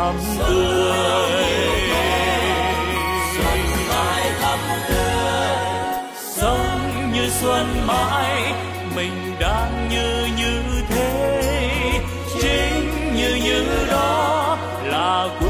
thắm tươi. Xuân mãi thắm tươi sống như xuân mãi, mình đang như như thế. Chính như như đó là quê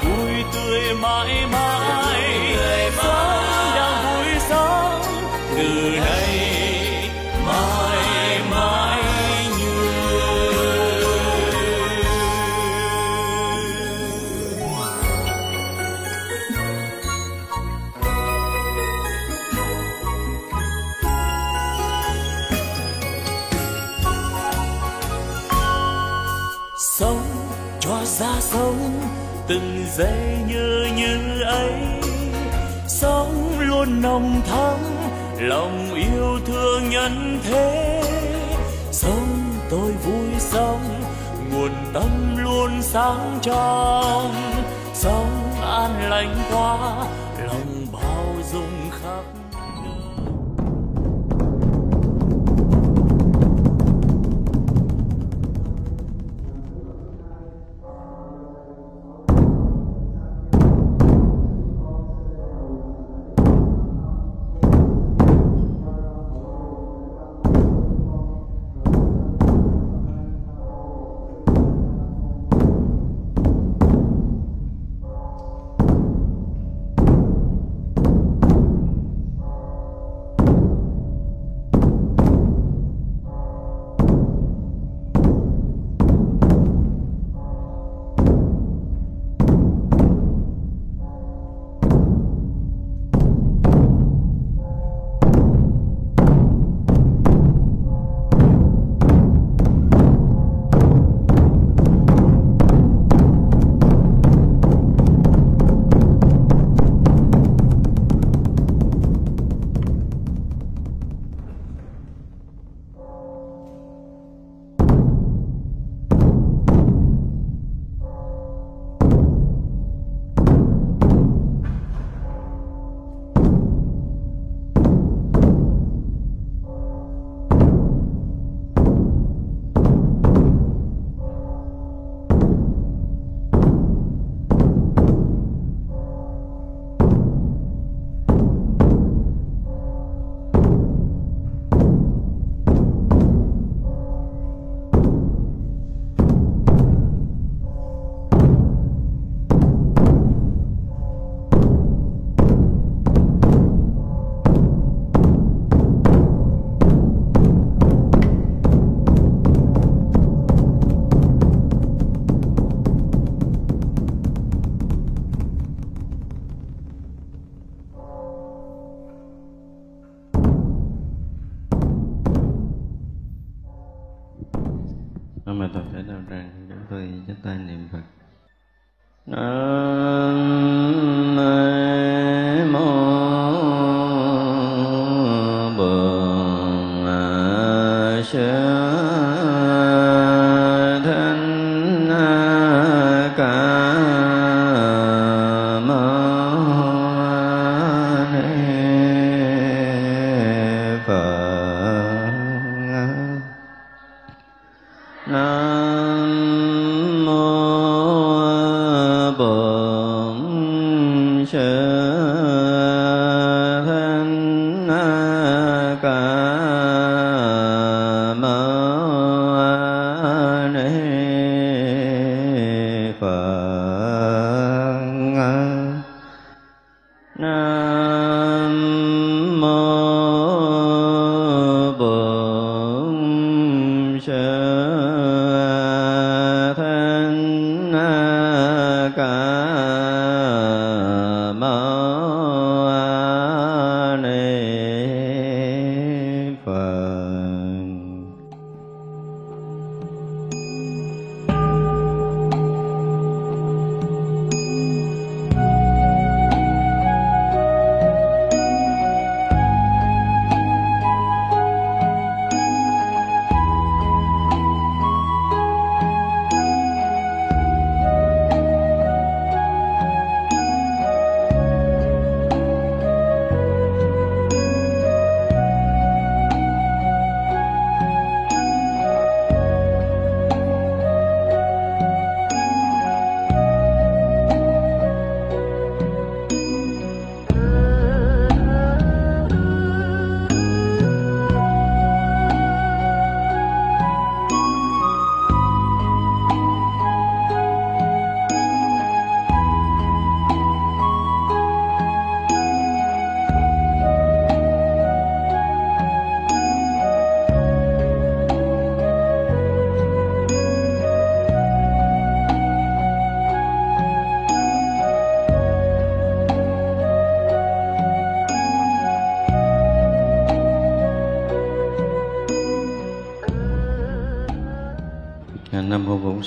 từng giây như như ấy. Sống luôn nồng thắm, lòng yêu thương nhân thế. Sống tôi vui sống, nguồn tâm luôn sáng trong. Sống an lành quá lòng bao dung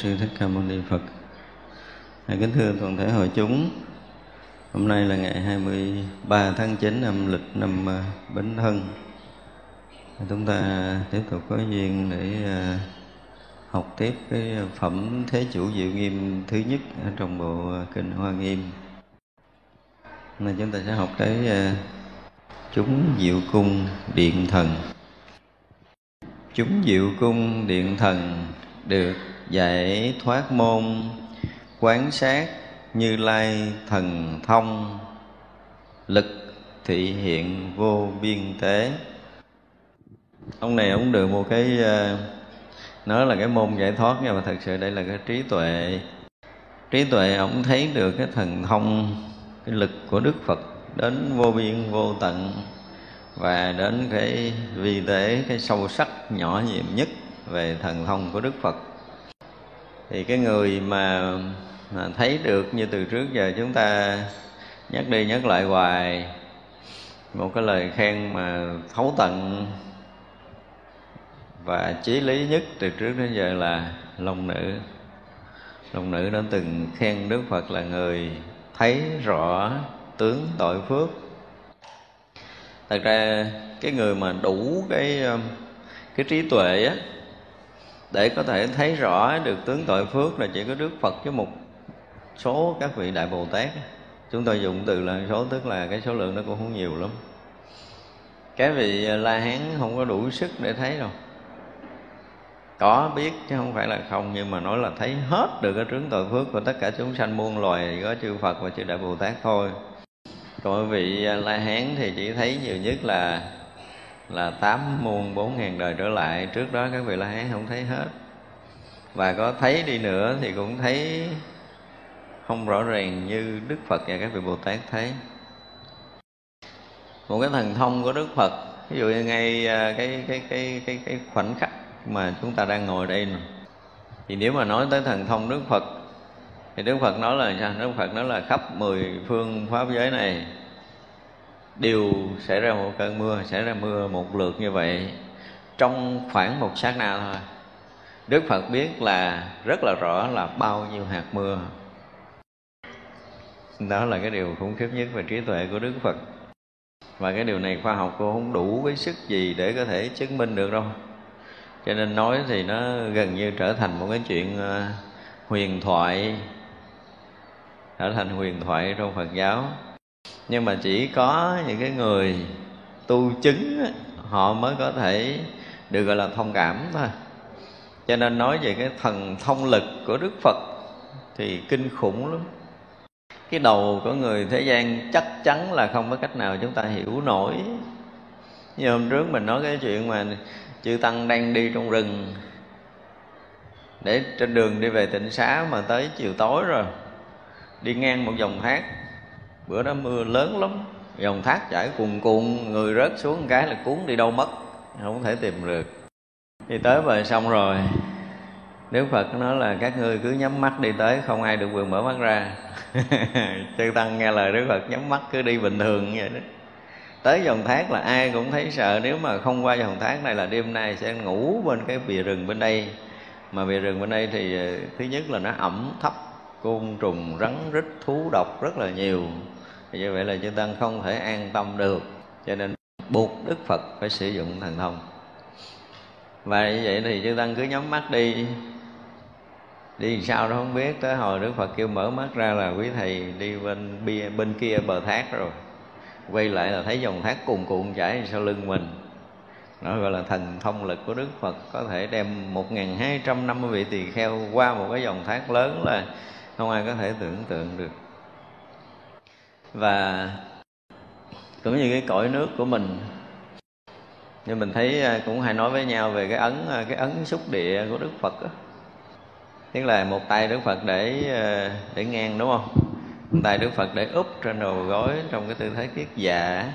sư thích ca mâu ni phật. Kính thưa toàn thể hội chúng, hôm nay là ngày 23 tháng 9 năm lịch năm à, bính thân chúng ta tiếp tục có duyên để à, học tiếp cái phẩm thế chủ diệu nghiêm thứ nhất ở trong bộ à, kinh hoa nghiêm. Hôm nay chúng ta sẽ học cái chúng diệu cung điện thần. Chúng diệu cung điện thần được giải thoát môn, quán sát như lai thần thông, lực thị hiện vô biên tế. Ông này ông được một cái ờ, nó nói là cái môn giải thoát nhưng mà thật sự đây là cái trí tuệ. Trí tuệ ông thấy được cái thần thông, cái lực của đức phật đến vô biên, vô tận, và đến cái vi tế, cái sâu sắc nhỏ nhiệm nhất về thần thông của đức phật thì cái người mà, mà thấy được như từ trước giờ chúng ta nhắc đi nhắc lại hoài một cái lời khen mà thấu tận và chí lý nhất từ trước đến giờ là long nữ. Long nữ đã từng khen đức phật là người thấy rõ tướng tội phước. Thật ra cái người mà đủ cái cái trí tuệ á để có thể thấy rõ được tướng tội phước là chỉ có Đức Phật với một số các vị Đại Bồ Tát. Chúng tôi dùng từ là số, tức là cái số lượng nó cũng không nhiều lắm. Cái vị à, La Hán không có đủ sức để thấy đâu. Có biết chứ không phải là không, nhưng mà nói là thấy hết được cái tướng tội phước của tất cả chúng sanh muôn loài, có chư Phật và chư Đại Bồ Tát thôi. Còn vị à, La Hán thì chỉ thấy nhiều nhất là là tám muôn bốn ngàn đời trở lại. Trước đó các vị la hán không thấy hết. Và có thấy đi nữa thì cũng thấy không rõ ràng như đức phật và các vị bồ tát thấy. Một cái thần thông của đức phật, ví dụ như ngay à, cái cái cái cái cái khoảnh khắc mà chúng ta đang ngồi đây này. thì nếu mà nói tới thần thông đức phật, thì đức phật nói là sao? Đức phật nói là khắp mười phương pháp giới này đều xảy ra một cơn mưa, xảy ra mưa một lượt như vậy, trong khoảng một sát na thôi. Đức phật biết là rất là rõ là bao nhiêu hạt mưa. Đó là cái điều khủng khiếp nhất về trí tuệ của đức phật. Và cái điều này khoa học cô không đủ cái sức gì để có thể chứng minh được đâu. Cho nên nói thì nó gần như trở thành một cái chuyện ờ, huyền thoại, trở thành huyền thoại trong phật giáo nhưng mà chỉ có những cái người tu chứng họ mới có thể được gọi là thông cảm thôi. Cho nên nói về cái thần thông lực của đức phật thì kinh khủng lắm. Cái đầu của người thế gian chắc chắn là không có cách nào chúng ta hiểu nổi. Như hôm trước mình nói cái chuyện mà chư tăng đang đi trong rừng, để trên đường đi về tịnh xá mà tới chiều tối rồi, đi ngang một dòng thác bữa đó mưa lớn lắm. Dòng thác chảy cuồn cuộn người rớt xuống một cái là cuốn đi đâu mất không thể tìm được. Đi tới bờ xong rồi. Đức Phật nói là các ngươi cứ nhắm mắt đi tới không ai được quyền mở mắt ra. Chư Tăng nghe lời Đức Phật nhắm mắt cứ đi bình thường như vậy đó. Tới dòng thác là ai cũng thấy sợ Nếu mà không qua dòng thác này là đêm nay sẽ ngủ bên cái bìa rừng bên đây. Mà bìa rừng bên đây thì ờ, thứ nhất là nó ẩm thấp Côn trùng, rắn, rít, thú độc rất là nhiều thì Như vậy là chư Tăng không thể an tâm được. Cho nên buộc Đức Phật phải sử dụng thần thông. Và như vậy thì chư tăng cứ nhắm mắt đi. Đi sao đó không biết. Tới hồi đức phật kêu mở mắt ra là quý thầy đi bên bia, bên kia bờ thác rồi. Quay lại là thấy dòng thác cuồn cuộn chảy sau lưng mình. Nó gọi là thần thông lực của đức phật. Có thể đem một hai trăm năm mươi vị tỳ kheo qua một cái dòng thác lớn là không ai có thể tưởng tượng được và cũng như cái cõi nước của mình. Nhưng mình thấy à, cũng hay nói với nhau về cái ấn à, cái ấn xúc địa của đức phật đó tức là một tay đức phật để à, để ngang, đúng không? Một tay đức phật để úp trên đầu gối trong cái tư thế kiết dạ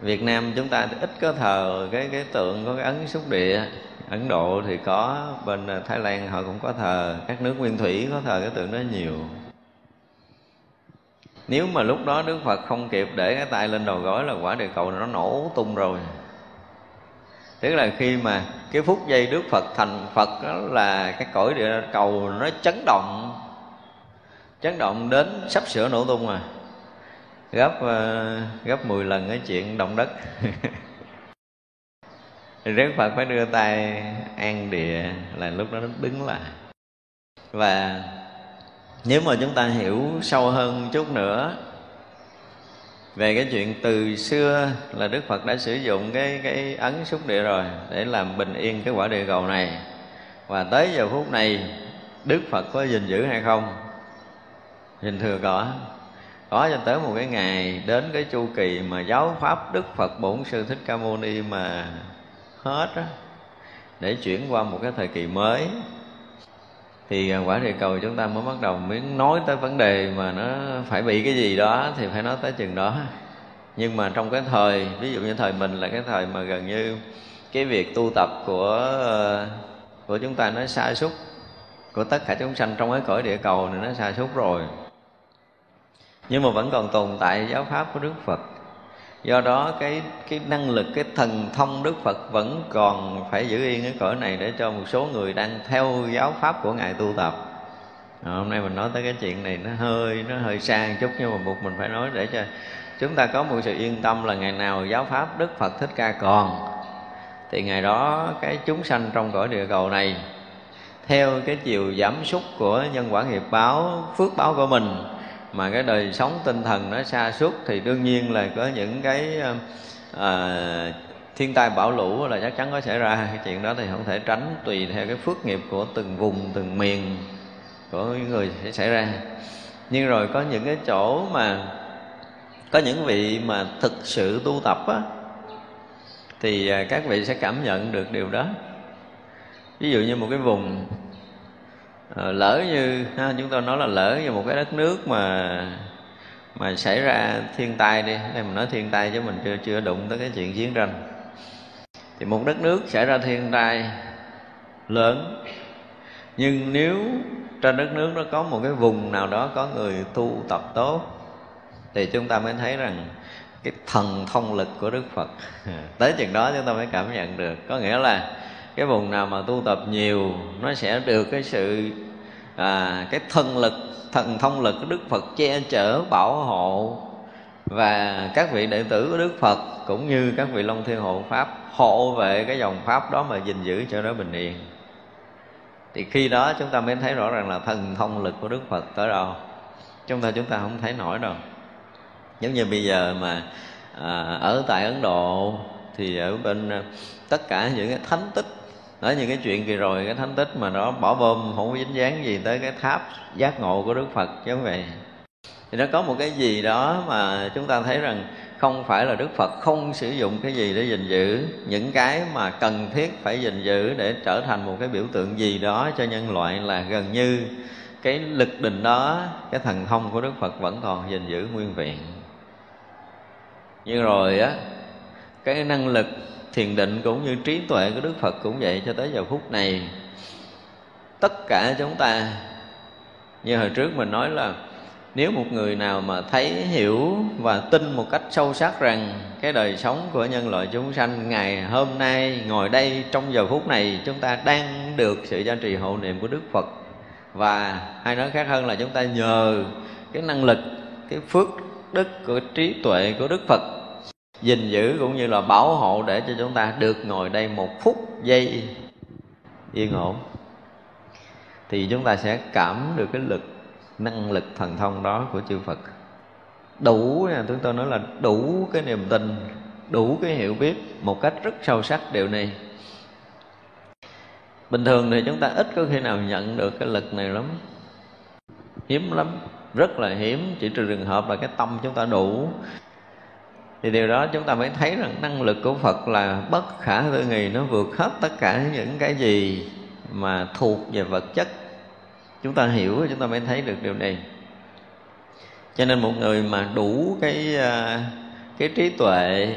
Việt Nam chúng ta ít có thờ cái cái tượng có cái ấn xúc địa. Ấn Độ thì có, bên Thái Lan họ cũng có thờ. Các nước nguyên thủy có thờ cái tượng đó nhiều nếu mà lúc đó Đức Phật không kịp để cái tay lên đầu gối là quả địa cầu nó nổ tung rồi. Tức là khi mà cái phút giây đức phật thành phật đó là cái cõi địa cầu nó chấn động chấn động đến sắp sửa nổ tung à gấp ờ, gấp 10 lần cái chuyện động đất. Đức Phật phải đưa tay an địa là lúc đó nó đứng lại. Và nếu mà chúng ta hiểu sâu hơn chút nữa về cái chuyện từ xưa là Đức Phật đã sử dụng cái cái ấn xúc địa rồi để làm bình yên cái quả địa cầu này. Và tới giờ phút này, Đức Phật có gìn giữ hay không? Nhìn thừa có. Có cho tới một cái ngày đến cái chu kỳ mà giáo pháp Đức Phật Bổn Sư Thích Ca Mâu Ni mà hết á, để chuyển qua một cái thời kỳ mới thì à, quả địa cầu chúng ta mới bắt đầu miếng nói tới vấn đề mà nó phải bị cái gì đó thì phải nói tới chừng đó. Nhưng mà trong cái thời, ví dụ như thời mình là cái thời mà gần như cái việc tu tập của à, của chúng ta nó sai xúc của tất cả chúng sanh trong cái cõi địa cầu này nó sai xúc rồi. Nhưng mà vẫn còn tồn tại giáo pháp của đức phật do đó cái cái năng lực cái thần thông đức phật vẫn còn phải giữ yên cái cõi này để cho một số người đang theo giáo pháp của ngài tu tập. À, hôm nay mình nói tới cái chuyện này nó hơi nó hơi xa một chút nhưng mà buộc mình phải nói để cho chúng ta có một sự yên tâm là ngày nào giáo pháp đức phật thích ca còn. Thì ngày đó cái chúng sanh trong cõi địa cầu này theo cái chiều giảm sút của nhân quả nghiệp báo phước báo của mình mà cái đời sống tinh thần nó xa suốt thì đương nhiên là có những cái à, thiên tai bão lũ là chắc chắn có xảy ra. Cái chuyện đó thì không thể tránh tùy theo cái phước nghiệp của từng vùng từng miền của người sẽ xảy ra. Nhưng rồi có những cái chỗ mà có những vị mà thực sự tu tập á thì ờ, các vị sẽ cảm nhận được điều đó. Ví dụ như một cái vùng Ờ, lỡ như ha, chúng tôi nói là lỡ như một cái đất nước mà mà xảy ra thiên tai đi. Đây mình nói thiên tai chứ mình chưa chưa đụng tới cái chuyện chiến tranh. Thì một đất nước xảy ra thiên tai lớn nhưng nếu trên đất nước nó có một cái vùng nào đó có người tu tập tốt thì chúng ta mới thấy rằng cái thần thông lực của đức phật tới chừng đó chúng ta mới cảm nhận được. Có nghĩa là cái vùng nào mà tu tập nhiều nó sẽ được cái sự à, cái thân lực thần thông lực của đức phật che chở bảo hộ. Và các vị đệ tử của đức phật cũng như các vị long thiên hộ pháp hộ vệ cái dòng pháp đó mà gìn giữ cho nó bình yên. Thì khi đó chúng ta mới thấy rõ ràng là thần thông lực của đức phật tới đâu. Chúng ta chúng ta không thấy nổi đâu. Giống như bây giờ mà à, ở tại ấn độ thì ở bên à, tất cả những cái thánh tích nói những cái chuyện kỳ rồi, cái thánh tích mà nó bỏ bom, không có dính dáng gì tới cái tháp giác ngộ của đức phật, chứ không vậy thì nó có một cái gì đó mà chúng ta thấy rằng không phải là đức phật không sử dụng cái gì để gìn giữ. Những cái mà cần thiết phải gìn giữ để trở thành một cái biểu tượng gì đó cho nhân loại là gần như cái lực định đó, cái thần thông của đức phật vẫn còn gìn giữ nguyên vẹn. Như rồi á, cái năng lực thiền định cũng như trí tuệ của đức phật cũng vậy cho tới giờ phút này. Tất cả chúng ta, như hồi trước mình nói là, nếu một người nào mà thấy, hiểu và tin một cách sâu sắc rằng cái đời sống của nhân loại chúng sanh ngày hôm nay, ngồi đây, trong giờ phút này, chúng ta đang được sự gia trì hộ niệm của đức phật. Và hay nói khác hơn là chúng ta nhờ cái năng lực, cái phước đức của trí tuệ của đức phật gìn giữ cũng như là bảo hộ để cho chúng ta được ngồi đây một phút giây yên ổn, thì chúng ta sẽ cảm được cái lực, năng lực thần thông đó của chư Phật. Đủ nha chúng tôi nói là đủ cái niềm tin, đủ cái hiểu biết một cách rất sâu sắc điều này. Bình thường thì chúng ta ít có khi nào nhận được cái lực này lắm. Hiếm lắm, rất là hiếm, chỉ trừ trường hợp là cái tâm chúng ta đủ thì điều đó chúng ta mới thấy rằng năng lực của Phật là bất khả tư nghì nó vượt hết tất cả những cái gì mà thuộc về vật chất. Chúng ta hiểu, chúng ta mới thấy được điều này. Cho nên một người mà đủ cái à, cái trí tuệ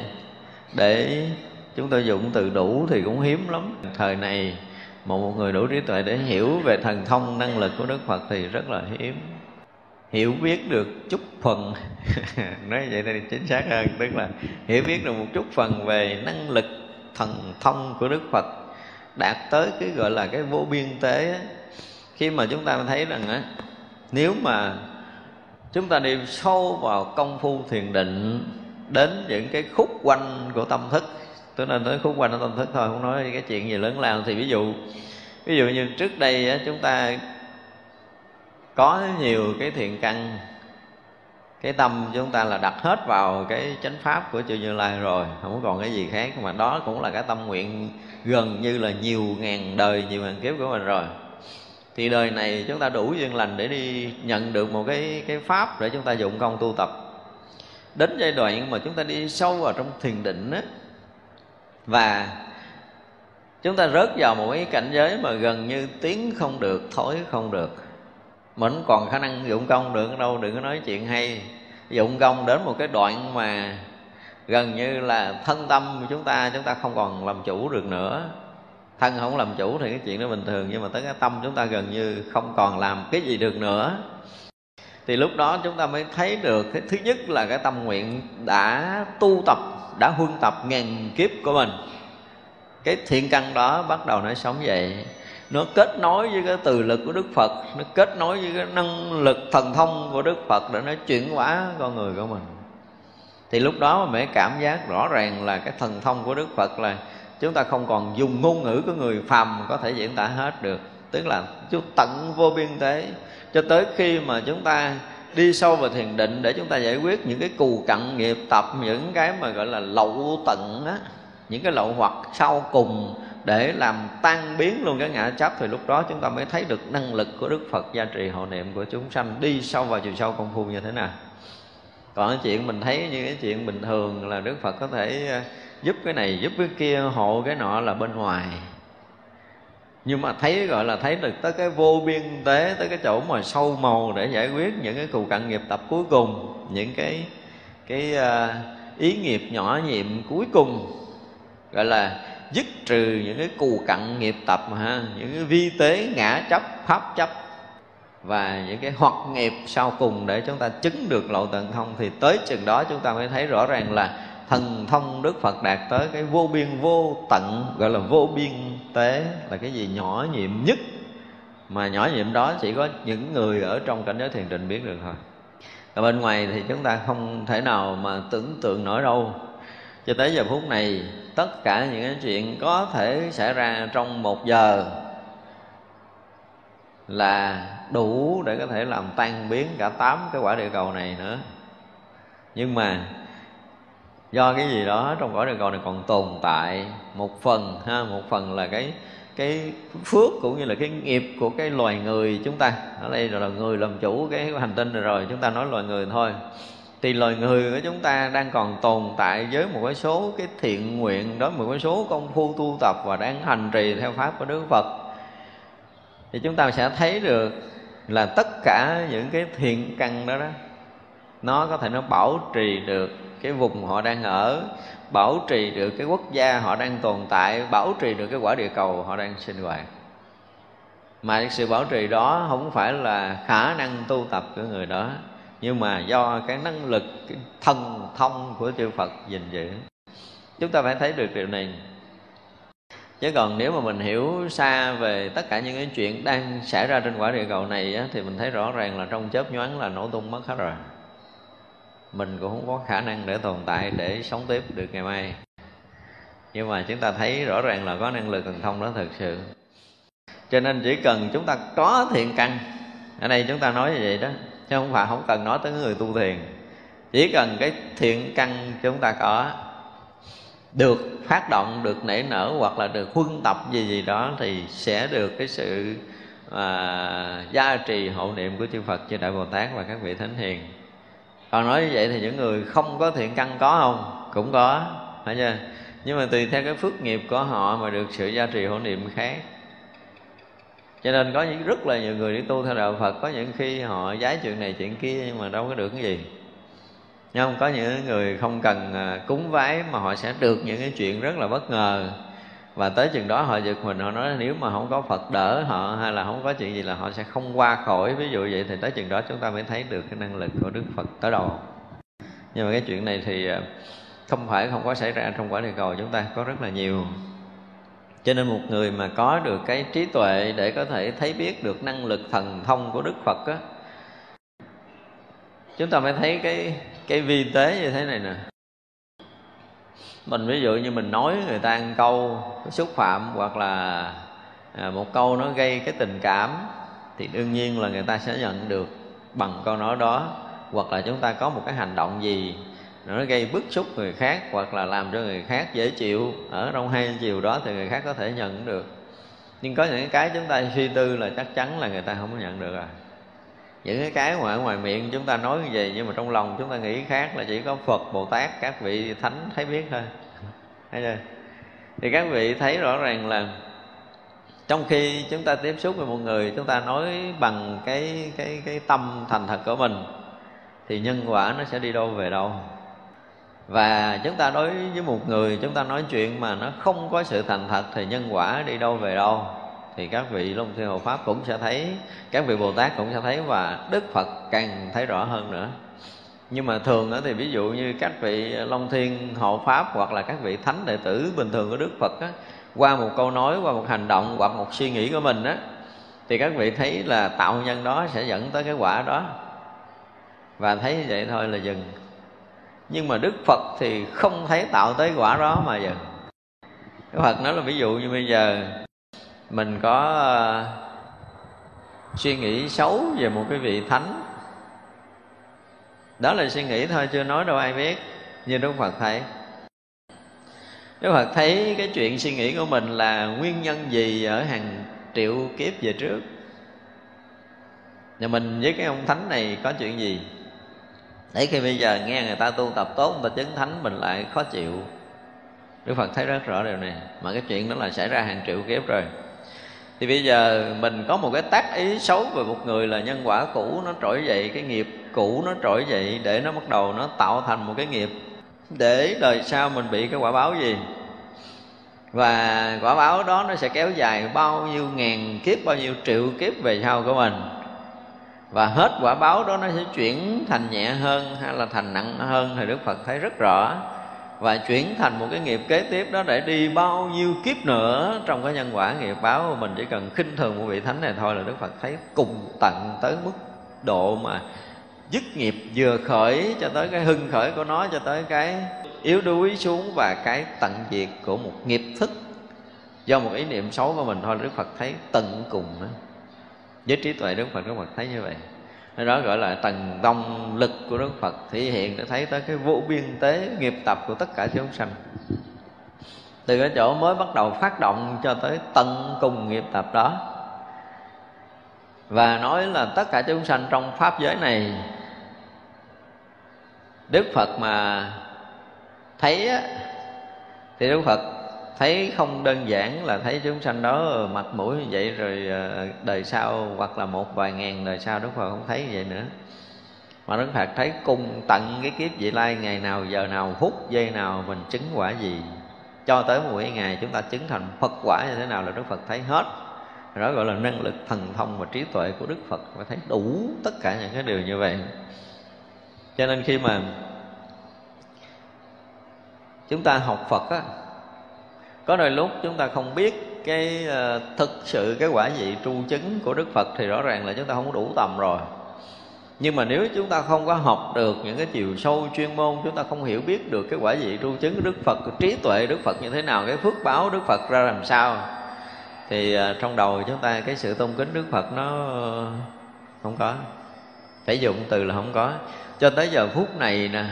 để chúng ta dùng từ đủ thì cũng hiếm lắm. Thời này một người đủ trí tuệ để hiểu về thần thông, năng lực của đức phật thì rất là hiếm hiểu biết được chút phần. Nói vậy thì chính xác hơn tức là hiểu biết được một chút phần về năng lực thần thông của đức phật đạt tới cái gọi là cái vô biên tế khi mà chúng ta thấy rằng á nếu mà chúng ta đi sâu vào công phu thiền định đến những cái khúc quanh của tâm thức tôi nên tới khúc quanh của tâm thức thôi không nói cái chuyện gì lớn lao. Thì ví dụ ví dụ như trước đây á, chúng ta có nhiều cái thiện căn, cái tâm chúng ta là đặt hết vào cái chánh pháp của chư như lai rồi, không còn cái gì khác. Mà đó cũng là cái tâm nguyện gần như là nhiều ngàn đời, nhiều ngàn kiếp của mình rồi. Thì đời này chúng ta đủ duyên lành để đi nhận được một cái cái pháp để chúng ta dụng công tu tập. Đến giai đoạn mà chúng ta đi sâu vào trong thiền định á, và chúng ta rớt vào một cái cảnh giới mà gần như tiếng không được, thối không được mình còn khả năng dụng công được đâu, đừng có nói chuyện hay. Dụng công đến một cái đoạn mà gần như là thân tâm của chúng ta chúng ta không còn làm chủ được nữa. Thân không làm chủ thì cái chuyện đó bình thường, nhưng mà tới cái tâm chúng ta gần như không còn làm cái gì được nữa. Thì lúc đó chúng ta mới thấy được cái thứ nhất là cái tâm nguyện đã tu tập, đã huân tập ngàn kiếp của mình. Cái thiện căn đó bắt đầu nó sống dậy nó kết nối với cái từ lực của đức phật, nó kết nối với cái năng lực thần thông của đức phật để nó chuyển hóa con người của mình. Thì lúc đó mẹ cảm giác rõ ràng là cái thần thông của đức phật là chúng ta không còn dùng ngôn ngữ của người phàm có thể diễn tả hết được. Tức là chút tận vô biên thế. Cho tới khi mà chúng ta đi sâu vào thiền định để chúng ta giải quyết những cái cù cặn nghiệp tập, những cái mà gọi là lậu tận á, những cái lậu hoặc sau cùng để làm tan biến luôn cái ngã chấp thì lúc đó chúng ta mới thấy được năng lực của Đức Phật gia trì hộ niệm của chúng sanh đi sâu vào chiều sâu công phu như thế nào. Còn cái chuyện mình thấy như cái chuyện bình thường là Đức Phật có thể ờ, giúp cái này, giúp cái kia, hộ cái nọ là bên ngoài. Nhưng mà thấy, gọi là thấy được tới cái vô biên tế, tới cái chỗ mà sâu màu để giải quyết những cái cù cặn nghiệp tập cuối cùng, những cái cái ờ, ý nghiệp nhỏ nhiệm cuối cùng, gọi là dứt trừ những cái cù cặn nghiệp tập ha, những cái vi tế ngã chấp, pháp chấp. Và những cái hoặc nghiệp sau cùng để chúng ta chứng được lộ tận thông, thì tới chừng đó chúng ta mới thấy rõ ràng là thần thông đức phật đạt tới cái vô biên vô tận, gọi là vô biên tế, là cái gì nhỏ nhiệm nhất. Mà nhỏ nhiệm đó chỉ có những người ở trong cảnh giới thiền định biết được thôi. Ở bên ngoài thì chúng ta không thể nào mà tưởng tượng nổi đâu cho tới giờ phút này, tất cả những cái chuyện có thể xảy ra trong một giờ là đủ để có thể làm tan biến cả tám cái quả địa cầu này nữa. Nhưng mà do cái gì đó trong cõi địa cầu này còn tồn tại một phần ha, một phần là cái cái phước cũng như là cái nghiệp của cái loài người chúng ta. Ở đây là người làm chủ cái hành tinh này rồi, chúng ta nói loài người thôi thì loài người của chúng ta đang còn tồn tại với một cái số cái thiện nguyện đó, một cái số công phu tu tập và đang hành trì theo pháp của Đức Phật. Thì chúng ta sẽ thấy được là tất cả những cái thiện căn đó đó, nó có thể nó bảo trì được cái vùng họ đang ở, bảo trì được cái quốc gia họ đang tồn tại, bảo trì được cái quả địa cầu họ đang sinh hoạt. Mà cái sự bảo trì đó không phải là khả năng tu tập của người đó nhưng mà do cái năng lực cái thần thông của chư Phật gìn giữ chúng ta phải thấy được điều này. Chứ còn nếu mà mình hiểu xa về tất cả những cái chuyện đang xảy ra trên quả địa cầu này á, thì mình thấy rõ ràng là trong chớp nhoáng là nổ tung mất hết rồi. Mình cũng không có khả năng để tồn tại để sống tiếp được ngày mai. Nhưng mà chúng ta thấy rõ ràng là có năng lực thần thông đó thực sự. Cho nên chỉ cần chúng ta có thiện căn ở đây chúng ta nói như vậy đó chứ không phải không cần nói tới người tu thiền. Chỉ cần cái thiện căn chúng ta có được phát động được nảy nở hoặc là được huân tập gì gì đó thì sẽ được cái sự à, gia trì hộ niệm của chư Phật chư Đại Bồ Tát và các vị thánh hiền. Còn nói như vậy thì những người không có thiện căn có không? Cũng có phải chưa? Nhưng mà tùy theo cái phước nghiệp của họ mà được sự gia trì hộ niệm khác cho nên có những rất là nhiều người đi tu theo đạo Phật, có những khi họ giái chuyện này chuyện kia nhưng mà đâu có được cái gì. Nhưng không? Có những người không cần à, cúng vái mà họ sẽ được những cái chuyện rất là bất ngờ. Và tới chừng đó họ giật mình, họ nói nếu mà không có Phật đỡ họ hay là không có chuyện gì là họ sẽ không qua khỏi. Ví dụ vậy thì tới chừng đó chúng ta mới thấy được cái năng lực của Đức Phật tới đầu nhưng mà cái chuyện này thì à, không phải không có xảy ra trong quả địa cầu chúng ta, có rất là nhiều cho nên một người mà có được cái trí tuệ để có thể thấy biết được năng lực thần thông của đức phật á, chúng ta mới thấy cái cái vi tế như thế này nè. Mình ví dụ như mình nói người ta ăn câu xúc phạm hoặc là à, một câu nó gây cái tình cảm, thì đương nhiên là người ta sẽ nhận được bằng câu nói đó. Hoặc là chúng ta có một cái hành động gì nó gây bức xúc người khác hoặc là làm cho người khác dễ chịu. Ở trong hai chiều đó thì người khác có thể nhận được. Nhưng có những cái chúng ta suy tư là chắc chắn là người ta không có nhận được à những cái cái ngoài ngoài miệng chúng ta nói như vậy, nhưng mà trong lòng chúng ta nghĩ khác là chỉ có phật, bồ tát, các vị thánh thấy biết thôi. Thấy chưa? Thì các vị thấy rõ ràng là trong khi chúng ta tiếp xúc với một người, chúng ta nói bằng cái cái cái tâm thành thật của mình, thì nhân quả nó sẽ đi đâu về đâu và chúng ta đối với một người chúng ta nói chuyện mà nó không có sự thành thật thì nhân quả đi đâu về đâu. Thì các vị long thiên hộ pháp cũng sẽ thấy các vị bồ tát cũng sẽ thấy và đức phật càng thấy rõ hơn nữa. Nhưng mà thường thì ví dụ như các vị long thiên hộ pháp hoặc là các vị thánh đệ tử bình thường của đức phật á, qua một câu nói qua một hành động hoặc một suy nghĩ của mình á thì các vị thấy là tạo nhân đó sẽ dẫn tới cái quả đó. Và thấy vậy thôi là dừng nhưng mà đức phật thì không thấy tạo tới quả đó mà giờ. Đức phật nói là ví dụ như bây giờ mình có uh, suy nghĩ xấu về một cái vị thánh. Đó là suy nghĩ thôi chưa nói đâu ai biết như đức phật thấy. Đức phật thấy cái chuyện suy nghĩ của mình là nguyên nhân gì ở hàng triệu kiếp về trước. Nhà mình với cái ông thánh này có chuyện gì? Đấy, khi bây giờ nghe người ta tu tập tốt, người ta chứng thánh, mình lại khó chịu. Đức phật thấy rất rõ điều này, mà cái chuyện đó là xảy ra hàng triệu kiếp rồi. Thì bây giờ mình có một cái tác ý xấu về một người là nhân quả cũ nó trỗi dậy, cái nghiệp cũ nó trỗi dậy để nó bắt đầu nó tạo thành một cái nghiệp. Để đời sau mình bị cái quả báo gì? Và quả báo đó nó sẽ kéo dài bao nhiêu ngàn kiếp, bao nhiêu triệu kiếp về sau của mình và hết quả báo đó nó sẽ chuyển thành nhẹ hơn hay là thành nặng hơn thì đức phật thấy rất rõ. Và chuyển thành một cái nghiệp kế tiếp đó để đi bao nhiêu kiếp nữa trong cái nhân quả nghiệp báo của mình chỉ cần khinh thường một vị thánh này thôi là đức phật thấy cùng tận tới mức độ mà dứt nghiệp vừa khởi cho tới cái hưng khởi của nó, cho tới cái yếu đuối xuống và cái tận diệt của một nghiệp thức. Do một ý niệm xấu của mình thôi, đức phật thấy tận cùng đó với trí tuệ đức phật đức phật thấy như vậy. Cái đó gọi là tầng tông lực của đức phật thể hiện để thấy tới cái vô biên tế nghiệp tập của tất cả chúng sanh. Từ cái chỗ mới bắt đầu phát động cho tới tận cùng nghiệp tập đó. Và nói là tất cả chúng sanh trong pháp giới này đức phật mà thấy á, thì đức phật thấy không đơn giản là thấy chúng sanh đó mặt mũi như vậy rồi ờ, đời sau hoặc là một vài ngàn đời sau đức phật không thấy như vậy nữa. Mà đức phật thấy cùng tận cái kiếp vị lai ngày nào giờ nào, phút giây nào mình chứng quả gì, cho tới mỗi ngày chúng ta chứng thành phật quả như thế nào là đức phật thấy hết. Đó gọi là năng lực thần thông và trí tuệ của đức phật và thấy đủ tất cả những cái điều như vậy. Cho nên khi mà chúng ta học phật á có đôi lúc chúng ta không biết cái uh, thực sự cái quả vị tru chứng của đức phật thì rõ ràng là chúng ta không đủ tầm rồi. Nhưng mà nếu chúng ta không có học được những cái chiều sâu chuyên môn chúng ta không hiểu biết được cái quả vị tru chứng của đức phật trí tuệ đức phật như thế nào cái phước báo đức phật ra làm sao thì uh, trong đầu chúng ta cái sự tôn kính đức phật nó ờ, không có. Thể dùng từ là không có. Cho tới giờ phút này nè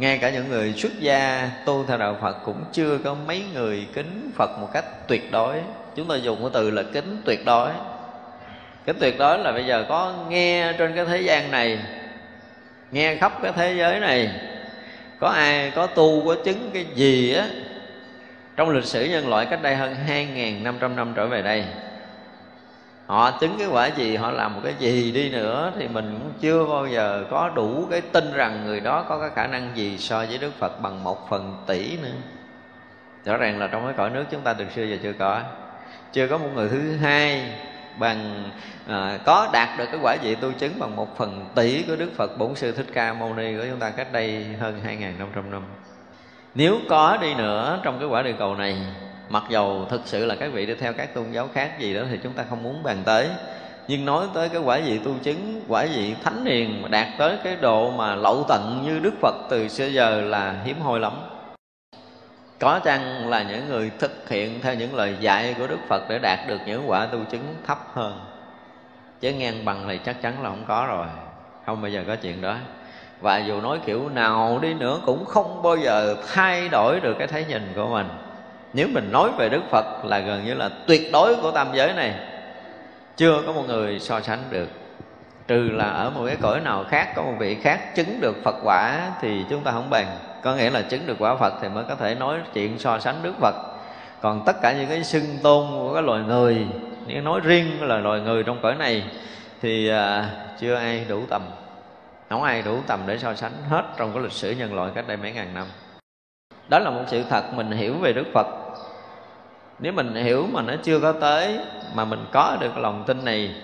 ngay cả những người xuất gia tu theo đạo phật cũng chưa có mấy người kính phật một cách tuyệt đối. Chúng ta dùng cái từ là kính tuyệt đối. Kính tuyệt đối là bây giờ có nghe trên cái thế gian này, nghe khắp cái thế giới này, có ai có tu, có chứng cái gì á, trong lịch sử nhân loại cách đây hơn 2.500 năm trở về đây họ chứng cái quả gì họ làm một cái gì đi nữa thì mình cũng chưa bao giờ có đủ cái tin rằng người đó có cái khả năng gì so với đức phật bằng một phần tỷ nữa. Rõ ràng là trong cái cõi nước chúng ta từ xưa giờ chưa có. Chưa có một người thứ hai bằng à, có đạt được cái quả vị tu chứng bằng một phần tỷ của đức phật bổn sư thích ca mâu ni của chúng ta cách đây hơn 2.500 năm. Nếu có đi nữa trong cái quả địa cầu này mặc dầu thực sự là các vị đi theo các tôn giáo khác gì đó thì chúng ta không muốn bàn tới. Nhưng nói tới cái quả vị tu chứng, quả vị thánh hiền mà đạt tới cái độ mà lậu tận như đức phật từ xưa giờ là hiếm hoi lắm. Có chăng là những người thực hiện theo những lời dạy của đức phật để đạt được những quả tu chứng thấp hơn? Chứ ngang bằng thì chắc chắn là không có rồi. Không bao giờ có chuyện đó. Và dù nói kiểu nào đi nữa cũng không bao giờ thay đổi được cái thấy nhìn của mình nếu mình nói về đức phật là gần như là tuyệt đối của tam giới này. Chưa có một người so sánh được. Trừ là ở một cái cõi nào khác có một vị khác chứng được phật quả thì chúng ta không bàn. Có nghĩa là chứng được quả phật thì mới có thể nói chuyện so sánh đức phật. Còn tất cả những cái xưng tôn của cái loài người nếu nói riêng là loài người trong cõi này thì à, chưa ai đủ tầm. Không ai đủ tầm để so sánh hết trong cái lịch sử nhân loại cách đây mấy ngàn năm. Đó là một sự thật mình hiểu về đức phật nếu mình hiểu mà nó chưa có tới, mà mình có được lòng tin này,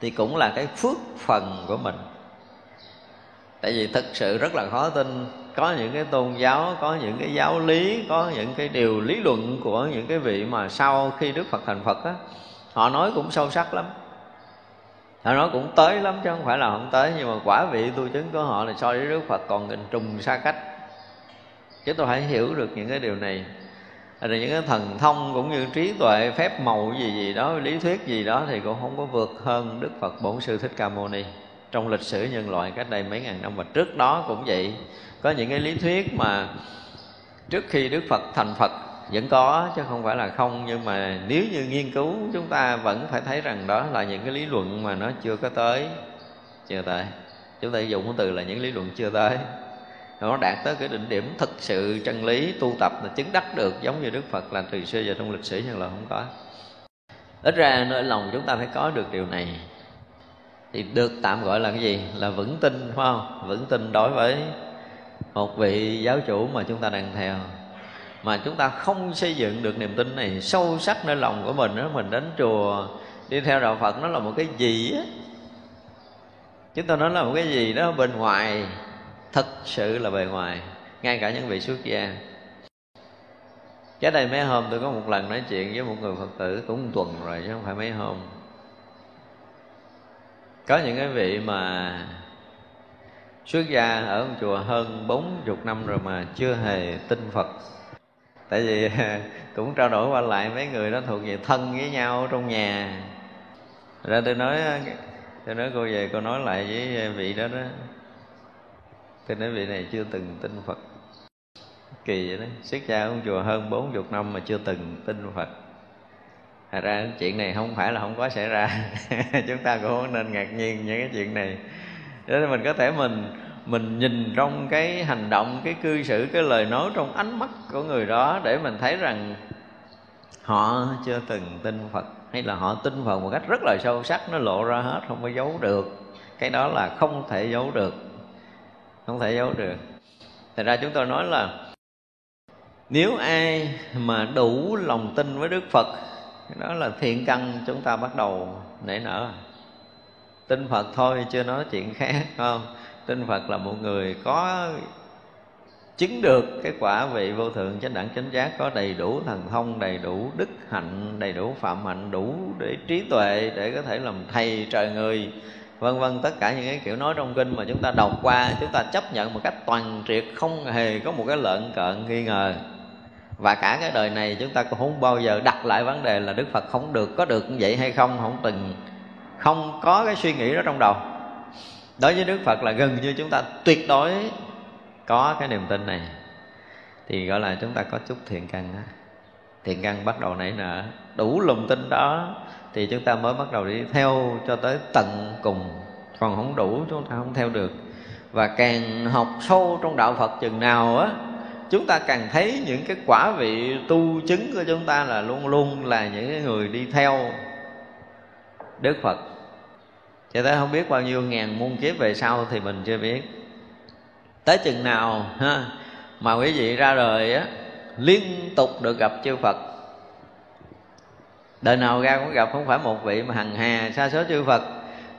thì cũng là cái phước phần của mình. Tại vì thực sự rất là khó tin, có những cái tôn giáo, có những cái giáo lý, có những cái điều lý luận của những cái vị mà sau khi đức phật thành phật á, họ nói cũng sâu sắc lắm. Họ nói cũng tới lắm chứ không phải là không tới, nhưng mà quả vị tu chứng của họ là so với đức phật còn nghìn trùng xa cách. Chúng tôi phải hiểu được những cái điều này rồi những cái thần thông cũng như trí tuệ, phép màu gì gì đó, lý thuyết gì đó thì cũng không có vượt hơn đức phật bổn sư thích ca mâu ni. Trong lịch sử nhân loại cách đây mấy ngàn năm và trước đó cũng vậy. Có những cái lý thuyết mà trước khi đức phật thành phật vẫn có, chứ không phải là không. Nhưng mà nếu như nghiên cứu, chúng ta vẫn phải thấy rằng đó là những cái lý luận mà nó chưa có tới, chưa tới. Chúng ta dùng từ là những lý luận chưa tới nó đạt tới cái đỉnh điểm thực sự chân lý tu tập là chứng đắc được giống như đức phật là từ xưa giờ trong lịch sử nhân loại không có. Ít ra nơi lòng chúng ta phải có được điều này. Thì được tạm gọi là cái gì? Là vững tin, phải không? Vững tin đối với một vị giáo chủ mà chúng ta đang theo. Mà chúng ta không xây dựng được niềm tin này sâu sắc nơi lòng của mình đó mình đến chùa, đi theo đạo phật nó là một cái gì á? Chúng ta nói là một cái gì đó bên ngoài thật sự là bề ngoài, ngay cả những vị xuất gia. Cái đây mấy hôm tôi có một lần nói chuyện với một người phật tử cũng một tuần rồi, chứ không phải mấy hôm. Có những cái vị mà xuất gia ở một chùa hơn bốn chục năm rồi mà chưa hề tin Phật. Tại vì cũng trao đổi qua lại mấy người đó thuộc về thân với nhau trong nhà. Ra tôi nói tôi nói cô về, cô nói lại với vị đó đó. Tôi nói vị này chưa từng tin Phật. Kỳ vậy đó. Xuất cha ông chùa hơn bốn chục năm mà chưa từng tin Phật. Thật ra chuyện này không phải là không có xảy ra. Chúng ta cũng không nên ngạc nhiên những cái chuyện này. Để mình có thể mình mình nhìn trong cái hành động, cái cư xử, cái lời nói trong ánh mắt của người đó để mình thấy rằng họ chưa từng tin phật, hay là họ tin phật một cách rất là sâu sắc, nó lộ ra hết, không có giấu được. Cái đó là không thể giấu được không thể giấu được. Thật ra chúng tôi nói là, nếu ai mà đủ lòng tin với đức phật đó là thiện căn chúng ta bắt đầu nảy nở. Tin phật thôi, chưa nói chuyện khác không? Tin phật là một người có chứng được cái quả vị vô thượng chánh đẳng chánh giác, có đầy đủ thần thông, đầy đủ đức hạnh, đầy đủ phạm hạnh, đủ để trí tuệ để có thể làm thầy trời người vân vân, tất cả những cái kiểu nói trong kinh mà chúng ta đọc qua, chúng ta chấp nhận một cách toàn triệt, không hề có một cái lợn cợn nghi ngờ. Và cả cái đời này chúng ta cũng không bao giờ đặt lại vấn đề là đức phật không được, có được như vậy hay không không từng, không có cái suy nghĩ đó trong đầu. Đối với đức phật là gần như chúng ta tuyệt đối có cái niềm tin này. Thì gọi là chúng ta có chút thiện căn á. Thiện căn bắt đầu nảy nở, đủ lòng tin đó thì chúng ta mới bắt đầu đi theo cho tới tận cùng. Còn không đủ, chúng ta không theo được. Và càng học sâu trong đạo phật chừng nào á, chúng ta càng thấy những cái quả vị tu chứng của chúng ta là luôn luôn là những người đi theo đức phật. Cho tới không biết bao nhiêu ngàn muôn kiếp về sau thì mình chưa biết. Tới chừng nào, ha, mà quý vị ra đời á, liên tục được gặp chư Phật đời nào ra cũng gặp không phải một vị mà hằng hà xa số chư Phật.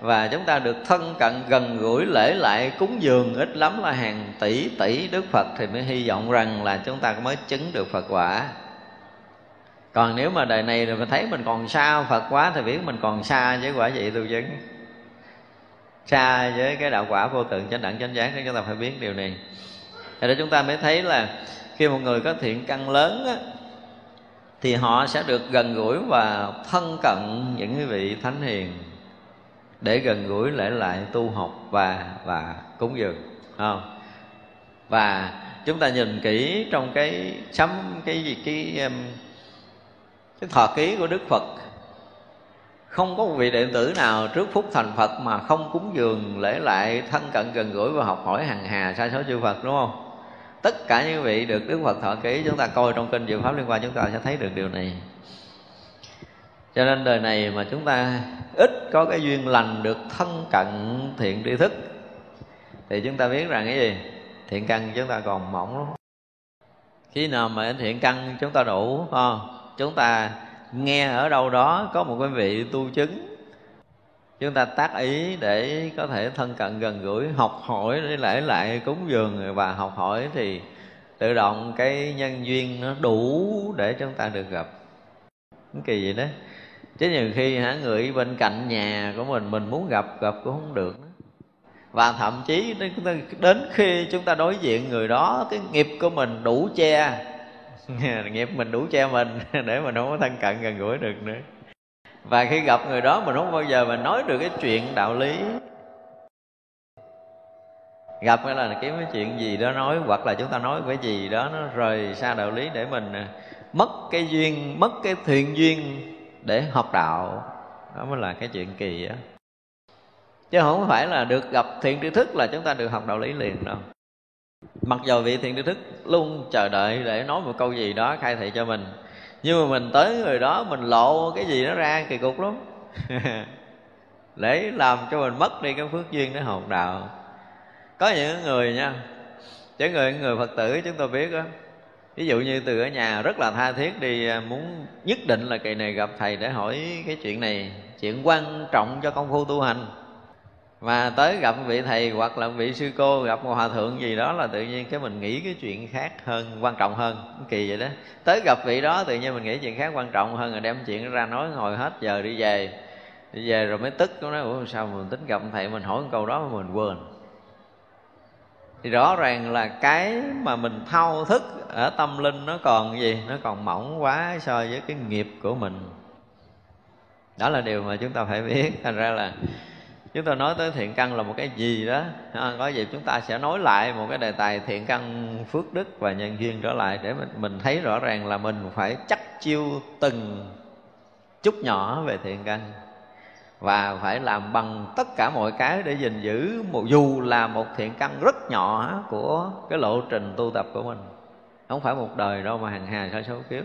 Và chúng ta được thân cận gần gũi lễ lại cúng dường ít lắm là hàng tỷ tỷ Đức Phật thì mới hy vọng rằng là chúng ta mới chứng được Phật quả. Còn nếu mà đời này rồi mình thấy mình còn xa Phật quá thì biết mình còn xa với quả vị tu chứng. Xa với cái đạo quả vô tượng chánh đẳng chánh giác thì chúng ta phải biết điều này. Cho đó chúng ta mới thấy là khi một người có thiện căn lớn á, thì họ sẽ được gần gũi và thân cận những cái vị thánh hiền để gần gũi lễ lại tu học và và cúng dường không và chúng ta nhìn kỹ trong cái sấm, cái gì, cái cái thọ ký của đức phật, không có một vị đệ tử nào trước phút thành Phật mà không cúng dường, lễ lại, thân cận, gần gũi và học hỏi hàng hà sai số chư Phật, đúng không? Tất cả những vị được Đức Phật thọ ký, chúng ta coi trong kinh Diệu Pháp liên quan, chúng ta sẽ thấy được điều này. Cho nên đời này mà chúng ta ít có cái duyên lành được thân cận thiện tri thức, thì chúng ta biết rằng cái gì? Thiện căn chúng ta còn mỏng lắm. Khi nào mà thiện căn chúng ta đủ không? Chúng ta nghe ở đâu đó có một cái vị tu chứng chúng ta tác ý để có thể thân cận gần gũi, học hỏi, để lại lại cúng dường và học hỏi thì tự động cái nhân duyên nó đủ để chúng ta được gặp. Cái kỳ vậy đó. Chứ nhiều khi hả, người bên cạnh nhà của mình mình muốn gặp gặp cũng không được. Và thậm chí đến khi chúng ta đối diện người đó, cái nghiệp của mình đủ che. Nghiệp mình đủ che mình để mình không có thân cận gần gũi được nữa và khi gặp người đó mình không bao giờ mình nói được cái chuyện đạo lý. Gặp hay là kiếm cái chuyện gì đó nói, hoặc là chúng ta nói cái gì đó nó rời xa đạo lý để mình à, mất cái duyên, mất cái thiện duyên để học đạo. Đó mới là cái chuyện kỳ á. Chứ không phải là được gặp thiện tri thức là chúng ta được học đạo lý liền đâu. Mặc dù vị thiện tri thức luôn chờ đợi để nói một câu gì đó khai thị cho mình nhưng mà mình tới người đó, mình lộ cái gì nó ra, kỳ cục lắm. Để làm cho mình mất đi cái phước duyên để học đạo. Có những người nha chứ người người phật tử chúng tôi biết á, ví dụ như từ ở nhà rất là tha thiết đi à, muốn nhất định là kỳ này gặp thầy để hỏi cái chuyện này, chuyện quan trọng cho công phu tu hành mà tới gặp vị thầy hoặc là vị sư cô, gặp một hòa thượng gì đó là tự nhiên cái mình nghĩ cái chuyện khác hơn, quan trọng hơn. Kỳ vậy đó. Tới gặp vị đó tự nhiên mình nghĩ chuyện khác quan trọng hơn rồi đem chuyện ra nói, ngồi hết giờ đi về. Đi về rồi mới tức nó nói, ủa, sao mình tính gặp thầy mình hỏi một câu đó mà mình quên? Thì rõ ràng là cái mà mình thao thức ở tâm linh nó còn gì? Nó còn mỏng quá so với cái nghiệp của mình. Đó là điều mà chúng ta phải biết. Thành ra là chúng ta nói tới thiện căn là một cái gì đó. À, có gì chúng ta sẽ nói lại một cái đề tài thiện căn phước đức và nhân duyên trở lại để mình mình thấy rõ ràng là mình phải chắc chiêu từng chút nhỏ về thiện căn và phải làm bằng tất cả mọi cái để gìn giữ một dù là một thiện căn rất nhỏ của cái lộ trình tu tập của mình. Không phải một đời đâu mà hàng hà sa số kiếp.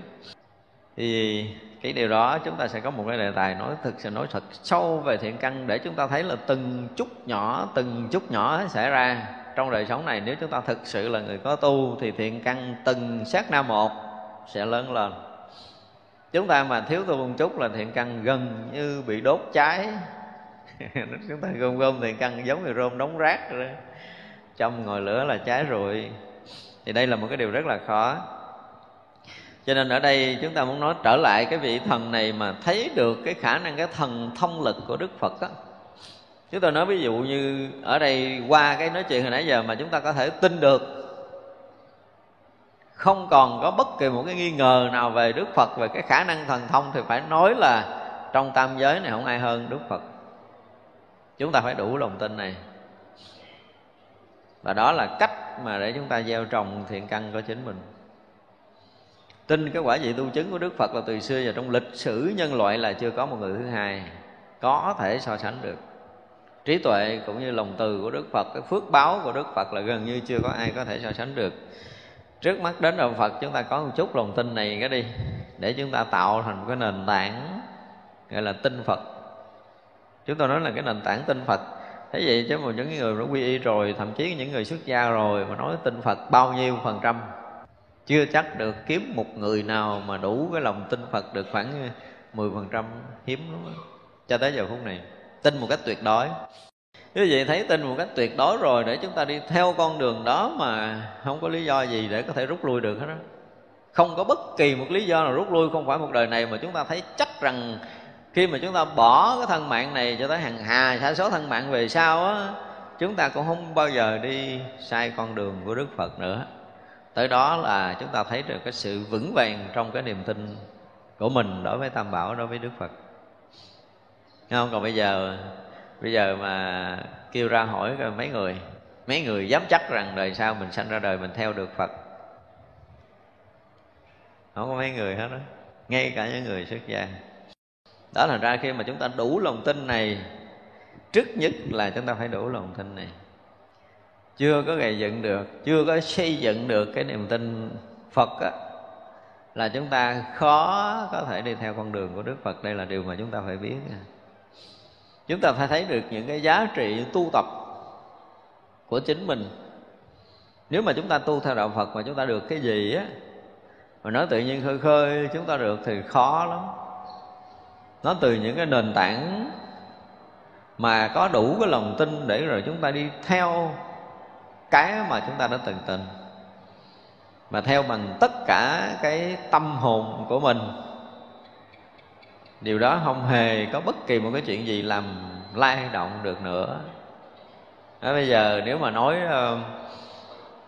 Thì cái điều đó chúng ta sẽ có một cái đề tài nói thực sự nói thật sâu về thiện căn để chúng ta thấy là từng chút nhỏ, từng chút nhỏ xảy ra trong đời sống này. Nếu chúng ta thực sự là người có tu thì thiện căn từng sát na một sẽ lớn lên. Chúng ta mà thiếu tu một chút là thiện căn gần như bị đốt cháy. Chúng ta gom gom thiện căn giống như rôm đóng rác rồi trong ngồi lửa là cháy rồi thì đây là một cái điều rất là khó cho nên ở đây chúng ta muốn nói trở lại cái vị thần này mà thấy được cái khả năng, cái thần thông lực của đức phật á. Chúng tôi nói ví dụ như ở đây qua cái nói chuyện hồi nãy giờ mà chúng ta có thể tin được, không còn có bất kỳ một cái nghi ngờ nào về đức phật, về cái khả năng thần thông, thì phải nói là trong tam giới này không ai hơn đức phật. Chúng ta phải đủ lòng tin này. Và đó là cách mà để chúng ta gieo trồng thiện căn của chính mình tin cái quả vị tu chứng của đức phật là từ xưa và trong lịch sử nhân loại là chưa có một người thứ hai có thể so sánh được. Trí tuệ cũng như lòng từ của đức phật, cái phước báo của đức phật là gần như chưa có ai có thể so sánh được. Trước mắt đến đạo phật chúng ta có một chút lòng tin này cái đi, để chúng ta tạo thành một cái nền tảng gọi là tin phật. Chúng tôi nói là cái nền tảng tin phật. Thế vậy chứ mà những người đã quy y rồi, thậm chí những người xuất gia rồi mà nói tin phật bao nhiêu phần trăm? Chưa chắc được kiếm một người nào mà đủ cái lòng tin Phật được khoảng ờ, 10% hiếm lắm đó. cho tới giờ phút này, tin một cách tuyệt đối. Như vậy thấy tin một cách tuyệt đối rồi, để chúng ta đi theo con đường đó mà không có lý do gì để có thể rút lui được hết đó không có bất kỳ một lý do nào rút lui không phải một đời này, mà chúng ta thấy chắc rằng khi mà chúng ta bỏ cái thân mạng này cho tới hàng hà, sa số thân mạng về sau á, chúng ta cũng không bao giờ đi sai con đường của đức phật nữa tới đó là chúng ta thấy được cái sự vững vàng trong cái niềm tin của mình đối với tam bảo, đối với đức phật. Không? Còn bây giờ bây giờ mà kêu ra hỏi mấy người mấy người dám chắc rằng đời sau mình sanh ra đời mình theo được phật. Không có mấy người hết đó ngay cả những người xuất gia. Đó là ra khi mà chúng ta đủ lòng tin này, trước nhất là chúng ta phải đủ lòng tin này chưa có gầy dựng được chưa có xây dựng được cái niềm tin phật á, là chúng ta khó có thể đi theo con đường của đức phật. Đây là điều mà chúng ta phải biết. Chúng ta phải thấy được những cái giá trị tu tập của chính mình. Nếu mà chúng ta tu theo đạo phật mà chúng ta được cái gì á mà nói tự nhiên khơi khơi chúng ta được thì khó lắm. Nó từ những cái nền tảng mà có đủ cái lòng tin để rồi chúng ta đi theo cái mà chúng ta đã từng tin mà theo bằng tất cả cái tâm hồn của mình điều đó không hề có bất kỳ một cái chuyện gì làm lay động được nữa. Đó, bây giờ nếu mà nói ờ,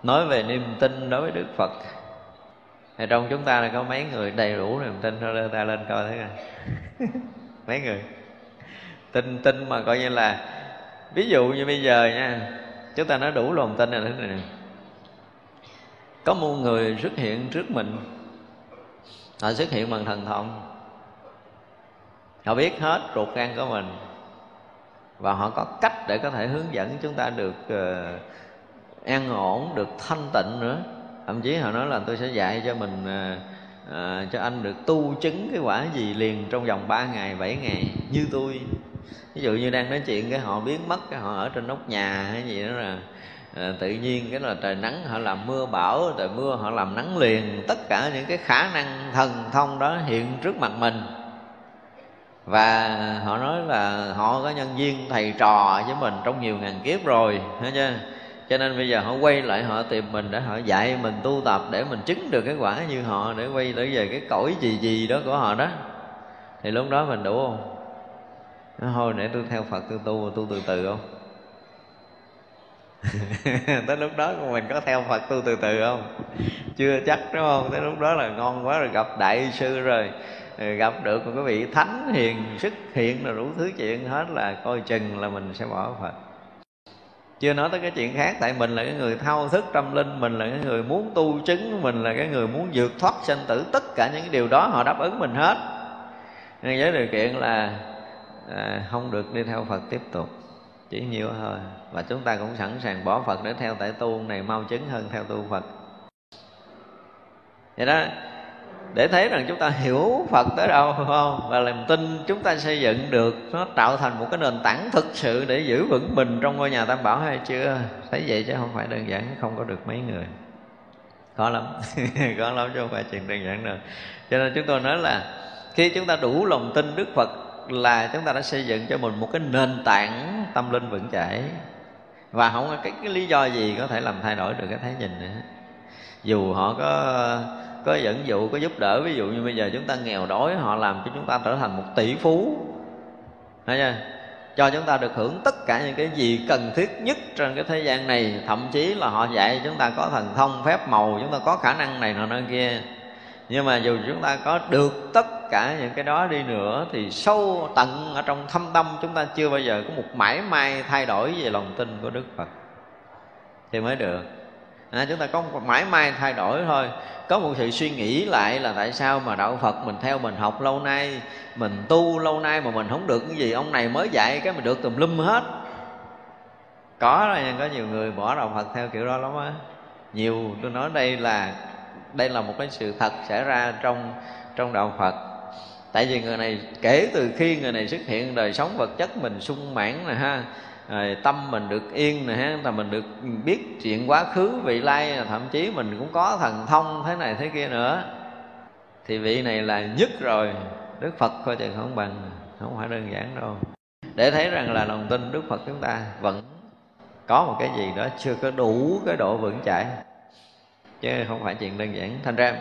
nói về niềm tin đối với đức phật thì trong chúng ta là có mấy người đầy đủ niềm tin thôi đưa ta lên coi thế coi. Mấy người? Tin tin mà coi như là ví dụ như bây giờ nha chúng ta nói đủ lòng tin là thế này có một người xuất hiện trước mình. Họ xuất hiện bằng thần thông. Họ biết hết ruột gan của mình. Và họ có cách để có thể hướng dẫn chúng ta được uh, an ổn được thanh tịnh nữa. Thậm chí họ nói là tôi sẽ dạy cho mình uh, uh, cho anh được tu chứng cái quả gì liền trong vòng 3 ngày 7 ngày như tôi ví dụ như đang nói chuyện cái họ biến mất cái họ ở trên nóc nhà hay gì đó là à, tự nhiên cái là trời nắng họ làm mưa bão trời mưa họ làm nắng liền. Tất cả những cái khả năng thần thông đó hiện trước mặt mình. Và họ nói là họ có nhân viên thầy trò với mình trong nhiều ngàn kiếp rồi thấy chưa? Cho nên bây giờ họ quay lại họ tìm mình để họ dạy mình tu tập để mình chứng được cái quả như họ để quay trở về cái cõi gì gì đó của họ đó. Thì lúc đó mình đủ không? Ờ, hồi để tôi theo phật, tôi tu tu từ từ không? Tới lúc đó mình có theo phật, tu từ từ không? Chưa chắc, đúng không? Tới lúc đó là ngon quá rồi, gặp đại sư rồi. Ừ, gặp được một cái vị thánh hiền xuất hiện là đủ thứ chuyện hết là coi chừng là mình sẽ bỏ phật. Chưa nói tới cái chuyện khác, tại mình là cái người thao thức tâm linh, mình là cái người muốn tu chứng, mình là cái người muốn vượt thoát sanh tử, tất cả những cái điều đó họ đáp ứng mình hết. Nên với điều kiện là à, không được đi theo phật tiếp tục chỉ nhiều thôi. Và chúng ta cũng sẵn sàng bỏ phật để theo tại tu này mau chứng hơn theo tu phật. Vậy đó để thấy rằng chúng ta hiểu Phật tới đâu phải không? Và làm tin chúng ta xây dựng được nó tạo thành một cái nền tảng thực sự để giữ vững mình trong ngôi nhà tam bảo hay chưa? Thấy vậy chứ không phải đơn giản không có được mấy người. Khó lắm khó lắm chứ không phải chuyện đơn giản đâu. Cho nên chúng tôi nói là khi chúng ta đủ lòng tin Đức Phật là chúng ta đã xây dựng cho mình một cái nền tảng tâm linh vững chãi. Và không có cái, cái lý do gì có thể làm thay đổi được cái thái nhìn nữa. Dù họ có có dẫn dụ có giúp đỡ ví dụ như bây giờ chúng ta nghèo đói họ làm cho chúng ta trở thành một tỷ phú. Thấy chưa? cho chúng ta được hưởng tất cả những cái gì cần thiết nhất trên cái thế gian này. Thậm chí là họ dạy chúng ta có thần thông phép màu chúng ta có khả năng này nọ nơi kia nhưng mà dù chúng ta có được tất cả những cái đó đi nữa thì sâu tận ở trong thâm tâm chúng ta chưa bao giờ có một mãi may thay đổi về lòng tin của đức phật. Thì mới được. À, chúng ta có một mãi may thay đổi thôi. Có một sự suy nghĩ lại là tại sao mà đạo phật mình theo mình học lâu nay mình tu lâu nay mà mình không được cái gì. Ông này mới dạy cái mình được tùm lum hết. Có rồi có nhiều người bỏ đạo phật theo kiểu đó lắm á. Nhiều tôi nói đây là đây là một cái sự thật xảy ra trong trong đạo phật. Tại vì người này, kể từ khi người này xuất hiện, đời sống vật chất mình sung mãn nè ha, rồi tâm mình được yên nè ha là mình được biết chuyện quá khứ, vị lai à, thậm chí mình cũng có thần thông thế này thế kia nữa. Thì vị này là nhất rồi. Đức phật coi chừng không bằng, không phải đơn giản đâu. Để thấy rằng là lòng tin đức phật chúng ta vẫn có một cái gì đó chưa có đủ cái độ vững chãi chứ không phải chuyện đơn giản. Thành ra,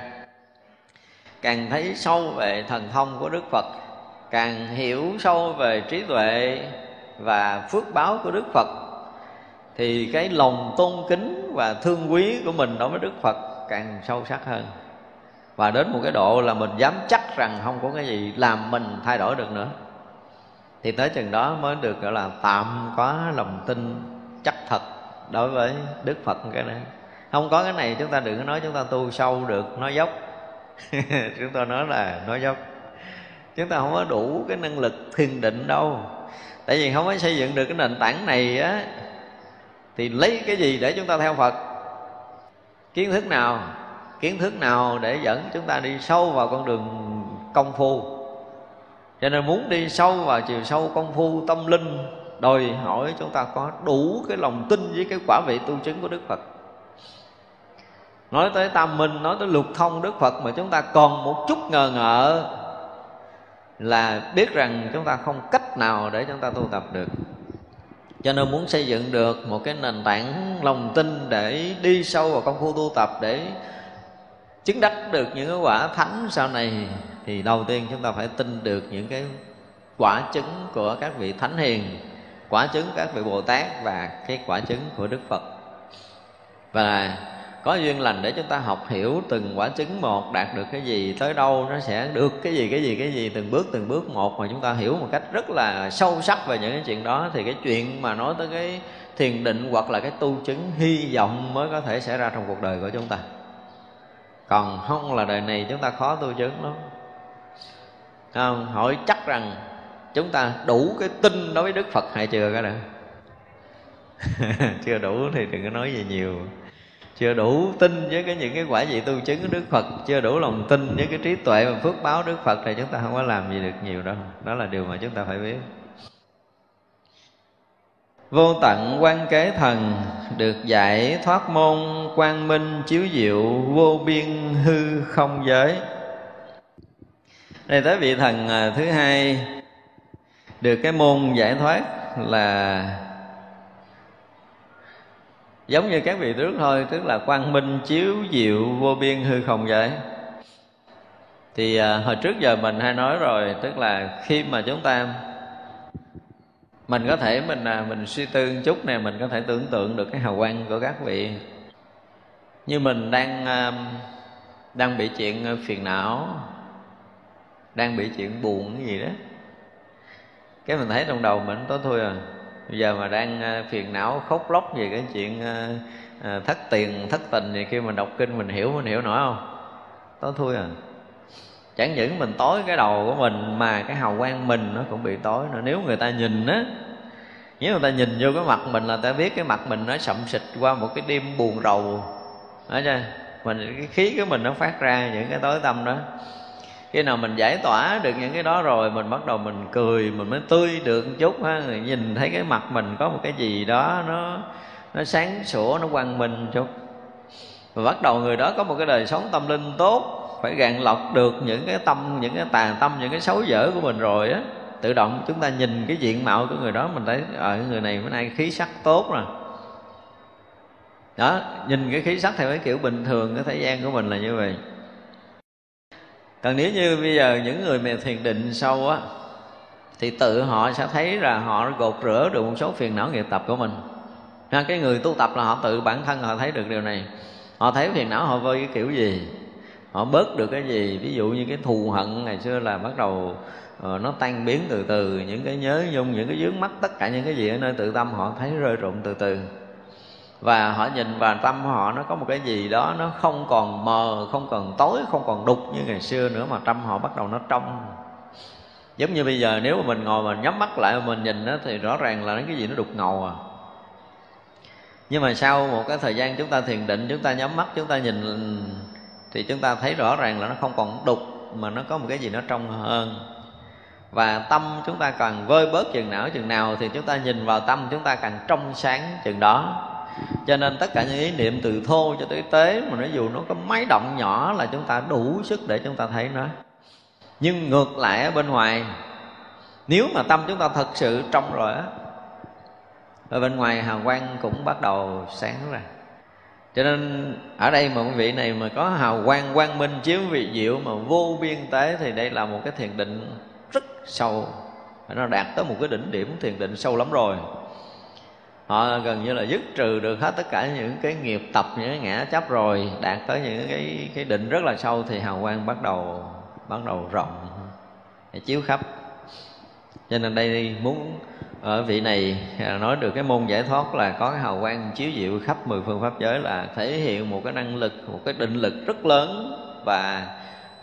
càng thấy sâu về thần thông của đức phật, càng hiểu sâu về trí tuệ và phước báo của đức phật, thì cái lòng tôn kính và thương quý của mình đối với đức phật càng sâu sắc hơn. Và đến một cái độ là mình dám chắc rằng không có cái gì làm mình thay đổi được nữa. Thì tới chừng đó mới được gọi là tạm có lòng tin chắc thật đối với đức phật cái này không có cái này, chúng ta đừng có nói chúng ta tu sâu được, nói dốc. Chúng ta nói là nói dốc. Chúng ta không có đủ cái năng lực thiền định đâu. Tại vì không có xây dựng được cái nền tảng này á, thì lấy cái gì để chúng ta theo phật? Kiến thức nào? Kiến thức nào để dẫn chúng ta đi sâu vào con đường công phu? Cho nên muốn đi sâu vào chiều sâu công phu, tâm linh, đòi hỏi chúng ta có đủ cái lòng tin với cái quả vị tu chứng của đức phật nói tới tam minh, nói tới lục thông đức phật mà chúng ta còn một chút ngờ ngợ là biết rằng chúng ta không cách nào để chúng ta tu tập được. Cho nên muốn xây dựng được một cái nền tảng lòng tin để đi sâu vào công phu tu tập để chứng đắc được những cái quả thánh sau này, thì đầu tiên chúng ta phải tin được những cái quả chứng của các vị thánh hiền, quả chứng các vị bồ tát và cái quả chứng của đức phật. Và có duyên lành để chúng ta học hiểu từng quả trứng một, đạt được cái gì, tới đâu, nó sẽ được cái gì cái gì cái gì, từng bước từng bước một. Mà chúng ta hiểu một cách rất là sâu sắc về những cái chuyện đó, thì cái chuyện mà nói tới cái thiền định hoặc là cái tu chứng hy vọng mới có thể xảy ra trong cuộc đời của chúng ta. Còn không là đời này chúng ta khó tu chứng lắm. Không? Hỏi chắc rằng chúng ta đủ cái tin đối với đức phật hay chưa cái nữa chưa đủ thì đừng có nói gì nhiều chưa đủ tin với cái những cái quả vị tu chứng của Đức Phật, chưa đủ lòng tin với cái trí tuệ và phước báo Đức Phật thì chúng ta không có làm gì được nhiều đâu. Đó là điều mà chúng ta phải biết. Vô tận quan kế thần Được giải thoát môn quang minh chiếu diệu Vô biên hư không giới. Đây tới vị thần à, thứ hai. Được cái môn giải thoát là giống như các vị trước thôi tức là quang minh chiếu diệu vô biên hư không vậy. Thì à, hồi trước giờ mình hay nói rồi tức là khi mà chúng ta mình có thể mình à, mình suy tư một chút nè mình có thể tưởng tượng được cái hào quang của các vị. Như mình đang à, đang bị chuyện phiền não đang bị chuyện buồn cái gì đó. Cái mình thấy trong đầu mình tối thui à bây giờ mà đang ờ, phiền não, khóc lóc về cái chuyện ờ, ờ, thất tiền, thất tình thì khi mình đọc kinh mình hiểu mình hiểu nổi không? Tối thui à. Chẳng những mình tối cái đầu của mình mà cái hào quang mình nó cũng bị tối nữa. Nếu người ta nhìn á, nếu người ta nhìn vô cái mặt mình là ta biết cái mặt mình nó sậm xịt qua một cái đêm buồn rầu. Đó chưa? Mình, cái khí của mình nó phát ra những cái tối tâm đó khi nào mình giải tỏa được những cái đó rồi mình bắt đầu mình cười mình mới tươi được một chút ha. Người nhìn thấy cái mặt mình có một cái gì đó nó nó sáng sủa nó quang minh chút. Và bắt đầu người đó có một cái đời sống tâm linh tốt phải gạn lọc được những cái tâm những cái tàn tâm những cái xấu dở của mình rồi á. Tự động chúng ta nhìn cái diện mạo của người đó mình thấy ờ, ở à, người này bữa nay khí sắc tốt rồi đó nhìn cái khí sắc theo cái kiểu bình thường cái thế gian của mình là như vậy còn nếu như bây giờ những người mà thiền định sâu á thì tự họ sẽ thấy là họ gột rửa được một số phiền não nghiệp tập của mình. Ha, cái người tu tập là họ tự bản thân họ thấy được điều này. Họ thấy phiền não họ vơi cái kiểu gì? Họ bớt được cái gì? Ví dụ như cái thù hận ngày xưa là bắt đầu uh, nó tan biến từ từ những cái nhớ nhung những cái dướng mắt tất cả những cái gì ở nơi tự tâm họ thấy rơi rụng từ từ và họ nhìn vào tâm họ nó có một cái gì đó nó không còn mờ không còn tối không còn đục như ngày xưa nữa mà tâm họ bắt đầu nó trong. Giống như bây giờ nếu mà mình ngồi mình nhắm mắt lại mà mình nhìn đó, thì rõ ràng là cái gì nó đục ngầu à. Nhưng mà sau một cái thời gian chúng ta thiền định chúng ta nhắm mắt chúng ta nhìn thì chúng ta thấy rõ ràng là nó không còn đục mà nó có một cái gì nó trong hơn. Và tâm chúng ta càng vơi bớt chừng nào chừng nào thì chúng ta nhìn vào tâm chúng ta càng trong sáng chừng đó cho nên tất cả những ý niệm từ thô cho tới tế mà nó dù nó có máy động nhỏ là chúng ta đủ sức để chúng ta thấy nó. Nhưng ngược lại ở bên ngoài, nếu mà tâm chúng ta thật sự trong rồi á, ở bên ngoài hào quang cũng bắt đầu sáng ra. Cho nên ở đây mà quý vị này mà có hào quang quang minh chiếu vị diệu mà vô biên tế thì đây là một cái thiền định rất sâu. Nó đạt tới một cái đỉnh điểm thiền định sâu lắm rồi họ gần như là dứt trừ được hết tất cả những cái nghiệp tập những cái ngã chấp rồi đạt tới những cái cái định rất là sâu thì hào quang bắt đầu bắt đầu rộng chiếu khắp. Cho nên đây muốn ở vị này à, nói được cái môn giải thoát là có cái hào quang chiếu diệu khắp mười phương pháp giới là thể hiện một cái năng lực một cái định lực rất lớn và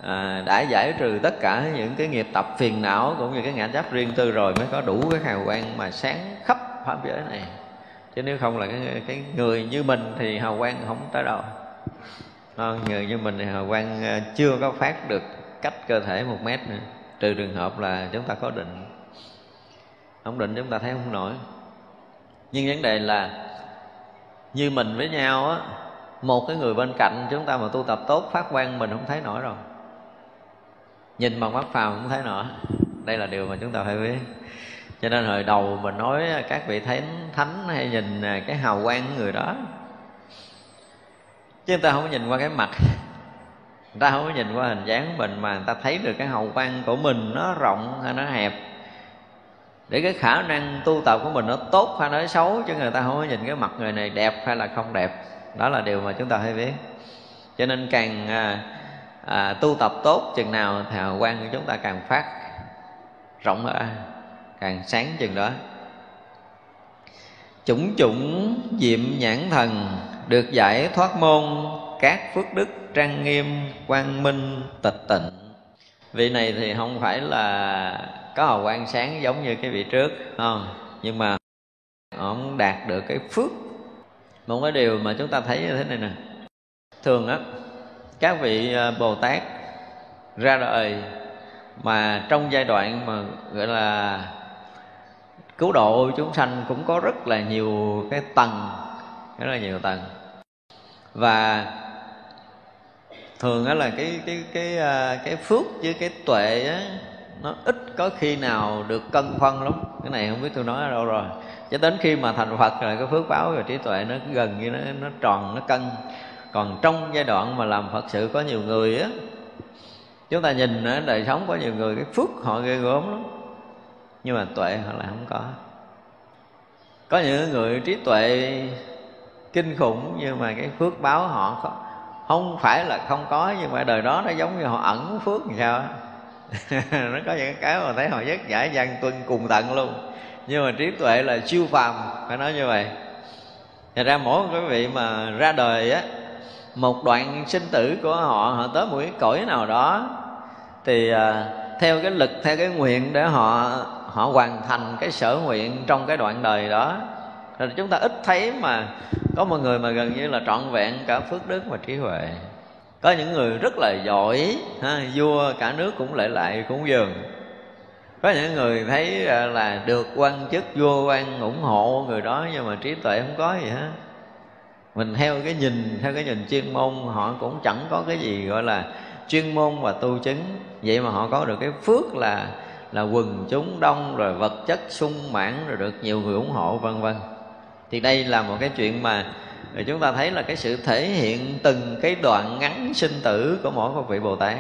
à, đã giải trừ tất cả những cái nghiệp tập phiền não cũng như cái ngã chấp riêng tư rồi mới có đủ cái hào quang mà sáng khắp pháp giới này chứ nếu không là cái, cái người như mình thì hào quang không tới đâu. À, người như mình thì hào quang ờ, chưa có phát được cách cơ thể một mét nữa. Trừ trường hợp là chúng ta có định. Không định chúng ta thấy không nổi. Nhưng vấn đề là như mình với nhau á một cái người bên cạnh chúng ta mà tu tập tốt phát quan mình không thấy nổi rồi. Nhìn bằng mắt phàm không thấy nổi. Đây là điều mà chúng ta phải biết cho nên hồi đầu mình nói các vị thánh thánh hay nhìn cái hào quang của người đó chứ người ta không có nhìn qua cái mặt. Người ta không có nhìn qua hình dáng của mình mà người ta thấy được cái hào quang của mình nó rộng hay nó hẹp. Để cái khả năng tu tập của mình nó tốt hay nó xấu chứ người ta không có nhìn cái mặt người này đẹp hay là không đẹp. Đó là điều mà chúng ta hay biết. Cho nên càng à, à, tu tập tốt chừng nào thì hào quang của chúng ta càng phát rộng ra càng sáng chừng đó. Chủng chủng diệm nhãn thần được giải thoát môn các phước đức trang nghiêm, quang minh, tịch tịnh. Vị này thì không phải là có hào quang sáng giống như cái vị trước không? Nhưng mà ông đạt được cái phước. Một cái điều mà chúng ta thấy như thế này nè. Thường á, các vị à, bồ tát ra đời mà trong giai đoạn mà gọi là cứu độ chúng sanh cũng có rất là nhiều cái tầng, rất là nhiều tầng. Và thường á là cái cái cái à, cái phước với cái tuệ á, nó ít có khi nào được cân phân lắm. Cái này không biết tôi nói ở đâu rồi. Cho đến khi mà thành phật rồi, cái phước báo và trí tuệ nó gần như nó nó tròn, nó cân. Còn trong giai đoạn mà làm phật sự có nhiều người á, chúng ta nhìn ở đời sống có nhiều người, cái phước họ ghê gớm lắm nhưng mà tuệ họ lại không có. Có những người trí tuệ kinh khủng nhưng mà cái phước báo họ không phải là không có nhưng mà đời đó nó giống như họ ẩn phước làm sao nó có những cái mà thấy họ rất giải văn tuân cùng tận luôn. Nhưng mà trí tuệ là siêu phàm phải nói như vậy. Thật ra mỗi quý vị mà ra đời á Một đoạn sinh tử của họ Họ tới một cái cõi nào đó Thì uh, theo cái lực, theo cái nguyện Để họ họ hoàn thành cái sở nguyện Trong cái đoạn đời đó. Rồi chúng ta ít thấy mà Có một người mà gần như là trọn vẹn Cả phước đức và trí huệ. Có những người rất là giỏi ha, Vua cả nước cũng lại lại cúng dường. Có những người thấy à, là được quan chức vua quan ủng hộ người đó nhưng mà trí tuệ không có gì hết. Mình theo cái nhìn theo cái nhìn chuyên môn họ cũng chẳng có cái gì gọi là chuyên môn và tu chứng. Vậy mà họ có được cái phước là là quần chúng đông rồi vật chất sung mãn rồi được nhiều người ủng hộ vân vân. Thì đây là một cái chuyện mà chúng ta thấy là cái sự thể hiện từng cái đoạn ngắn sinh tử của mỗi một vị bồ tát.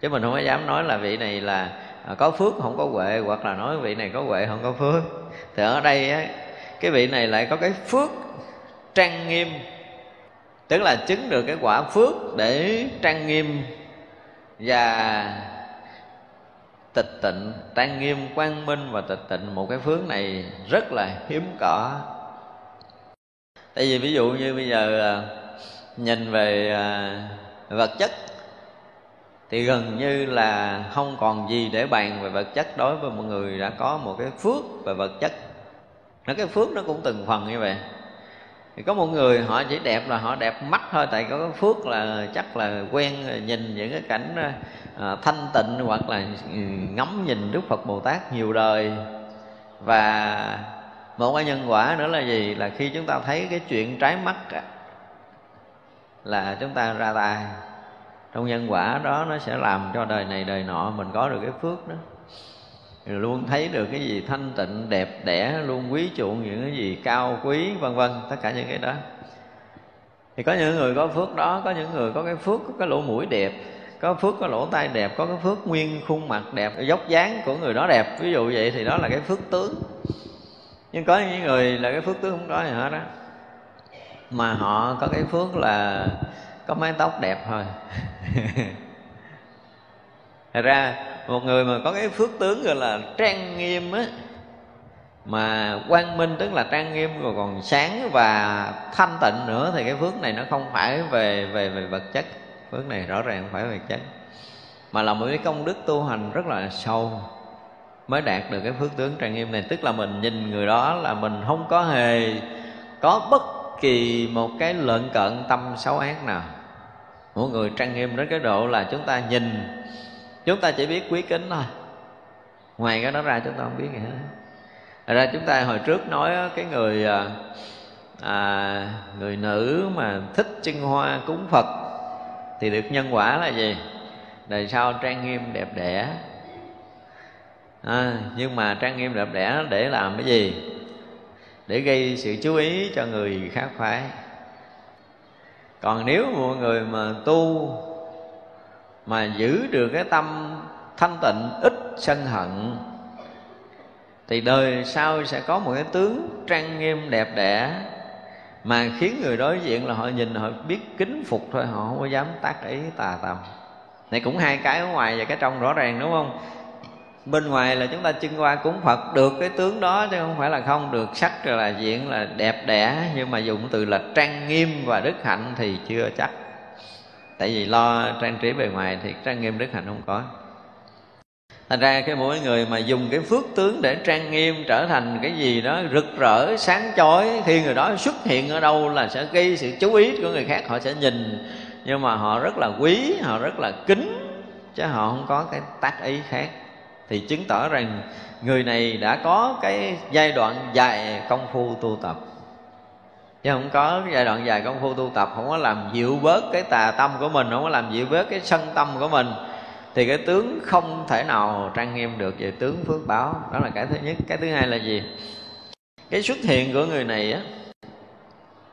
Chứ mình không có dám nói là vị này là có phước không có huệ hoặc là nói vị này có huệ không có phước. Thì ở đây á, cái vị này lại có cái phước trang nghiêm tức là chứng được cái quả phước để trang nghiêm và tịch tịnh trang nghiêm quang minh và tịch tịnh một cái phước này rất là hiếm có. Tại vì ví dụ như bây giờ à, nhìn về à, vật chất thì gần như là không còn gì để bàn về vật chất đối với một người đã có một cái phước về vật chất. Nó cái phước nó cũng từng phần như vậy thì có một người họ chỉ đẹp là họ đẹp mắt thôi tại có phước là chắc là quen nhìn những cái cảnh à, thanh tịnh hoặc là ừ, ngắm nhìn đức phật bồ tát nhiều đời. Và một cái nhân quả nữa là gì? Là khi chúng ta thấy cái chuyện trái mắt là chúng ta ra tay. Trong nhân quả đó nó sẽ làm cho đời này đời nọ mình có được cái phước đó rồi luôn thấy được cái gì thanh tịnh, đẹp đẽ, luôn quý chuộng những cái gì cao quý, vân vân, tất cả những cái đó. Thì có những người có phước đó, có những người có cái phước, có cái lỗ mũi đẹp, có phước, có lỗ tai đẹp, có cái phước nguyên khuôn mặt đẹp dốc dáng của người đó đẹp. Ví dụ vậy thì đó là cái phước tướng. Nhưng có những người là cái phước tướng không có gì hết đó mà họ có cái phước là có mái tóc đẹp thôi. Thật ra một người mà có cái phước tướng gọi là trang nghiêm á, mà quang minh tức là trang nghiêm, rồi còn sáng và thanh tịnh nữa, thì cái phước này nó không phải về về về vật chất. Phước này rõ ràng không phải về vật chất, mà là một cái công đức tu hành rất là sâu mới đạt được cái phước tướng trang nghiêm này. Tức là mình nhìn người đó là mình không có hề có bất kỳ một cái lợn cận tâm xấu ác nào. Mỗi người trang nghiêm đến cái độ là chúng ta nhìn chúng ta chỉ biết quý kính thôi ngoài cái đó ra chúng ta không biết gì hết Thật ra chúng ta hồi trước nói cái người à, à, người nữ mà thích chân hoa cúng Phật thì được nhân quả là gì? Đời sau trang nghiêm đẹp đẽ à, Nhưng mà trang nghiêm đẹp đẽ để làm cái gì? Để gây sự chú ý cho người khác phái Còn nếu một người mà tu mà giữ được cái tâm thanh tịnh, ít sân hận, thì đời sau sẽ có một cái tướng trang nghiêm, đẹp đẽ, mà khiến người đối diện là họ nhìn, họ biết kính phục thôi, họ không có dám tác ý tà tầm này cũng hai cái ở ngoài và cái trong rõ ràng, đúng không? Bên ngoài là chúng ta chân qua cúng phật, được cái tướng đó chứ không phải là không, được sắc rồi là diện là đẹp đẽ, nhưng mà dùng từ là trang nghiêm và đức hạnh thì chưa chắc tại vì lo trang trí bề ngoài thì trang nghiêm đức hạnh không có. Thành ra cái mỗi người mà dùng cái phước tướng để trang nghiêm trở thành cái gì đó rực rỡ, sáng chói, khi người đó xuất hiện ở đâu là sẽ gây sự chú ý của người khác, họ sẽ nhìn. Nhưng mà họ rất là quý, họ rất là kính, chứ họ không có cái tác ý khác. Thì chứng tỏ rằng người này đã có cái giai đoạn dài công phu tu tập chứ không có cái giai đoạn dài công phu tu tập, không có làm dịu bớt cái tà tâm của mình, không có làm dịu bớt cái sân tâm của mình. Thì cái tướng không thể nào trang nghiêm được về tướng phước báo. Đó là cái thứ nhất. Cái thứ hai là gì? Cái xuất hiện của người này á,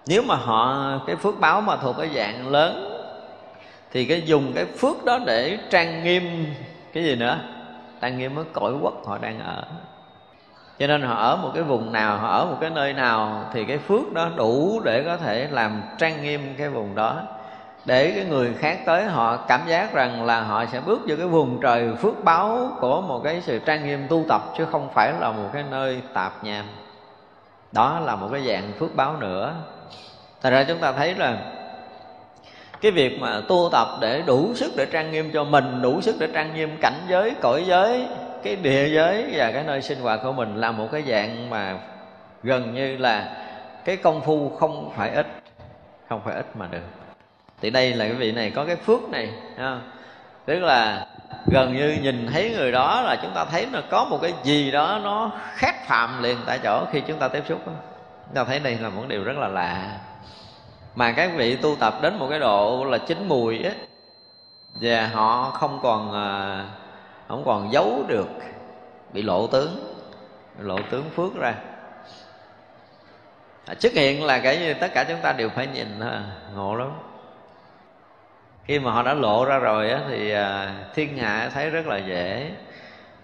nếu mà họ, cái phước báo mà thuộc cái dạng lớn, thì cái dùng cái phước đó để trang nghiêm cái gì nữa? Trang nghiêm cái cõi quốc họ đang ở cho nên họ ở một cái vùng nào, họ ở một cái nơi nào thì cái phước đó đủ để có thể làm trang nghiêm cái vùng đó. Để cái người khác tới họ cảm giác rằng là họ sẽ bước vào cái vùng trời phước báo của một cái sự trang nghiêm tu tập, chứ không phải là một cái nơi tạp nham. Đó là một cái dạng phước báo nữa. Thật ra chúng ta thấy là cái việc mà tu tập để đủ sức để trang nghiêm cho mình, đủ sức để trang nghiêm cảnh giới, cõi giới cái địa giới và cái nơi sinh hoạt của mình là một cái dạng mà gần như là cái công phu không phải ít, không phải ít mà được thì đây là cái vị này, có cái phước này, ha. tức là gần như nhìn thấy người đó là chúng ta thấy là có một cái gì đó nó khác phạm liền tại chỗ khi chúng ta tiếp xúc đó. chúng ta thấy đây là một điều rất là lạ mà các vị tu tập đến một cái độ là chín mùi á, và họ không còn à, không còn giấu được bị lộ tướng lộ tướng phước ra. À, xuất hiện là cái như tất cả chúng ta đều phải nhìn ha ngộ lắm. Khi mà họ đã lộ ra rồi á, thì à, thiên hạ thấy rất là dễ.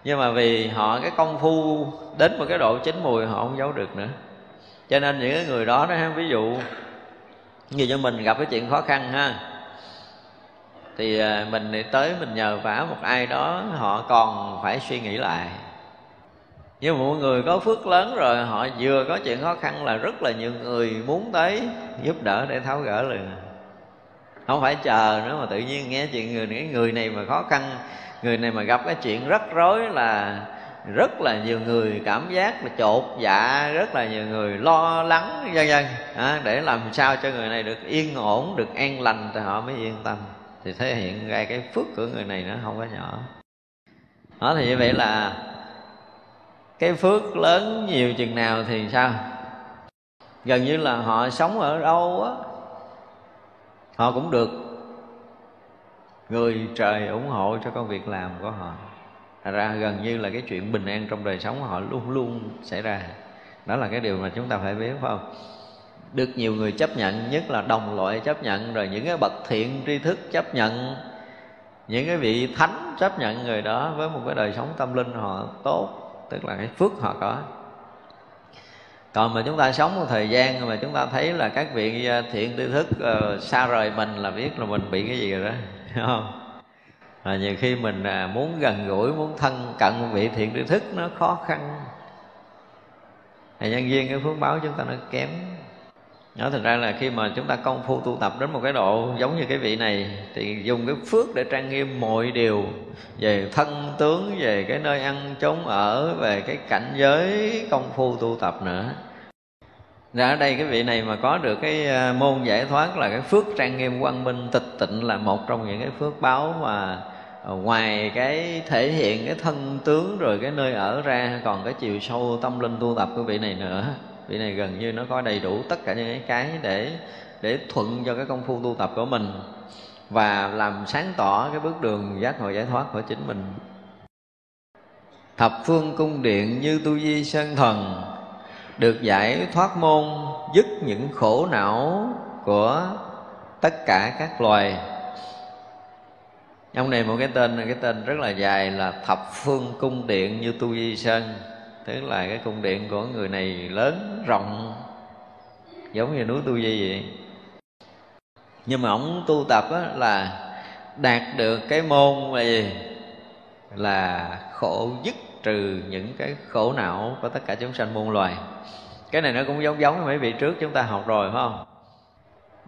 Nhưng mà vì họ cái công phu đến một cái độ chín mùi họ không giấu được nữa. Cho nên những cái người đó đó ví dụ như cho mình gặp cái chuyện khó khăn ha thì à, mình đi tới mình nhờ vả một ai đó họ còn phải suy nghĩ lại. Nhưng mà mọi người có phước lớn rồi họ vừa có chuyện khó khăn là rất là nhiều người muốn tới giúp đỡ để tháo gỡ liền. Không phải chờ nữa mà tự nhiên nghe chuyện người cái người này mà khó khăn người này mà gặp cái chuyện rắc rối là rất là nhiều người cảm giác là chột dạ rất là nhiều người lo lắng vân vân. À, để làm sao cho người này được yên ổn được an lành thì họ mới yên tâm thì thể hiện ra cái phước của người này nó không có nhỏ. Đó thì như vậy là cái phước lớn nhiều chừng nào thì sao? Gần như là họ sống ở đâu á, họ cũng được người trời ủng hộ cho công việc làm của họ. Thật ra gần như là cái chuyện bình an trong đời sống họ luôn luôn xảy ra. Đó là cái điều mà chúng ta phải biết, phải không? Được nhiều người chấp nhận nhất là đồng loại chấp nhận rồi những cái bậc thiện tri thức chấp nhận. Những cái vị thánh chấp nhận người đó với một cái đời sống tâm linh họ tốt tức là cái phước họ có. Còn mà chúng ta sống một thời gian mà chúng ta thấy là các vị à, thiện tri thức uh, xa rời mình là biết là mình bị cái gì rồi đó không? Mà nhiều khi mình à, muốn gần gũi muốn thân cận vị thiện tri thức nó khó khăn. Thì nhân viên cái phước báo chúng ta nó kém đó, thành ra là khi mà chúng ta công phu tu tập đến một cái độ giống như cái vị này, thì dùng cái phước để trang nghiêm mọi điều về thân tướng, về cái nơi ăn chốn ở, về cái cảnh giới công phu tu tập nữa. Ra ở đây cái vị này mà có được cái à, môn giải thoát là cái phước trang nghiêm quang minh tịch tịnh là một trong những cái phước báo mà à, ngoài cái thể hiện cái thân tướng rồi cái nơi ở ra, còn cái chiều sâu tâm linh tu tập của vị này nữa vị này gần như nó có đầy đủ tất cả những cái để để thuận cho cái công phu tu tập của mình và làm sáng tỏ cái bước đường giác ngộ giải thoát của chính mình. Thập phương cung điện như tu di sơn thần được giải thoát môn dứt những khổ não của tất cả các loài. Trong này một cái tên cái tên rất là dài là thập phương cung điện như tu di sơn tức là cái cung điện của người này lớn rộng giống như núi tu di vậy. Nhưng mà ông tu tập á, là đạt được cái môn là gì? Là khổ dứt trừ những cái khổ não của tất cả chúng sanh muôn loài. Cái này nó cũng giống giống với mấy vị trước chúng ta học rồi phải không?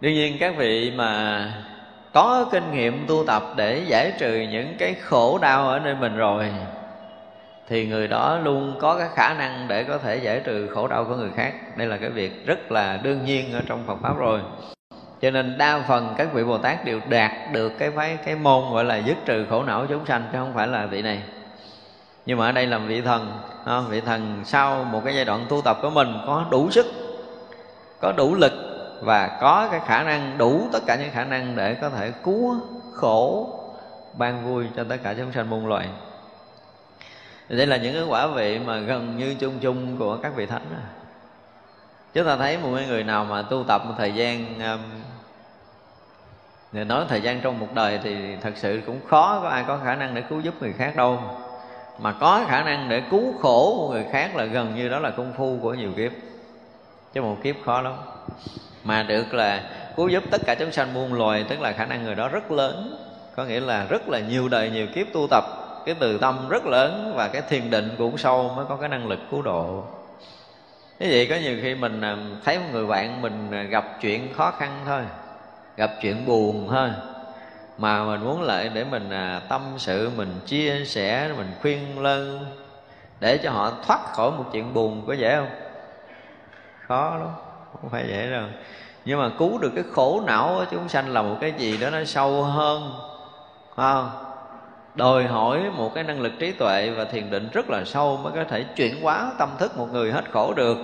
Đương nhiên các vị mà có kinh nghiệm tu tập để giải trừ những cái khổ đau ở nơi mình rồi thì người đó luôn có cái khả năng để có thể giải trừ khổ đau của người khác. Đây là cái việc rất là đương nhiên ở trong Phật pháp rồi. Cho nên đa phần các vị Bồ Tát đều đạt được cái cái, cái môn gọi là dứt trừ khổ não chúng sanh chứ không phải là vị này. Nhưng mà ở đây là vị thần vị thần sau một cái giai đoạn tu tập của mình có đủ sức có đủ lực và có cái khả năng đủ tất cả những khả năng để có thể cứu khổ ban vui cho tất cả chúng sanh muôn loài thì đây là những cái quả vị mà gần như chung chung của các vị thánh chúng ta thấy một người nào mà tu tập một thời gian um, người nói thời gian trong một đời thì thật sự cũng khó có ai có khả năng để cứu giúp người khác đâu. Mà có khả năng để cứu khổ của người khác là gần như đó là công phu của nhiều kiếp. Chứ một kiếp khó lắm. Mà được là cứu giúp tất cả chúng sanh muôn loài, tức là khả năng người đó rất lớn. Có nghĩa là rất là nhiều đời, nhiều kiếp tu tập cái từ tâm rất lớn và cái thiền định cũng sâu mới có cái năng lực cứu độ. Thế vậy có nhiều khi mình à, thấy một người bạn mình à, gặp chuyện khó khăn thôi, gặp chuyện buồn thôi, mà mình muốn lại để mình à, tâm sự, mình chia sẻ, mình khuyên lân để cho họ thoát khỏi một chuyện buồn, có dễ không? Khó lắm, không phải dễ đâu. Nhưng mà cứu được cái khổ não của chúng sanh là một cái gì đó nó sâu hơn không? Đòi hỏi một cái năng lực trí tuệ và thiền định rất là sâu mới có thể chuyển hóa tâm thức một người hết khổ được.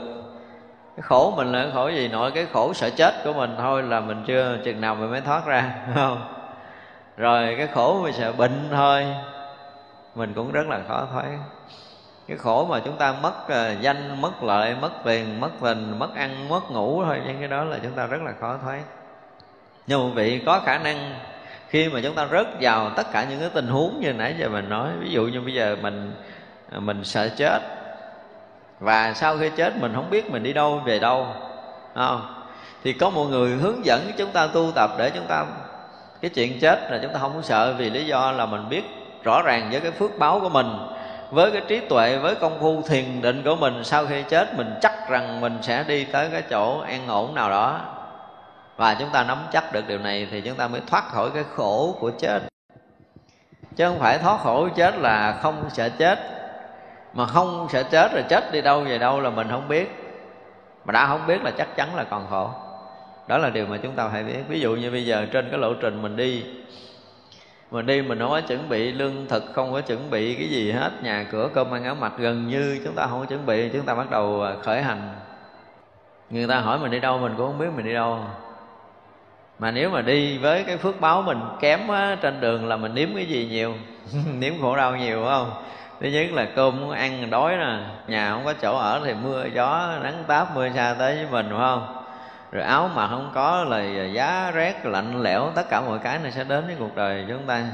Cái khổ mình là khổ gì nội cái khổ sợ chết của mình thôi là mình chưa chừng nào mình mới thoát ra không? Rồi cái khổ mình sợ bệnh thôi mình cũng rất là khó thoát cái khổ mà chúng ta mất uh, danh mất lợi mất tiền mất tình mất ăn mất ngủ thôi những cái đó là chúng ta rất là khó thoát nhưng mà vị có khả năng khi mà chúng ta rớt vào tất cả những cái tình huống như nãy giờ mình nói, ví dụ như bây giờ mình à, mình sợ chết, và sau khi chết mình không biết mình đi đâu, về đâu không? Thì có một người hướng dẫn chúng ta tu tập để chúng ta, cái chuyện chết là chúng ta không có sợ vì lý do là mình biết rõ ràng với cái phước báo của mình, với cái trí tuệ, với công phu thiền định của mình, sau khi chết mình chắc rằng mình sẽ đi tới cái chỗ an ổn nào đó và chúng ta nắm chắc được điều này thì chúng ta mới thoát khỏi cái khổ của chết. Chứ không phải thoát khổ chết là không sợ chết. Mà không sợ chết rồi chết đi đâu về đâu là mình không biết. Mà đã không biết là chắc chắn là còn khổ. Đó là điều mà chúng ta phải biết. Ví dụ như bây giờ trên cái lộ trình mình đi mình đi mình không có chuẩn bị lương thực, không có chuẩn bị cái gì hết. Nhà cửa, cơm ăn áo mặc gần như chúng ta không có chuẩn bị. Chúng ta bắt đầu à, khởi hành. Người ta hỏi mình đi đâu, mình cũng không biết mình đi đâu mà nếu mà đi với cái phước báo mình kém á, trên đường là mình nếm cái gì nhiều? Nếm khổ đau nhiều phải không? Thứ nhất là cơm muốn ăn đói nè nhà không có chỗ ở thì mưa gió nắng táp mưa xa tới với mình phải không? Rồi áo mà không có là giá rét lạnh lẽo tất cả mọi cái này sẽ đến với cuộc đời chúng ta.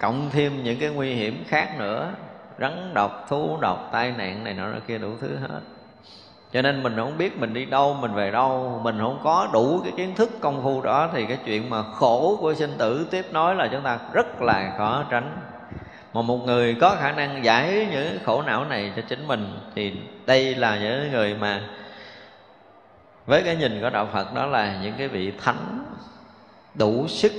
Cộng thêm những cái nguy hiểm khác nữa rắn độc thú độc tai nạn này nọ kia đủ thứ hết cho nên mình không biết mình đi đâu, mình về đâu. Mình không có đủ cái kiến thức công phu đó. Thì cái chuyện mà khổ của sinh tử tiếp nối là chúng ta rất là khó tránh. Mà một người có khả năng giải những khổ não này cho chính mình, thì đây là những người mà với cái nhìn của đạo phật đó là những cái vị thánh đủ sức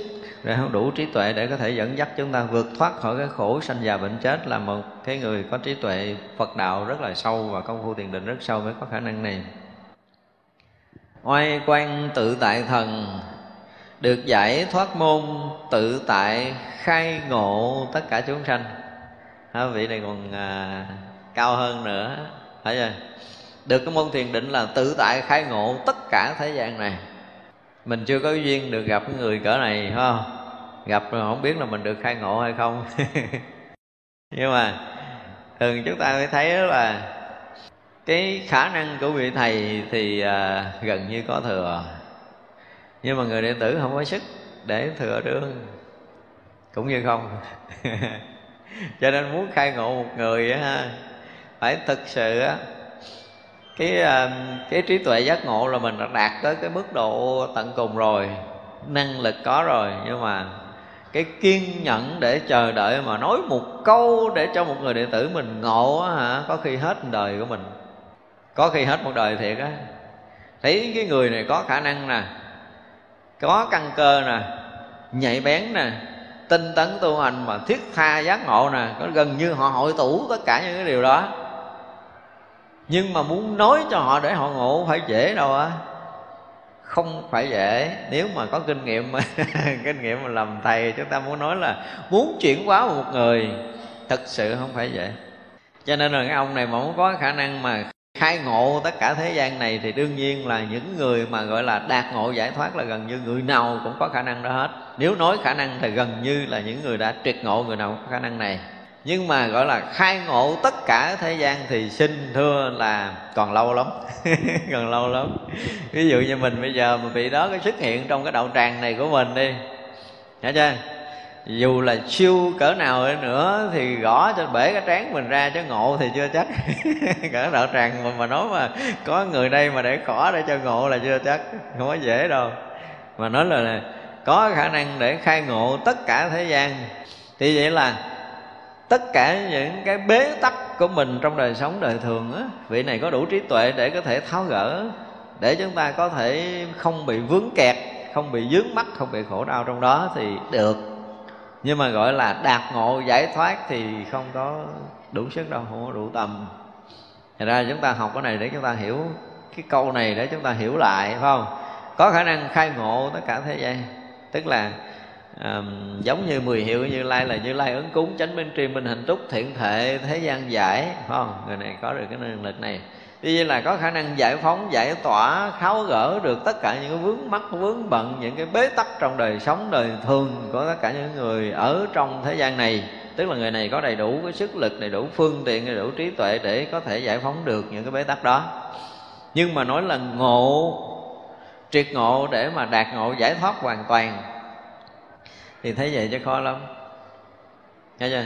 để không đủ trí tuệ để có thể dẫn dắt chúng ta vượt thoát khỏi cái khổ sanh già bệnh chết là một cái người có trí tuệ Phật đạo rất là sâu và công phu thiền định rất sâu mới có khả năng này. Oai quan tự tại thần được giải thoát môn tự tại khai ngộ tất cả chúng sanh. Hả, vị này còn à, cao hơn nữa phải chưa? Được cái môn thiền định là tự tại khai ngộ tất cả thế gian này mình chưa có duyên được gặp người cỡ này phải không? Gặp rồi không biết là mình được khai ngộ hay không. Nhưng mà thường chúng ta mới thấy là cái khả năng của vị thầy thì à, gần như có thừa. Nhưng mà người đệ tử không có sức để thừa đương cũng như không. Cho nên muốn khai ngộ một người á phải thực sự á cái ờ, cái trí tuệ giác ngộ là mình đã đạt tới cái mức độ tận cùng rồi, năng lực có rồi. Nhưng mà cái kiên nhẫn để chờ đợi mà nói một câu để cho một người đệ tử mình ngộ á hả, có khi hết đời của mình. Có khi hết một đời thiệt á. Thấy cái người này có khả năng nè, có căn cơ nè, nhạy bén nè, tinh tấn tu hành mà thiết tha giác ngộ nè, có gần như họ hội tụ tất cả những cái điều đó nhưng mà muốn nói cho họ để họ ngộ phải dễ đâu á. Không phải dễ. Nếu mà có kinh nghiệm kinh nghiệm mà làm thầy, chúng ta muốn nói là muốn chuyển hóa một người, thật sự không phải dễ. Cho nên là cái ông này mà muốn có khả năng mà khai ngộ tất cả thế gian này thì đương nhiên là những người mà gọi là đạt ngộ giải thoát là gần như người nào cũng có khả năng đó hết. Nếu nói khả năng thì gần như là những người đã triệt ngộ người nào cũng có khả năng này nhưng mà gọi là khai ngộ tất cả thế gian thì xin thưa là còn lâu lắm. Còn lâu lắm. Ví dụ như mình bây giờ mà bị đó cái xuất hiện trong cái đạo tràng này của mình đi. Hiểu chưa? Dù là siêu cỡ nào nữa thì gõ cho bể cái trán mình ra chứ ngộ thì chưa chắc. Cỡ đạo tràng mà, mà nói mà có người đây mà để cỏ để cho ngộ là chưa chắc. Không có dễ đâu. Mà nói là, là có khả năng để khai ngộ tất cả thế gian. Thì vậy là tất cả những cái bế tắc của mình trong đời sống, đời thường á, vị này có đủ trí tuệ để có thể tháo gỡ, để chúng ta có thể không bị vướng kẹt, không bị dướng mắt, không bị khổ đau trong đó thì được. Nhưng mà gọi là đạt ngộ, giải thoát thì không có đủ sức đâu, không có đủ tầm Thật ra chúng ta học cái này để chúng ta hiểu cái câu này, để chúng ta hiểu lại, phải không? Có khả năng khai ngộ tất cả thế gian. Tức là à, giống như mười hiệu như lai là như lai ứng cúng chánh minh tri minh hạnh túc thiện thệ thế gian giải phải không? Người này có được cái năng lực này. Tuy nhiên là có khả năng giải phóng giải tỏa tháo gỡ được tất cả những cái vướng mắc vướng bận những cái bế tắc trong đời sống đời thường của tất cả những người ở trong thế gian này. Tức là người này có đầy đủ cái sức lực đầy đủ phương tiện đầy đủ trí tuệ để có thể giải phóng được những cái bế tắc đó. Nhưng mà nói là ngộ triệt ngộ để mà đạt ngộ giải thoát hoàn toàn thì thấy vậy chứ khó lắm. Nghe chưa?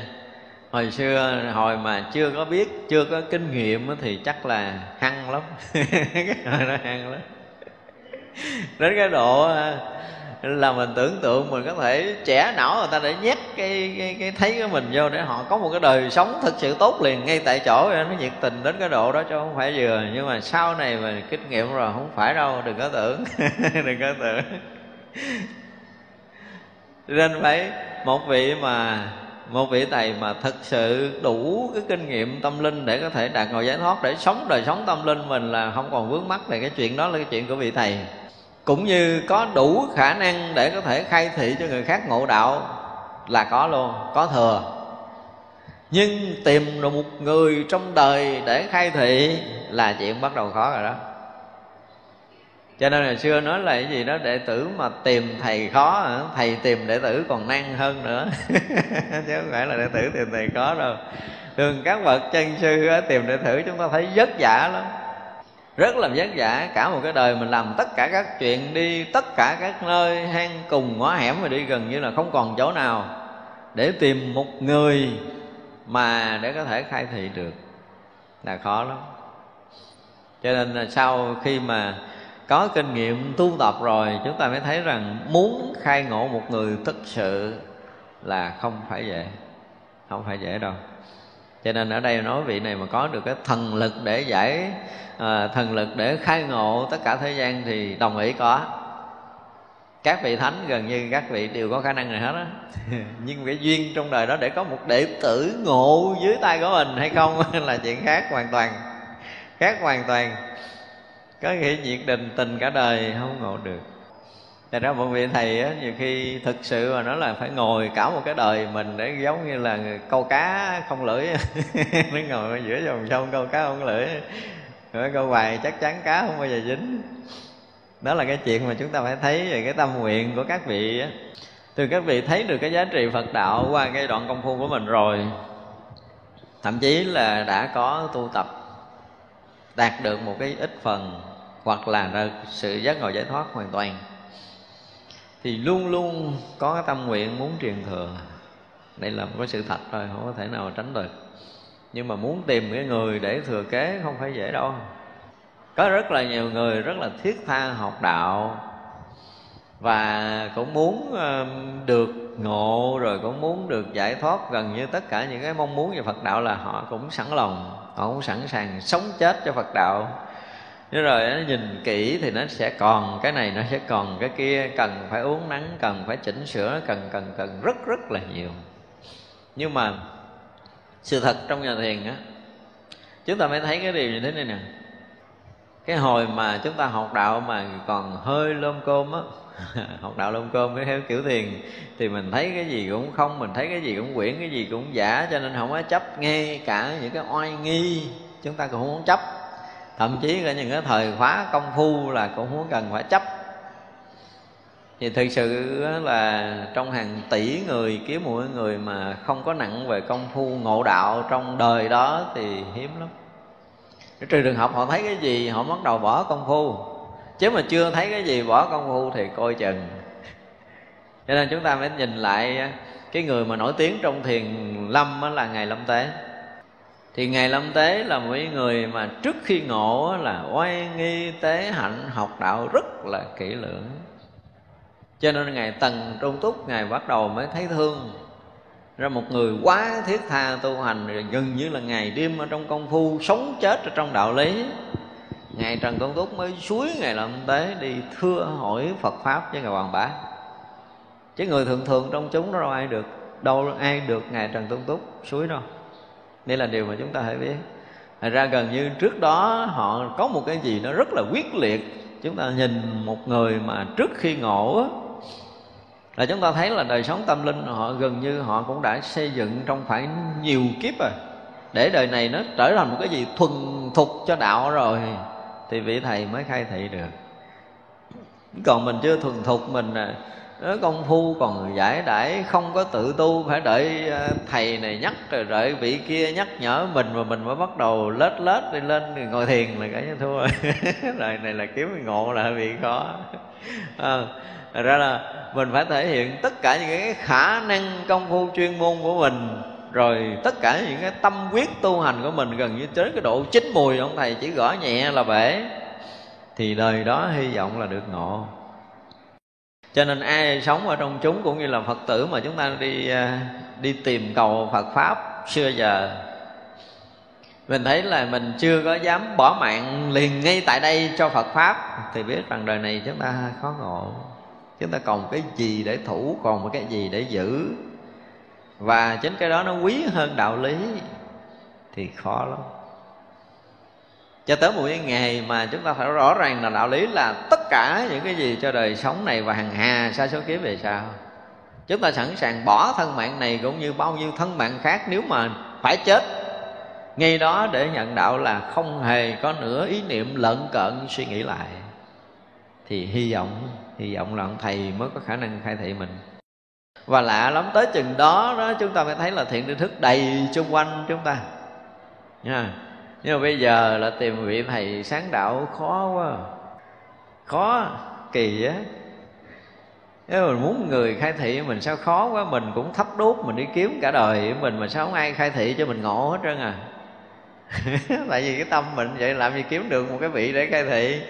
Hồi xưa hồi mà chưa có biết chưa có kinh nghiệm thì chắc là hăng lắm. Cái hồi nó hăng lắm. Đến cái độ à, là mình tưởng tượng mình có thể trẻ não người ta để nhét cái, cái, cái thấy của mình vô để họ có một cái đời sống thực sự tốt liền ngay tại chỗ. Nó nhiệt tình đến cái độ đó chứ không phải vừa. Nhưng mà sau này mà kinh nghiệm rồi không phải đâu đừng có tưởng. Đừng có tưởng nên phải, một vị mà, một vị thầy mà thực sự đủ cái kinh nghiệm tâm linh để có thể đạt ngồi giải thoát, để sống đời sống tâm linh mình là không còn vướng mắc về cái chuyện đó, là cái chuyện của vị thầy. Cũng như có đủ khả năng để có thể khai thị cho người khác ngộ đạo là có luôn, có thừa. Nhưng tìm được một người trong đời để khai thị là chuyện bắt đầu khó rồi đó cho nên hồi xưa nói là cái gì đó đệ tử mà tìm thầy khó thầy tìm đệ tử còn năng hơn nữa. Chứ không phải là đệ tử tìm thầy khó đâu. Thường các bậc chân sư tìm đệ tử chúng ta thấy vất vả lắm. Rất là vất vả. Cả một cái đời mình làm tất cả các chuyện đi, tất cả các nơi hang cùng ngõ hẻm mà đi gần như là không còn chỗ nào để tìm một người mà để có thể khai thị được. Là khó lắm. Cho nên là sau khi mà có kinh nghiệm tu tập rồi chúng ta mới thấy rằng muốn khai ngộ một người thực sự là không phải dễ không phải dễ đâu. Cho nên ở đây nói vị này mà có được cái thần lực để giải à, thần lực để khai ngộ tất cả thế gian thì đồng ý có. Các vị thánh gần như các vị đều có khả năng này hết á. Nhưng cái duyên trong đời đó để có một đệ tử ngộ dưới tay của mình hay không là chuyện khác hoàn toàn khác hoàn toàn có nghĩa nhiệt định tình cả đời không ngộ được. Tại đó một vị thầy á, nhiều khi thực sự mà nói là phải ngồi cả một cái đời mình để giống như là câu cá không lưỡi nó ngồi giữa dòng sông câu cá không lưỡi. Rồi câu bài chắc chắn cá không bao giờ dính. Đó là cái chuyện mà chúng ta phải thấy về cái tâm nguyện của các vị á. Từ các vị thấy được cái giá trị Phật đạo qua cái đoạn công phu của mình rồi thậm chí là đã có tu tập đạt được một cái ít phần hoặc là sự giác ngộ giải thoát hoàn toàn, thì luôn luôn có cái tâm nguyện muốn truyền thừa. Đây là một cái sự thật thôi, không có thể nào tránh được. Nhưng mà muốn tìm cái người để thừa kế không phải dễ đâu. Có rất là nhiều người rất là thiết tha học đạo và cũng muốn được ngộ rồi cũng muốn được giải thoát gần như tất cả những cái mong muốn về Phật đạo là họ cũng sẵn lòng họ sẵn sàng sống chết cho Phật đạo. Nếu rồi nó nhìn kỹ thì nó sẽ còn, cái này nó sẽ còn, cái kia cần phải uống nắng, cần phải chỉnh sửa, cần cần cần rất rất là nhiều. Nhưng mà sự thật trong nhà thiền á, chúng ta mới thấy cái điều như thế này nè. Cái hồi mà chúng ta học đạo mà còn hơi lôm côm á học đạo lông cơm cái theo kiểu thiền thì mình thấy cái gì cũng không, mình thấy cái gì cũng quyển, cái gì cũng giả, cho nên không có chấp nghe cả những cái oai nghi. Chúng ta cũng không muốn chấp. Thậm chí là những cái thời khóa công phu là cũng muốn cần phải chấp. Thì thực sự là trong hàng tỷ người, kiếm mỗi người mà không có nặng về công phu ngộ đạo trong đời đó thì hiếm lắm. Trừ trường học họ thấy cái gì, họ bắt đầu bỏ công phu chứ mà chưa thấy cái gì bỏ công phu thì coi chừng. Cho nên chúng ta phải nhìn lại à, cái người mà nổi tiếng trong thiền lâm là ngày lâm tế. Thì ngài lâm tế là một người mà trước khi ngộ là oai nghi tế hạnh, học đạo rất là kỹ lưỡng. Cho nên ngài tần trung túc, ngài bắt đầu mới thấy thương. Ra một người quá thiết tha tu hành gần như là ngày đêm ở trong công phu, sống chết ở trong đạo lý ngài trần công túc mới suối ngài làm tế đi thưa hỏi phật pháp với ngài hoàng bá. Chứ người thường thường trong chúng đâu ai được, đâu ai được ngài trần công túc suối đâu. Đây là điều mà chúng ta phải biết. Thật ra gần như trước đó họ có một cái gì nó rất là quyết liệt. Chúng ta nhìn một người mà trước khi ngộ Là chúng ta thấy là đời sống tâm linh họ gần như họ cũng đã xây dựng trong khoảng nhiều kiếp rồi. Để đời này nó trở thành một cái gì thuần thục cho đạo rồi. Thì vị thầy mới khai thị được. Còn mình chưa thuần thục mình à, nó công phu còn giải đãi không có tự tu phải đợi à, thầy này nhắc rồi đợi vị kia nhắc nhở mình mà mình mới bắt đầu lết lết đi lên ngồi thiền là cả thua. Rồi này là kiếm ngộ là bị khó. À, ra là mình phải thể hiện tất cả những cái khả năng công phu chuyên môn của mình rồi tất cả những cái tâm quyết tu hành của mình gần như tới cái độ chín mùi, ông thầy chỉ gõ nhẹ là bể. Thì đời đó hy vọng là được ngộ. Cho nên ai sống ở trong chúng cũng như là phật tử mà chúng ta đi à, đi tìm cầu phật pháp xưa giờ, mình thấy là mình chưa có dám bỏ mạng liền ngay tại đây cho phật pháp, thì biết rằng đời này chúng ta khó ngộ. Chúng ta còn cái gì để thủ, còn một cái gì để giữ và chính cái đó nó quý hơn đạo lý thì khó lắm. Cho tới một cái ngày mà chúng ta phải rõ ràng là đạo lý là tất cả những cái gì cho đời sống này và hàng hà sa số kiếp về sau, chúng ta sẵn sàng bỏ thân mạng này cũng như bao nhiêu thân mạng khác nếu mà phải chết. Ngay đó để nhận đạo là không hề có nửa ý niệm lợn cợn suy nghĩ lại. Thì hy vọng hy vọng là ông thầy mới có khả năng khai thị mình và lạ lắm tới chừng đó đó chúng ta mới thấy là thiện tri thức đầy xung quanh chúng ta. Nha. Nhưng mà bây giờ là tìm vị thầy sáng đạo khó quá. Khó kỳ á. Nếu mình muốn người khai thị mình sao khó quá Mình cũng thấp đốt mình đi kiếm cả đời. Mình Mà sao không ai khai thị cho mình ngộ hết trơn à. Tại vì cái tâm mình vậy làm gì kiếm được một cái vị để khai thị.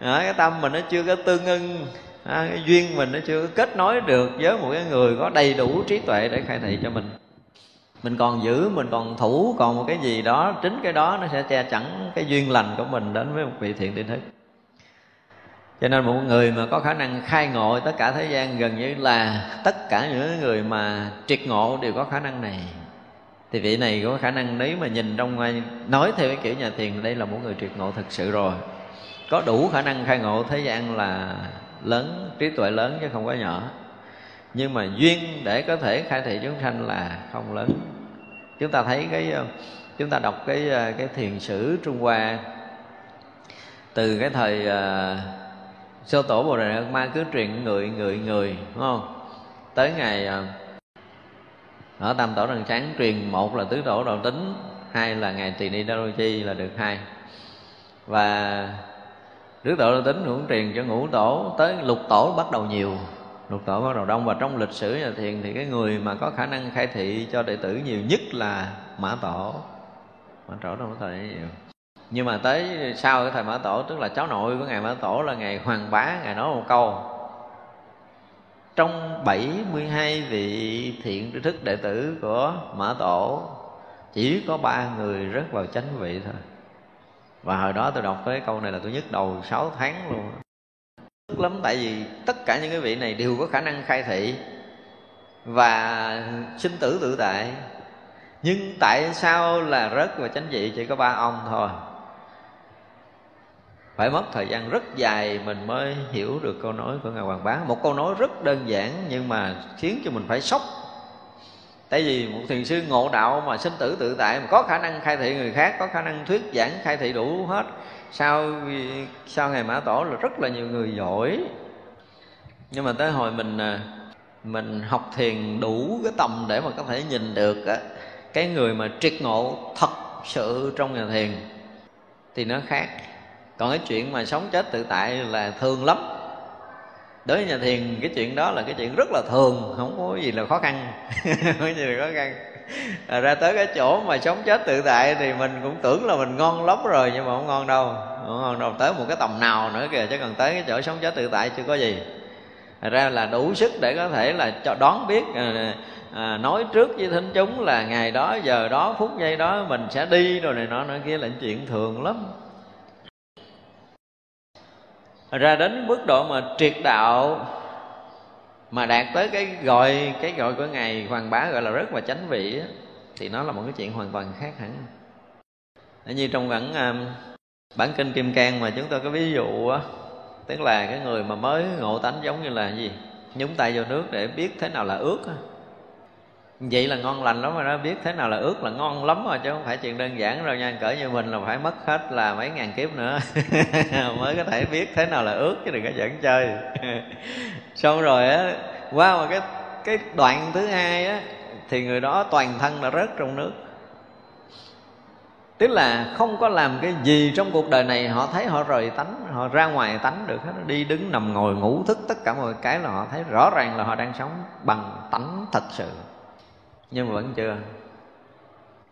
À, Cái tâm mình nó chưa có tương ưng à, Cái duyên mình nó chưa có kết nối được Với một cái người có đầy đủ trí tuệ để khai thị cho mình. Mình còn giữ mình còn thủ còn một cái gì đó chính cái đó nó sẽ che chắn cái duyên lành của mình đến với một vị thiện tri thức cho nên một người mà có khả năng khai ngộ tất cả thế gian gần như là tất cả những người mà triệt ngộ đều có khả năng này. Thì vị này có khả năng nếu mà nhìn trong ngoài nói theo cái kiểu nhà thiền đây là một người triệt ngộ thực sự rồi. Có đủ khả năng khai ngộ thế gian là lớn trí tuệ lớn chứ không có nhỏ. Nhưng mà duyên để có thể khai thị chúng sanh là không lớn. Chúng ta thấy cái chúng ta đọc cái cái thiền sử trung hoa. Từ cái thời à, uh, sơ tổ bồ đề ma cứ truyền người người người đúng không? Tới ngày uh, ở tam tổ đằng sáng truyền một là tứ tổ đầu tính hai là ngày trì ni đa chi là được hai. Và đức tổ đầu tính hưởng truyền cho ngũ tổ, tới lục tổ bắt đầu nhiều. Lục tổ bắt đầu đông và trong lịch sử nhà thiền thì cái người mà có khả năng khai thị cho đệ tử nhiều nhất là mã tổ. Mã tổ trong thời nhiều. Nhưng mà tới sau cái thời mã tổ, tức là cháu nội của ngài mã tổ là ngài hoàng bá ngài nói một câu. Trong 72 vị thiện tri thức đệ tử của mã tổ, chỉ có ba người rất vào chánh vị thôi và hồi đó tôi đọc cái câu này là tôi nhức đầu 6 tháng luôn. Lắm, tại vì tất cả những cái vị này đều có khả năng khai thị và sinh tử tự tại. Nhưng tại sao là rớt và chánh vị chỉ có ba ông thôi? Phải mất thời gian rất dài mình mới hiểu được câu nói của ngài hoàng bá. Một câu nói rất đơn giản nhưng mà khiến cho mình phải sốc tại vì một thiền sư ngộ đạo mà sinh tử tự tại mà có khả năng khai thị người khác có khả năng thuyết giảng khai thị đủ hết. Sau sau ngày mã tổ là rất là nhiều người giỏi. Nhưng mà tới hồi mình à, mình học thiền đủ cái tầm để mà có thể nhìn được á, cái người mà triệt ngộ thật sự trong nhà thiền thì nó khác. Còn cái chuyện mà sống chết tự tại là thường lắm đối với nhà thiền cái chuyện đó là cái chuyện rất là thường không có gì là khó khăn. Không có gì là khó khăn. À, ra tới cái chỗ mà sống chết tự tại thì mình cũng tưởng là mình ngon lắm rồi nhưng mà không ngon đâu. Không ngon đâu. Tới một cái tầm nào nữa kìa chứ còn tới cái chỗ sống chết tự tại chưa có gì. Ra là đủ sức để có thể là cho đón biết à, à, nói trước với thính chúng là ngày đó giờ đó phút giây đó mình sẽ đi rồi này nọ nữa kia là chuyện thường lắm ra đến mức độ mà triệt đạo mà đạt tới cái gọi cái gọi của ngài hoàng bá gọi là rất là chánh vị á, thì nó là một cái chuyện hoàn toàn khác hẳn. Như trong bản à, bản kinh kim cang mà chúng tôi có ví dụ á tức là cái người mà mới ngộ tánh giống như là gì? Nhúng tay vô nước để biết thế nào là ướt á vậy là ngon lành lắm rồi đó, biết thế nào là ướt là ngon lắm rồi, chứ không phải chuyện đơn giản đâu nha. Cỡ như mình là phải mất hết là mấy ngàn kiếp nữa. Mới có thể biết thế nào là ướt chứ đừng có dẫn chơi. Xong rồi á qua một cái cái đoạn thứ hai á, thì người đó toàn thân là rớt trong nước. Tức là không có làm cái gì trong cuộc đời này, họ thấy họ rời tánh, họ ra ngoài tánh được hết. Đi đứng nằm ngồi ngủ thức tất cả mọi cái là họ thấy rõ ràng là họ đang sống bằng tánh thật sự nhưng mà vẫn chưa.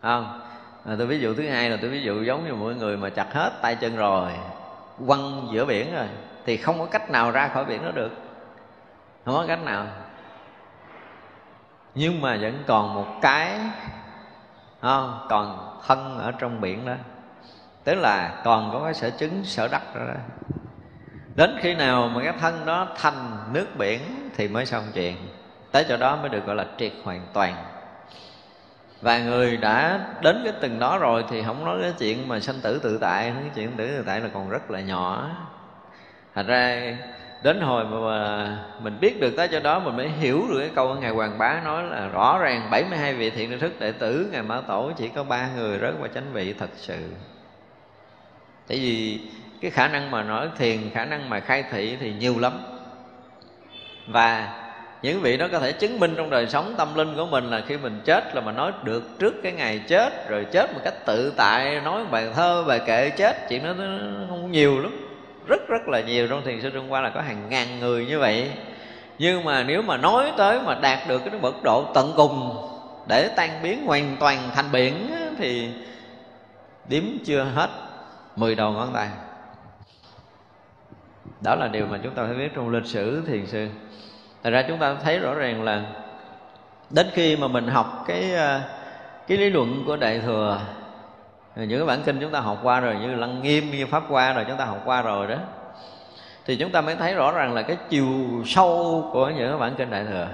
Không. À, tôi ví dụ thứ hai là tôi ví dụ giống như mọi người mà chặt hết tay chân rồi quăng giữa biển rồi thì không có cách nào ra khỏi biển đó được. Không có cách nào. Nhưng mà vẫn còn một cái không? còn thân ở trong biển đó. Tức là còn có cái sở chứng sở đắc đó, đó. Đến khi nào mà cái thân đó thành nước biển thì mới xong chuyện. Tới chỗ đó mới được gọi là triệt hoàn toàn và người đã đến cái từng đó rồi thì không nói cái chuyện mà sanh tử tự tại cái chuyện tử tự tại là còn rất là nhỏ. Thành ra, đến hồi mà mình biết được tới cho đó, mình mới hiểu được cái câu ngài hoàng bá nói là rõ ràng 72 vị thiện thức đệ tử ngài mã tổ chỉ có ba người rớt qua chánh vị thật sự. Tại vì cái khả năng mà nói thiền, khả năng mà khai thị thì nhiều lắm. Và những vị đó có thể chứng minh trong đời sống tâm linh của mình là khi mình chết là mình nói được trước cái ngày chết, rồi chết một cách tự tại, nói bài thơ, bài kệ, chết. Chuyện đó nó không nhiều lắm. Rất rất là nhiều trong thiền sư Trung Hoa là có hàng ngàn người như vậy. Nhưng mà nếu mà nói tới mà đạt được cái mức độ tận cùng để tan biến hoàn toàn thành biển thì điếm chưa hết mười đầu ngón tay. Đó là điều mà chúng ta phải biết trong lịch sử thiền sư. Thật ra chúng ta thấy rõ ràng là đến khi mà mình học cái ờ, cái lý luận của đại thừa những cái bản kinh chúng ta học qua rồi, như lăng nghiêm, như pháp qua rồi, chúng ta học qua rồi đó, thì chúng ta mới thấy rõ ràng là cái chiều sâu của những cái bản kinh đại thừa.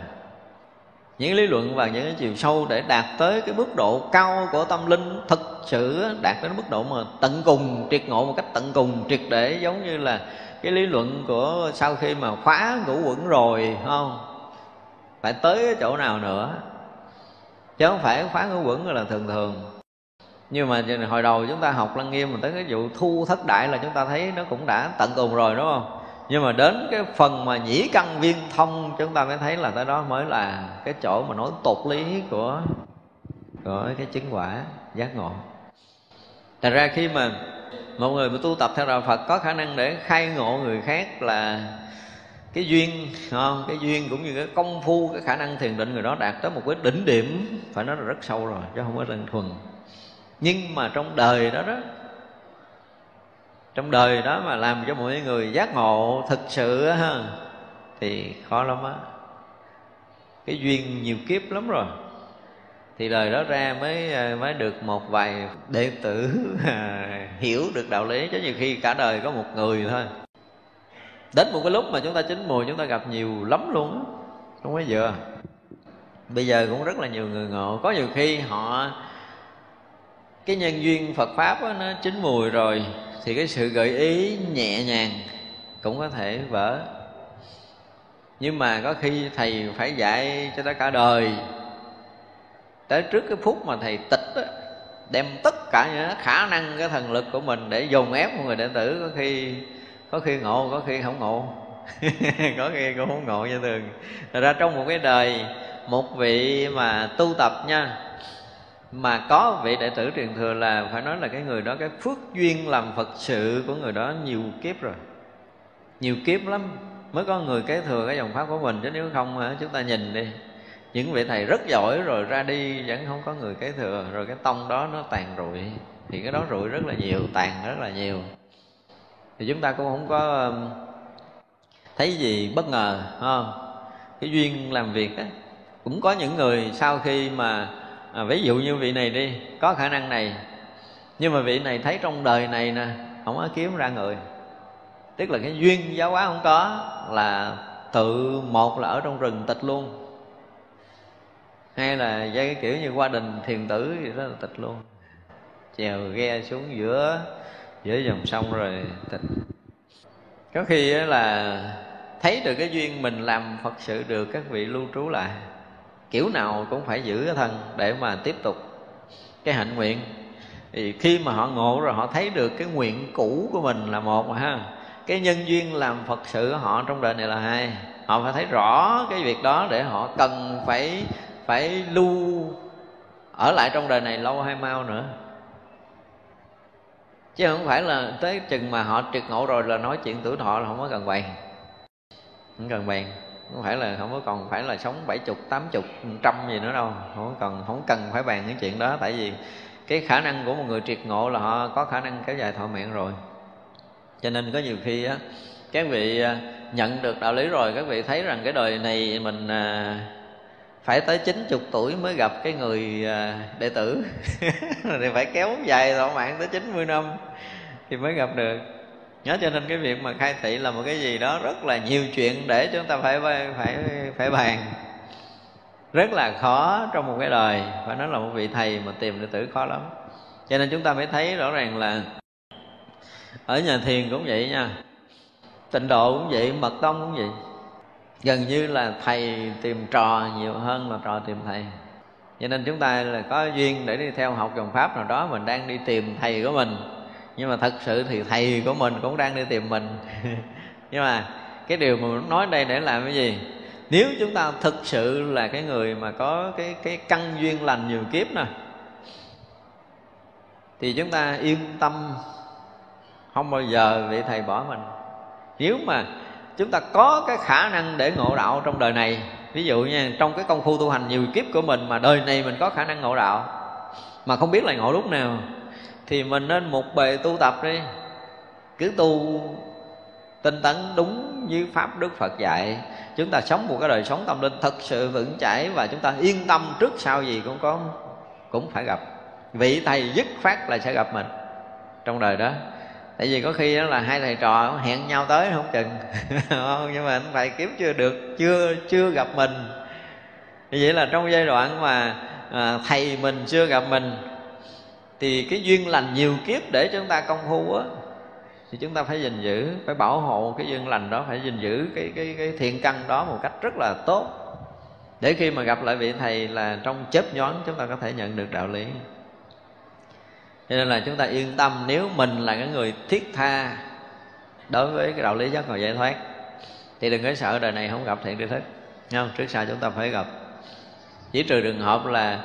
Những lý luận và những cái chiều sâu để đạt tới cái mức độ cao của tâm linh thực sự đạt đến mức độ mà tận cùng, triệt ngộ một cách tận cùng, triệt để giống như là cái lý luận của sau khi mà khóa ngũ quẩn rồi, không? Phải tới cái chỗ nào nữa? Chứ không phải khóa ngũ quẩn là thường thường. Nhưng mà hồi đầu chúng ta học lăng nghiêm mà tới cái vụ thu thất đại là chúng ta thấy nó cũng đã tận cùng rồi, đúng không? Nhưng mà đến cái phần mà nhĩ căn viên thông, chúng ta mới thấy là tới đó mới là cái chỗ mà nói tột lý của của cái chứng quả giác ngộ. Thật ra khi mà một người mà tu tập theo đạo Phật có khả năng để khai ngộ người khác là cái duyên không? cái duyên cũng như cái công phu, cái khả năng thiền định người đó đạt tới một cái đỉnh điểm, phải nói là rất sâu rồi, chứ không có đơn thuần. Nhưng mà trong đời đó đó, trong đời đó mà làm cho mọi người giác ngộ thực sự ha, thì khó lắm á. Cái duyên nhiều kiếp lắm rồi thì đời đó ra mới ờ, mới được một vài đệ tử à, hiểu được đạo lý. Chứ nhiều khi cả đời có một người thôi. Đến một cái lúc mà chúng ta chín mùi chúng ta gặp nhiều lắm luôn á. Không có vừa à. bây giờ cũng rất là nhiều người ngộ. Có nhiều khi họ cái nhân duyên Phật pháp đó, nó chín mùi rồi thì cái sự gợi ý nhẹ nhàng cũng có thể vỡ. Nhưng mà có khi thầy phải dạy cho ta cả đời tới trước cái phút mà thầy tịch đó, đem tất cả những khả năng cái thần lực của mình để dồn ép một người đệ tử có khi có khi ngộ có khi không ngộ. Có khi cũng không ngộ như thường. Thật ra trong một cái đời một vị mà tu tập nha mà có vị đệ tử truyền thừa là phải nói là cái người đó cái phước duyên làm phật sự của người đó nhiều kiếp rồi. Nhiều kiếp lắm mới có người kế thừa cái dòng pháp của mình chứ nếu không chúng ta nhìn đi những vị thầy rất giỏi rồi ra đi vẫn không có người kế thừa. Rồi cái tông đó nó tàn rụi. Thì cái đó rụi rất là nhiều tàn rất là nhiều. Thì chúng ta cũng không có um, thấy gì bất ngờ không? Cái duyên làm việc á cũng có những người sau khi mà à, ví dụ như vị này đi có khả năng này. Nhưng mà vị này thấy trong đời này nè không có kiếm ra người. Tức là cái duyên giáo hóa không có là tự một là ở trong rừng tịch luôn hay là cái kiểu như qua đình, thiền tử gì đó là tịch luôn. Chèo ghe xuống giữa giữa dòng sông rồi tịch. Có khi là thấy được cái duyên mình làm phật sự được, các vị lưu trú lại. Kiểu nào cũng phải giữ cái thân để mà tiếp tục cái hạnh nguyện. Thì khi mà họ ngộ rồi, họ thấy được cái nguyện cũ của mình là một mà ha. Cái nhân duyên làm phật sự của họ trong đời này là hai. Họ phải thấy rõ cái việc đó để họ cần phải phải lưu ở lại trong đời này lâu hay mau nữa. Chứ không phải là tới chừng mà họ triệt ngộ rồi là nói chuyện tuổi thọ là không có cần bàn không cần bàn không phải là, không có còn phải là sống bảy chục, tám chục trăm gì nữa đâu. Không cần không cần phải bàn cái chuyện đó. Tại vì cái khả năng của một người triệt ngộ là họ có khả năng kéo dài thọ mạng rồi. Cho nên có nhiều khi á, các vị à, nhận được đạo lý rồi, các vị thấy rằng cái đời này mình à, phải tới 90 tuổi mới gặp cái người à, đệ tử. Thì phải kéo dài thọ mạng tới 90 năm thì mới gặp được. Nhớ cho nên cái việc mà khai thị là một cái gì đó rất là nhiều chuyện để chúng ta phải phải phải bàn. Rất là khó trong một cái đời phải nói là một vị thầy mà tìm đệ tử khó lắm. Cho nên chúng ta mới thấy rõ ràng là ở nhà thiền cũng vậy nha, tịnh độ cũng vậy, mật tông cũng vậy gần như là thầy tìm trò nhiều hơn là trò tìm thầy. Cho nên chúng ta là có duyên để đi theo học dòng pháp nào đó, mình đang đi tìm thầy của mình. Nhưng mà thật sự thì thầy của mình cũng đang đi tìm mình. Nhưng mà cái điều mà mình nói đây để làm cái gì? Nếu chúng ta thực sự là cái người mà có cái cái căn duyên lành nhiều kiếp nè, thì chúng ta yên tâm, không bao giờ vị thầy bỏ mình. Nếu mà chúng ta có cái khả năng để ngộ đạo trong đời này. Ví dụ nha, trong cái công phu tu hành nhiều kiếp của mình mà đời này mình có khả năng ngộ đạo, mà không biết là ngộ lúc nào, thì mình nên một bề tu tập đi. Cứ tu tinh tấn đúng như pháp đức phật dạy, chúng ta sống một cái đời sống tâm linh thật sự vững chãi và chúng ta yên tâm trước sau gì cũng có, cũng phải gặp. Vị thầy dứt phát là sẽ gặp mình trong đời đó tại vì có khi đó là hai thầy trò hẹn nhau tới không chừng. Nhưng mà anh thầy kiếm chưa được chưa chưa gặp mình. Vậy là trong giai đoạn mà à, thầy mình chưa gặp mình thì cái duyên lành nhiều kiếp để chúng ta công phu á. Thì chúng ta phải gìn giữ phải bảo hộ cái duyên lành đó phải gìn giữ cái cái cái thiện căn đó một cách rất là tốt. Để khi mà gặp lại vị thầy là trong chớp nhoáng chúng ta có thể nhận được đạo lý cho nên là chúng ta yên tâm nếu mình là cái người thiết tha đối với cái đạo lý giác ngộ giải thoát. Thì đừng có sợ đời này không gặp thiện tri thức. Không? Trước sau chúng ta phải gặp. Chỉ trừ trường hợp là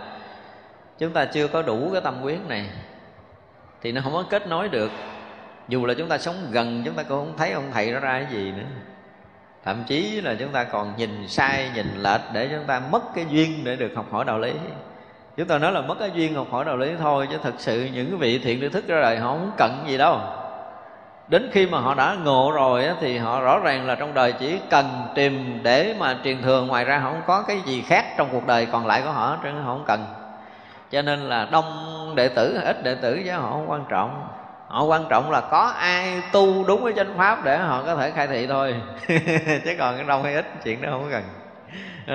chúng ta chưa có đủ cái tâm quyết này, thì nó không có kết nối được. Dù là chúng ta sống gần, chúng ta cũng không thấy ông thầy nó ra cái gì nữa. Thậm chí là chúng ta còn nhìn sai, nhìn lệch để chúng ta mất cái duyên để được học hỏi đạo lý chúng ta nói là mất cái duyên học hỏi đạo lý thôi chứ thật sự những cái vị thiện tri thức ra đời họ không cần gì đâu. Đến khi mà họ đã ngộ rồi á, thì họ rõ ràng là trong đời chỉ cần tìm để mà truyền thừa. Ngoài ra họ không có cái gì khác trong cuộc đời còn lại của họ chứ họ không cần. Cho nên là đông đệ tử ít đệ tử chứ họ không quan trọng. Họ quan trọng là có ai tu đúng cái chánh pháp để họ có thể khai thị thôi. Chứ còn cái đông hay ít chuyện đó không cần.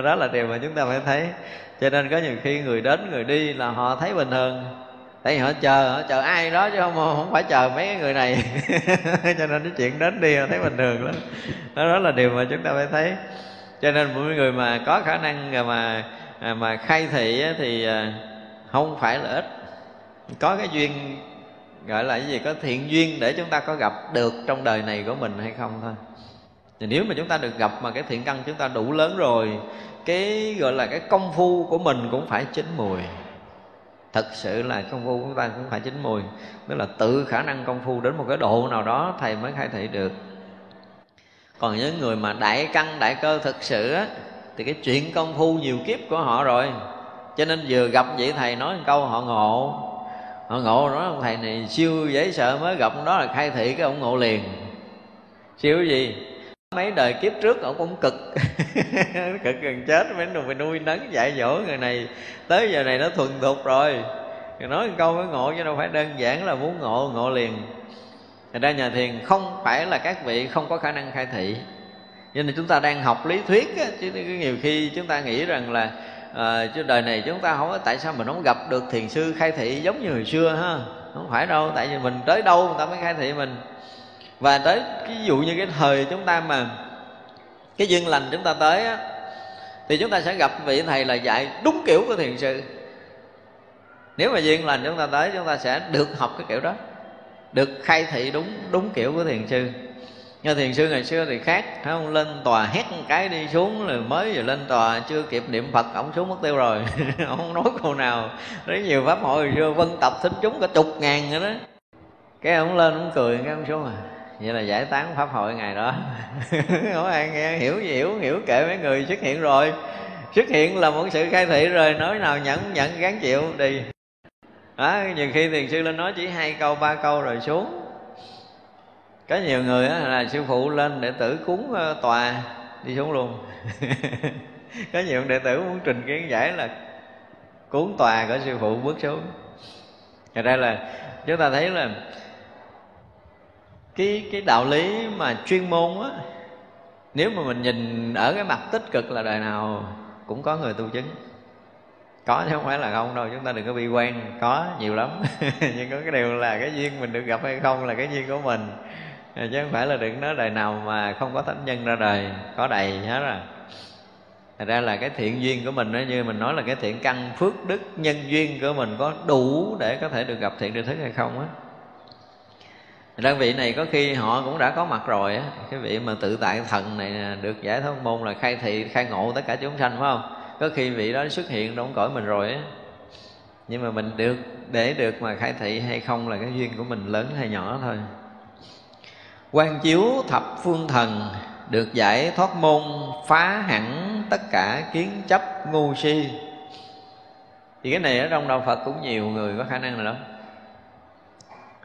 Đó là điều mà chúng ta phải thấy cho nên có nhiều khi người đến người đi là họ thấy bình thường. Tại vì họ chờ họ chờ ai đó chứ không không phải chờ mấy người này. Cho nên cái chuyện đến đi họ thấy bình thường lắm. Đó, đó là điều mà chúng ta phải thấy. Cho nên mỗi người mà có khả năng mà à, mà khai thị thì à, không phải là ít. Có cái duyên gọi là cái gì? Có thiện duyên để chúng ta có gặp được trong đời này của mình hay không thôi. Thì nếu mà chúng ta được gặp mà cái thiện căn chúng ta đủ lớn rồi cái gọi là cái công phu của mình cũng phải chín mùi. Thật sự là công phu của chúng ta cũng phải chín mùi. Tức là tự khả năng công phu đến một cái độ nào đó thầy mới khai thị được. Còn những người mà đại căn, đại cơ thực sự á, thì cái chuyện công phu nhiều kiếp của họ rồi. Cho nên vừa gặp vậy thầy nói một câu, họ ngộ. Họ ngộ nói, ông thầy này siêu dễ sợ mới gặp, đó là khai thị cái ông ngộ liền. Siêu gì? Mấy đời kiếp trước ổng cũng cực. Cực gần chết mới đừng phải nuôi nấng dạy dỗ người này. Tới giờ này nó thuần thục rồi. Nói một câu mới ngộ chứ đâu phải đơn giản là muốn ngộ ngộ liền. Thật ra nhà thiền không phải là các vị không có khả năng khai thị. Cho nên chúng ta đang học lý thuyết á, chứ nhiều khi chúng ta nghĩ rằng là à, chứ đời này chúng ta không có tại sao mình không gặp được thiền sư khai thị giống như hồi xưa ha. Không phải đâu tại vì mình tới đâu người ta mới khai thị mình và tới ví dụ như cái thời chúng ta mà cái duyên lành chúng ta tới á, thì chúng ta sẽ gặp vị thầy là dạy đúng kiểu của thiền sư. Nếu mà duyên lành chúng ta tới chúng ta sẽ được học cái kiểu đó được khai thị đúng đúng kiểu của thiền sư. Như thiền sư ngày xưa thì khác phải không? Lên tòa hét một cái đi xuống rồi mới vừa lên tòa chưa kịp niệm phật ổng xuống mất tiêu rồi. Ông không nói câu nào. Rất nhiều pháp hội hồi xưa vân tập thính chúng cả chục ngàn rồi đó. Cái ông lên ông cười cái ông xuống à vậy là giải tán pháp hội ngày đó. Không ai nghe? Hiểu gì hiểu hiểu kệ mấy người xuất hiện rồi. Xuất hiện là một sự khai thị rồi nói nào nhẫn nhẫn gán chịu đi. Đó nhiều khi thiền sư lên nói chỉ hai câu ba câu rồi xuống. Có nhiều người đó, là sư phụ lên đệ tử cúng ờ, tòa đi xuống luôn. Có nhiều đệ tử muốn trình kiến giải là cúng tòa của sư phụ bước xuống. Thật ra là chúng ta thấy là cái cái đạo lý mà chuyên môn á nếu mà mình nhìn ở cái mặt tích cực là đời nào cũng có người tu chứng. Có chứ không phải là không đâu chúng ta đừng có bi quan có nhiều lắm. Nhưng có cái điều là cái duyên mình được gặp hay không là cái duyên của mình. Chứ không phải là đừng nói đời nào mà không có thánh nhân ra đời có đầy hết rồi. Thật ra là cái thiện duyên của mình đó, như mình nói là cái thiện căn phước đức nhân duyên của mình có đủ để có thể được gặp thiện tri thức hay không á đơn vị này có khi họ cũng đã có mặt rồi á. Cái vị mà tự tại thần này được giải thoát môn là khai thị, khai ngộ tất cả chúng sanh, phải không? Có khi vị đó xuất hiện trong cõi mình rồi á. Nhưng mà mình được, để được mà khai thị hay không là cái duyên của mình lớn hay nhỏ thôi. Quan chiếu thập phương thần, được giải thoát môn, phá hẳn tất cả kiến chấp ngu si. Thì cái này ở trong đạo phật cũng nhiều người có khả năng này đó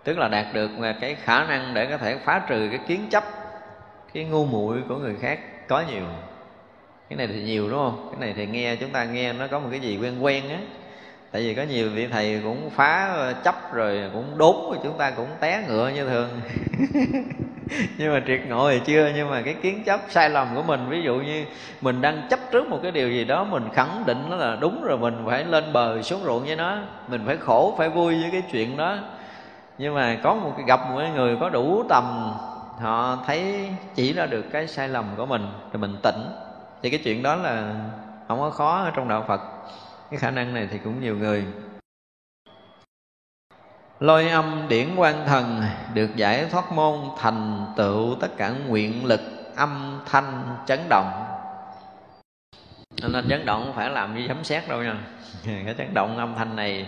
tức là đạt được cái khả năng để có thể phá trừ cái kiến chấp, cái ngu muội của người khác có nhiều. Cái này thì nhiều, đúng không? Cái này thì nghe, chúng ta nghe nó có một cái gì quen quen á. Tại vì có nhiều vị thầy cũng phá chấp rồi cũng đốn rồi chúng ta cũng té ngựa như thường. Nhưng mà triệt ngộ thì chưa, nhưng mà cái kiến chấp sai lầm của mình, ví dụ như mình đang chấp trước một cái điều gì đó, mình khẳng định nó là đúng rồi, mình phải lên bờ xuống ruộng với nó, mình phải khổ, phải vui với cái chuyện đó nhưng mà có một cái gặp một người có đủ tầm, họ thấy chỉ ra được cái sai lầm của mình rồi mình tỉnh. Thì cái chuyện đó là không có khó ở trong đạo phật. Cái khả năng này thì cũng nhiều người. Lôi âm điển quan thần được giải thoát môn thành tựu tất cả nguyện lực âm thanh chấn động. Nên chấn động không phải làm như sấm sét đâu nha. Cái chấn động âm thanh này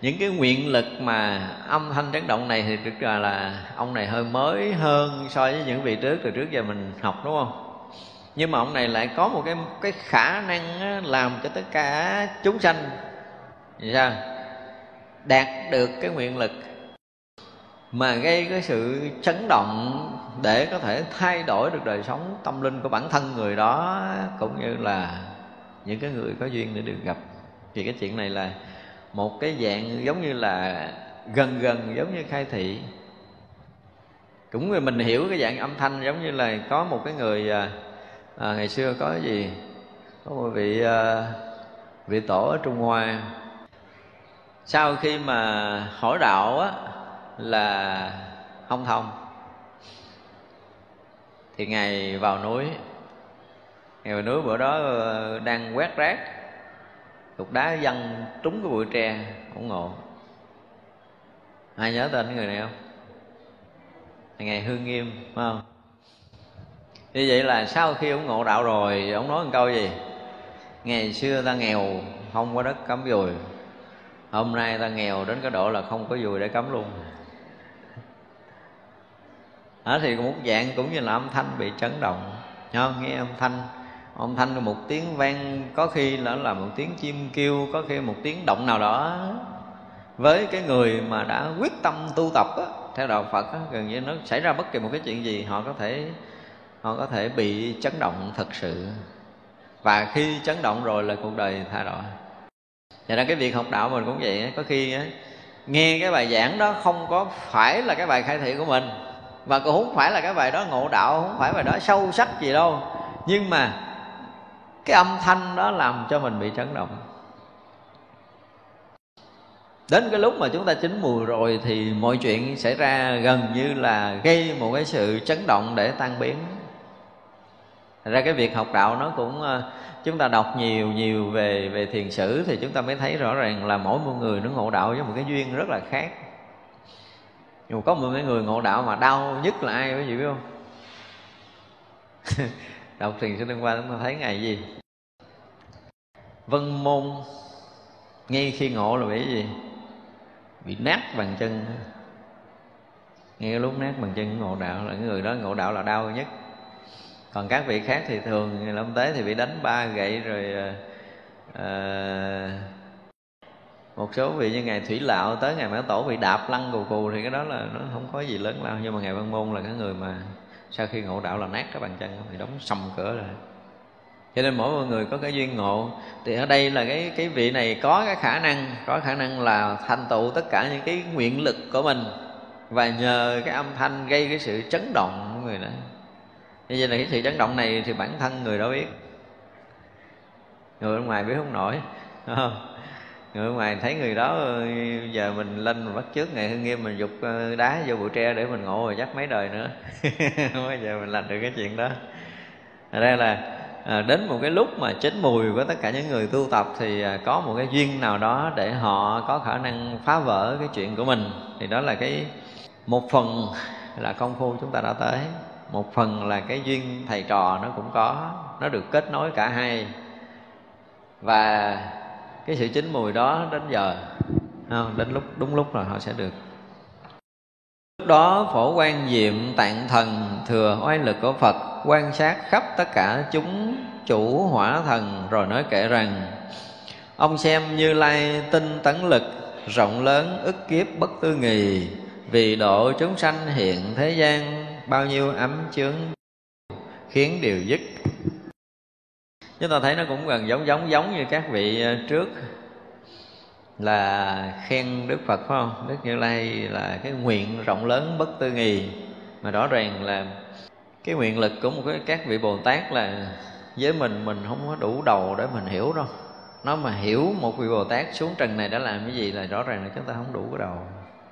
những cái nguyện lực mà âm thanh chấn động này thì thực ra là ông này hơi mới hơn so với những vị trước, từ trước giờ mình học, đúng không? Nhưng mà ông này lại có một cái cái khả năng làm cho tất cả chúng sanh vì sao? Đạt được cái nguyện lực mà gây cái sự chấn động để có thể thay đổi được đời sống tâm linh của bản thân người đó, cũng như là những cái người có duyên để được gặp. Thì cái chuyện này là một cái dạng giống như là gần gần giống như khai thị. Cũng mình hiểu cái dạng âm thanh giống như là có một cái người à, à, ngày xưa có cái gì? Có một vị à, vị tổ ở trung hoa. Sau khi mà hỏi đạo á là không thông. Thì ngày vào núi. Ngày vào núi bữa đó ờ, đang quét rác cục đá văng trúng cái bụi tre không ngộ ai nhớ tên người này không? Ngày hương nghiêm, phải không? Như vậy là sau khi ông ngộ đạo rồi, ông nói một câu gì? Ngày xưa ta nghèo, không có đất cắm dùi hôm nay ta nghèo đến cái độ là không có dùi để cắm luôn. Đó thì một dạng cũng như là âm thanh bị chấn động. Không? nghe âm thanh âm thanh một tiếng vang có khi là là một tiếng chim kêu có khi một tiếng động nào đó. Với cái người mà đã quyết tâm tu tập á, theo đạo Phật á, gần như nó xảy ra bất kỳ một cái chuyện gì họ có thể họ có thể bị chấn động thật sự. Và khi chấn động rồi là cuộc đời thay đổi và nên cái việc học đạo mình cũng vậy có khi nghe cái bài giảng đó không có phải là cái bài khai thị của mình và cũng không phải là cái bài đó ngộ đạo không phải bài đó sâu sắc gì đâu. Nhưng mà cái âm thanh đó làm cho mình bị chấn động. Đến cái lúc mà chúng ta chín mùi rồi thì mọi chuyện xảy ra gần như là gây một cái sự chấn động để tan biến. Thật ra cái việc học đạo nó cũng ờ, chúng ta đọc nhiều nhiều về về thiền sử thì chúng ta mới thấy rõ ràng là mỗi một người nó ngộ đạo với một cái duyên rất là khác. Nhưng mà có một cái người ngộ đạo mà đau nhất là ai quý vị biết không? đọc thiền sư đêm qua chúng ta thấy ngày gì? Vân môn ngay khi ngộ là bị gì? Bị nát bằng chân. Ngay lúc nát bằng chân ngộ đạo là người đó ngộ đạo là đau nhất. Còn các vị khác thì thường lâm tế thì bị đánh ba gậy rồi à, một số vị như ngày thủy lạo tới ngày mã tổ bị đạp lăn cù cù thì cái đó là nó không có gì lớn lao. Nhưng mà ngày văn môn là cái người mà sau khi ngộ đạo là nát cái bàn chân, thì đóng sầm cửa rồi cho nên mỗi người có cái duyên ngộ. Thì ở đây là cái cái vị này có cái khả năng, có khả năng là thành tựu tất cả những cái nguyện lực của mình. Và nhờ cái âm thanh gây cái sự chấn động của người đó. Như vậy là cái sự chấn động này thì bản thân người đó biết. Người bên ngoài biết không nổi không? Người ngoài thấy người đó ờ, giờ mình lên mình bắt trước ngày hưng nghiêm mình dục ờ, đá vô bụi tre để mình ngộ rồi chắc mấy đời nữa. Không bao giờ mình làm được cái chuyện đó. Ở đây là à, đến một cái lúc mà chết mùi của tất cả những người tu tập thì à, có một cái duyên nào đó để họ có khả năng phá vỡ cái chuyện của mình. Thì đó là cái một phần là công phu chúng ta đã tới. Một phần là cái duyên thầy trò nó cũng có nó được kết nối cả hai. Và cái sự chín mùi đó đến giờ không? đến lúc, đúng lúc rồi họ sẽ được lúc đó, phổ quan diệm tạng thần thừa oai lực của phật, quan sát khắp tất cả chúng chủ hỏa thần rồi nói kể rằng, ông xem như lai tinh tấn lực, rộng lớn, ức kiếp bất tư nghì, vì độ chúng sanh hiện thế gian, bao nhiêu ấm chướng, khiến điều dứt chúng ta thấy nó cũng gần giống giống giống như các vị ờ, trước là khen đức phật, phải không? Đức như lai là cái nguyện rộng lớn bất tư nghì mà rõ ràng là cái nguyện lực của một cái, các vị bồ tát là với mình mình không có đủ đầu để mình hiểu đâu. Nó mà hiểu một vị bồ tát xuống trần này đã làm cái gì là rõ ràng là chúng ta không đủ cái đầu.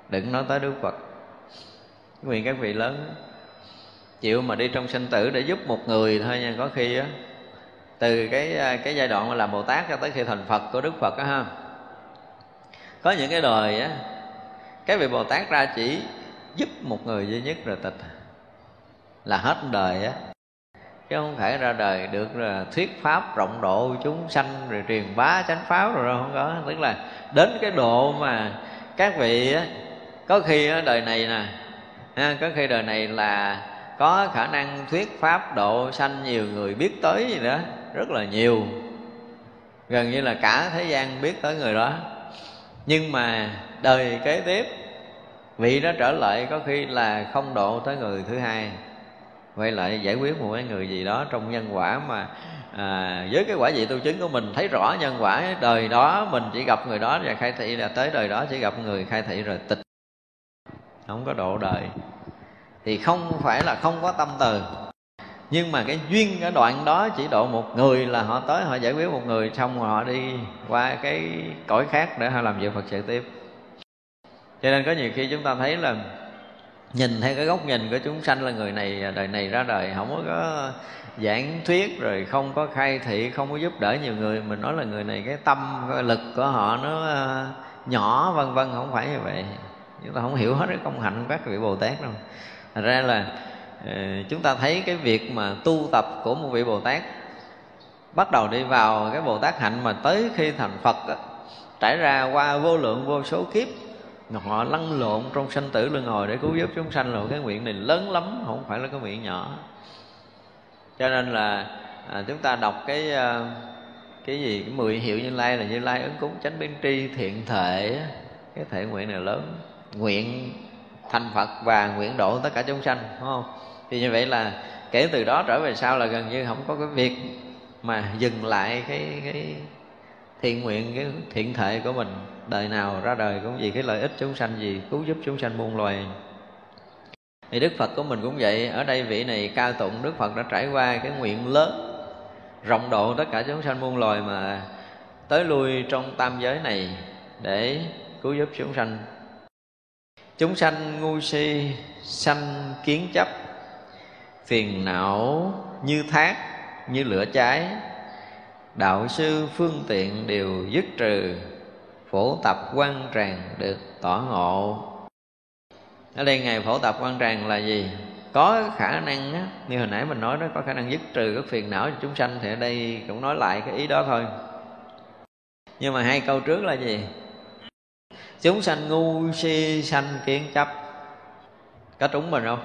Đừng nói tới đức phật. Nguyện các vị lớn chịu mà đi trong sinh tử để giúp một người thôi nha. Có khi á từ cái à, cái giai đoạn làm bồ tát cho tới khi thành phật của đức phật á ha. Có những cái đời á cái vị bồ tát ra chỉ giúp một người duy nhất rồi tịch. Là hết đời á. Chứ không phải ra đời được là thuyết pháp rộng độ chúng sanh rồi truyền bá chánh pháp rồi đâu không có. Tức là đến cái độ mà các vị á có khi á, đời này nè ha, có khi đời này là có khả năng thuyết pháp độ sanh nhiều người biết tới gì đó rất là nhiều. Gần như là cả thế gian biết tới người đó. Nhưng mà đời kế tiếp vị đó trở lại có khi là không độ tới người thứ hai. Quay lại giải quyết một cái người gì đó trong nhân quả mà à, với cái quả vị tu chứng của mình thấy rõ nhân quả đời đó mình chỉ gặp người đó và khai thị là tới đời đó chỉ gặp người khai thị rồi tịch. Không có độ đời. Thì không phải là không có tâm từ nhưng mà cái duyên cái đoạn đó chỉ độ một người là họ tới, họ giải quyết một người, xong rồi họ đi qua cái cõi khác để họ làm việc Phật sự tiếp. Cho nên có nhiều khi chúng ta thấy là nhìn theo cái góc nhìn của chúng sanh là người này, đời này ra đời, không có giảng thuyết, rồi không có khai thị, không có giúp đỡ nhiều người. Mình nói là người này cái tâm, cái lực của họ nó ờ, nhỏ, vân vân, không phải như vậy. Chúng ta không hiểu hết cái công hạnh của các vị bồ tát đâu. Thật ra là Ờ, chúng ta thấy cái việc mà tu tập của một vị bồ tát bắt đầu đi vào cái bồ tát hạnh mà tới khi thành phật đó, trải ra qua vô lượng vô số kiếp họ lăn lộn trong sanh tử luân hồi để cứu giúp chúng sanh là cái nguyện này lớn lắm không phải là cái nguyện nhỏ. Cho nên là à, chúng ta đọc cái à, cái gì cái mười hiệu như lai là như lai ứng cúng chánh biến tri thiện thể cái thể nguyện này lớn nguyện thành phật và nguyện độ tất cả chúng sanh đúng không? Thì như vậy là kể từ đó trở về sau là gần như không có cái việc mà dừng lại cái cái thiện nguyện, cái thiện thể của mình, đời nào ra đời cũng vì cái lợi ích chúng sanh gì cứu giúp chúng sanh muôn loài. Thì đức phật của mình cũng vậy, ở đây vị này ca tụng, đức phật đã trải qua cái nguyện lớn, rộng độ tất cả chúng sanh muôn loài mà tới lui trong tam giới này để cứu giúp chúng sanh. Chúng sanh ngu si, sanh kiến chấp phiền não như thác như lửa cháy. Đạo sư phương tiện đều dứt trừ phổ tập quan tràng được tỏ ngộ. Ở đây ngày phổ tập quan tràng là gì? Có khả năng á, như hồi nãy mình nói đó có khả năng dứt trừ các phiền não cho chúng sanh thì ở đây cũng nói lại cái ý đó thôi. Nhưng mà hai câu trước là gì? Chúng sanh ngu si sanh kiến chấp. Có trúng mình không?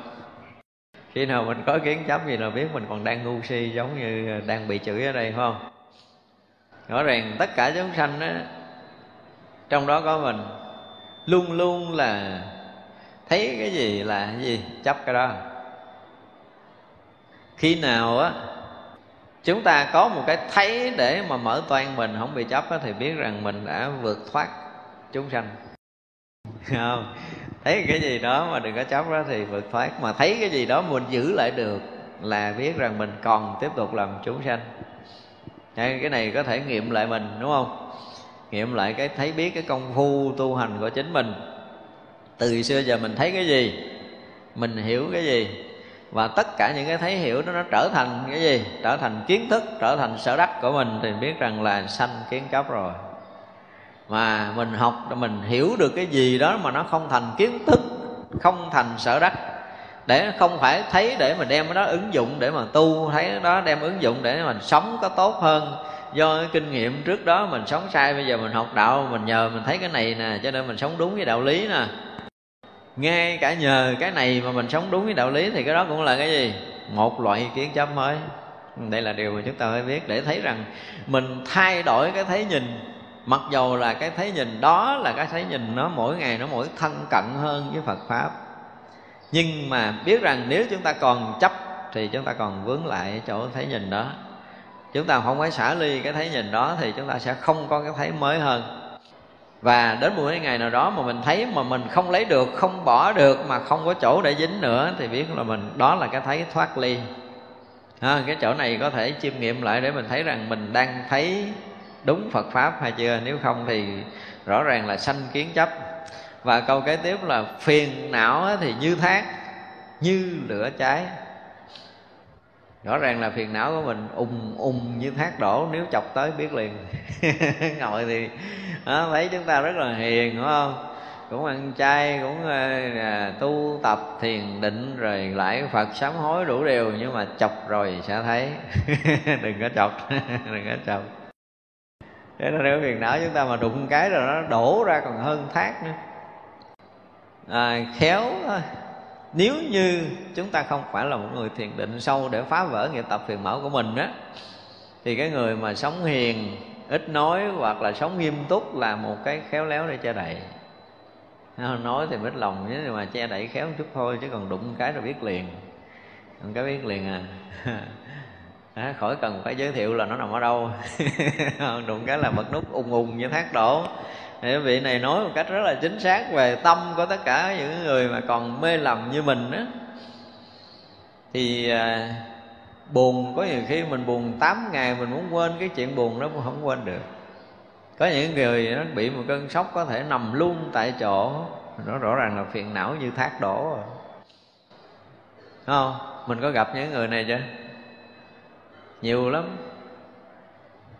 Khi nào mình có kiến chấp gì là biết mình còn đang ngu si giống như đang bị chửi ở đây phải không? Rõ ràng tất cả chúng sanh á trong đó có mình luôn luôn là thấy cái gì là cái gì chấp cái đó. Khi nào á chúng ta có một cái thấy để mà mở toan mình không bị chấp á, thì biết rằng mình đã vượt thoát chúng sanh. Không? Thấy cái gì đó mà đừng có chấp đó thì vượt thoát. Mà thấy cái gì đó mình giữ lại được là biết rằng mình còn tiếp tục làm chúng sanh. Cái này có thể nghiệm lại mình, đúng không? Nghiệm lại cái thấy biết cái công phu tu hành của chính mình. Từ xưa giờ mình thấy cái gì? Mình hiểu cái gì? Và tất cả những cái thấy hiểu đó nó trở thành cái gì? Trở thành kiến thức, trở thành sở đắc của mình thì biết rằng là sanh kiến chấp rồi mà mình học, mình hiểu được cái gì đó mà nó không thành kiến thức, không thành sở đắc. Để không phải thấy để mình đem cái đó ứng dụng, để mà tu, thấy đó đem ứng dụng để mình sống có tốt hơn. Do cái kinh nghiệm trước đó mình sống sai, bây giờ mình học đạo, mình nhờ, mình thấy cái này nè, cho nên mình sống đúng với đạo lý nè. Ngay cả nhờ cái này mà mình sống đúng với đạo lý thì cái đó cũng là cái gì? Một loại kiến chấp mới. Đây là điều mà chúng ta phải biết để thấy rằng mình thay đổi cái thấy nhìn mặc dầu là cái thấy nhìn đó là cái thấy nhìn nó mỗi ngày nó mỗi thân cận hơn với phật pháp. Nhưng mà biết rằng nếu chúng ta còn chấp thì chúng ta còn vướng lại chỗ thấy nhìn đó. Chúng ta không phải xả ly cái thấy nhìn đó thì chúng ta sẽ không có cái thấy mới hơn. Và đến một ngày nào đó mà mình thấy mà mình không lấy được không bỏ được mà không có chỗ để dính nữa thì biết là mình đó là cái thấy thoát ly. À, cái chỗ này có thể chiêm nghiệm lại để mình thấy rằng mình đang thấy đúng Phật pháp hay chưa? Nếu không thì rõ ràng là sanh kiến chấp. Và câu kế tiếp là phiền não thì như thác như lửa cháy. Rõ ràng là phiền não của mình ùng ùng như thác đổ nếu chọc tới biết liền. Ngồi thì đó, thấy chúng ta rất là hiền đúng không? Cũng ăn chay cũng ờ, à, tu tập thiền định rồi lại phật sám hối đủ điều nhưng mà chọc rồi sẽ thấy. Đừng có chọc đừng có chọc thế nên nếu phiền não chúng ta mà đụng cái rồi nó đổ ra còn hơn thác nữa. À, khéo thôi. Nếu như chúng ta không phải là một người thiền định sâu để phá vỡ nghiệp tập phiền não của mình á thì cái người mà sống hiền ít nói hoặc là sống nghiêm túc là một cái khéo léo để che đậy. Nói thì biết lòng nhưng mà che đậy khéo một chút thôi chứ còn đụng cái rồi biết liền. Đụng cái biết liền à. à, khỏi cần phải giới thiệu là nó nằm ở đâu. Đụng cái là bật nút ung ung như thác đổ. Thì vị này nói một cách rất là chính xác về tâm của tất cả những người mà còn mê lầm như mình á. Thì à, buồn có nhiều khi mình buồn 8 ngày mình muốn quên cái chuyện buồn đó cũng không quên được. Có những người nó bị một cơn sốc có thể nằm luôn tại chỗ. Nó rõ ràng là phiền não như thác đổ rồi. Không? Mình có gặp những người này chưa? Nhiều lắm.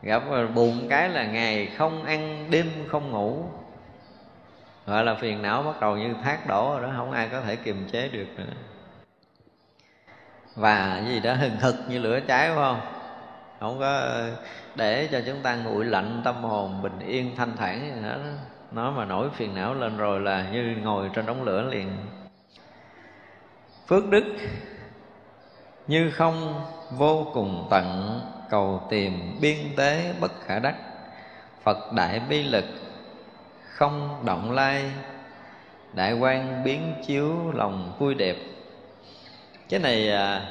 Gặp buồn cái là ngày không ăn, đêm không ngủ. Gọi là phiền não bắt đầu như thác đổ rồi đó, không ai có thể kiềm chế được nữa. Và gì đó, hừng hực như lửa cháy, phải không? Không có để cho chúng ta nguội lạnh tâm hồn bình yên thanh thản gì hết nó mà nổi phiền não lên rồi là như ngồi trên đống lửa liền. Phước đức như không vô cùng tận cầu tìm biên tế bất khả đắc. Phật đại bi lực không động lai. Đại quan biến chiếu lòng vui đẹp. Cái này à,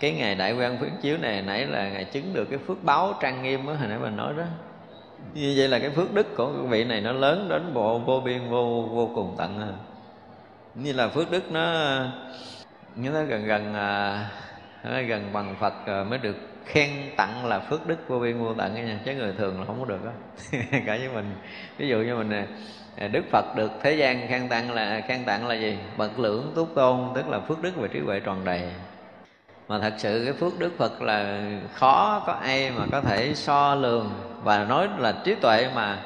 cái ngày đại quan biến chiếu này nãy là ngày chứng được cái phước báo trang nghiêm á hồi nãy mình nói đó. Như vậy là cái phước đức của vị này nó lớn đến bộ vô biên vô vô cùng tận như là phước đức nó như nó gần gần à, gần bằng phật rồi mới được khen tặng là phước đức vô biên vô tận nha. Chứ người thường là không có được đó cả với mình. Ví dụ như mình à, đức phật được thế gian khen tặng là khen tặng là gì? Bậc lưỡng túc tôn tức là phước đức và trí huệ tròn đầy. Mà thật sự cái phước đức phật là khó có ai mà có thể so lường. Và nói là trí tuệ mà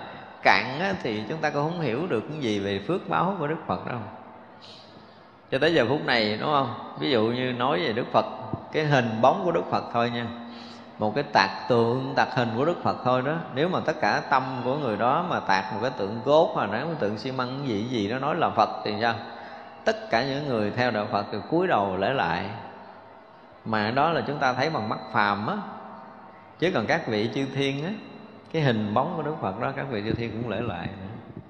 cạn á, thì chúng ta cũng không hiểu được cái gì về phước báo của đức phật đâu. Cho tới giờ phút này đúng không? Ví dụ như nói về đức phật cái hình bóng của đức phật thôi nha. Một cái tạc tượng, tạc hình của đức phật thôi đó. Nếu mà tất cả tâm của người đó mà tạc một cái tượng gốt hoặc là một tượng xi măng gì gì đó nói là phật thì sao? Tất cả những người theo đạo phật thì cúi đầu lễ lại. Mà đó là chúng ta thấy bằng mắt phàm á. Chứ còn các vị chư thiên á, cái hình bóng của đức phật đó, các vị chư thiên cũng lễ lại nữa.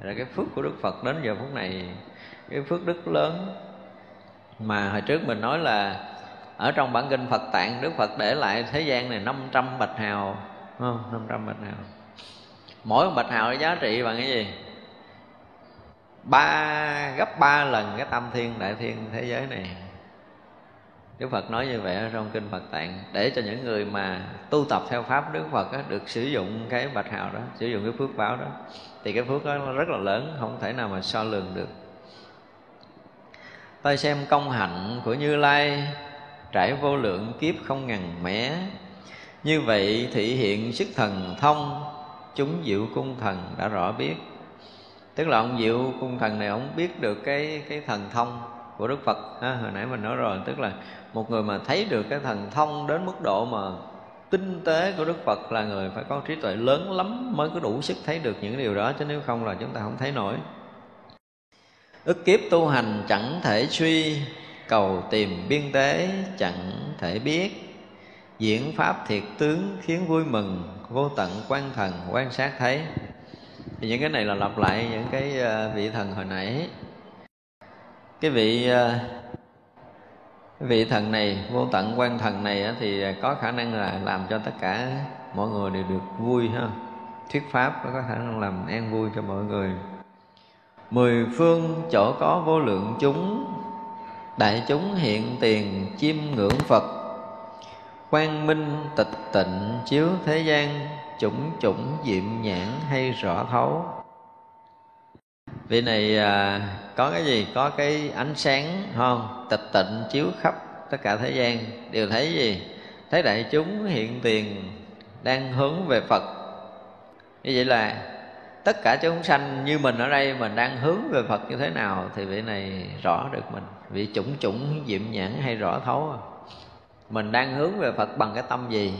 Là cái phước của đức phật đến giờ phút này, cái phước đức lớn. Mà hồi trước mình nói là ở trong bản kinh Phật tạng Đức Phật để lại thế gian này 500 bạch hào không? 500 bạch hào. Mỗi một bạch hào giá trị bằng cái gì? Ba gấp ba lần cái tam thiên đại thiên thế giới này. Đức Phật nói như vậy ở trong kinh Phật tạng để cho những người mà tu tập theo pháp Đức Phật á, được sử dụng cái bạch hào đó sử dụng cái phước báo đó thì cái phước đó nó rất là lớn không thể nào mà so lường được. Ta xem công hạnh của Như Lai trải vô lượng kiếp không ngần mẻ như vậy thị hiện sức thần thông chúng diệu cung thần đã rõ biết. Tức là ông diệu cung thần này ông biết được cái cái thần thông của đức phật. Ha, hồi nãy mình nói rồi tức là một người mà thấy được cái thần thông đến mức độ mà tinh tế của đức phật là người phải có trí tuệ lớn lắm mới có đủ sức thấy được những điều đó chứ nếu không là chúng ta không thấy nổi. Ức kiếp tu hành chẳng thể suy cầu tìm biên tế chẳng thể biết. Diễn pháp thiệt tướng khiến vui mừng, vô tận quan thần quan sát thấy. Thì những cái này là lặp lại những cái ờ, vị thần hồi nãy. Cái vị ờ, vị thần này, vô tận quan thần này thì có khả năng là làm cho tất cả mọi người đều được vui ha. Thuyết pháp có khả năng làm an vui cho mọi người. Mười phương chỗ có vô lượng chúng đại chúng hiện tiền chiêm ngưỡng phật. Quang minh tịch tịnh chiếu thế gian chủng chủng diệm nhãn hay rõ thấu. Vị này à, có cái gì? Có cái ánh sáng không? Tịch tịnh chiếu khắp tất cả thế gian. Đều thấy gì? Thấy đại chúng hiện tiền đang hướng về phật. Như vậy là tất cả chúng sanh như mình ở đây mình đang hướng về phật như thế nào thì vị này rõ được mình vị chủng chủng diệm nhãn hay rõ thấu à? mình đang hướng về phật bằng cái tâm gì?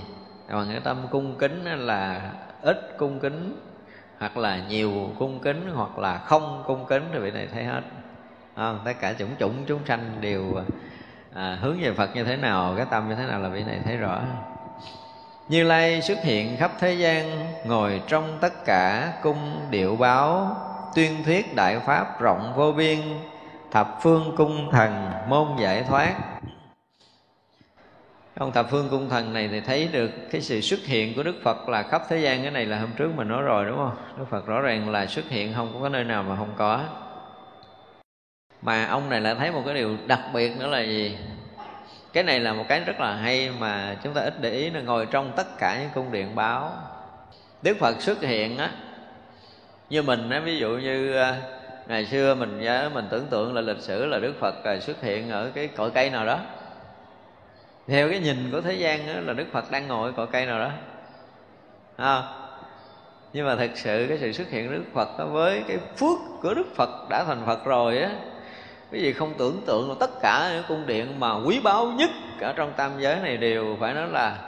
Bằng cái tâm cung kính là ít cung kính hoặc là nhiều cung kính hoặc là không cung kính thì vị này thấy hết. À, tất cả chủng chủng chúng sanh đều à, hướng về phật như thế nào cái tâm như thế nào là vị này thấy rõ. Như Lai xuất hiện khắp thế gian Ngồi trong tất cả cung điệu báo Tuyên thuyết đại pháp rộng vô biên Thập phương cung thần môn giải thoát Ông thập phương cung thần này thì thấy được cái sự xuất hiện của Đức Phật là khắp thế gian Cái này là hôm trước mình nói rồi, đúng không? Đức Phật rõ ràng là xuất hiện, không có nơi nào mà không có Mà ông này lại thấy một cái điều đặc biệt nữa là gì? cái này là một cái rất là hay mà chúng ta ít để ý, là ngồi trong tất cả những cung điện báo đức phật xuất hiện á, như mình á, ví dụ như ngày xưa mình nhớ mình tưởng tượng là lịch sử là đức phật à, xuất hiện ở cái cội cây nào đó. Theo cái nhìn của thế gian đó, là đức phật đang ngồi ở cội cây nào đó. À, nhưng mà thực sự cái sự xuất hiện của đức phật đó, với cái phước của đức phật đã thành phật rồi á cái gì không tưởng tượng là tất cả những cung điện mà quý báu nhất ở trong tam giới này đều phải nói là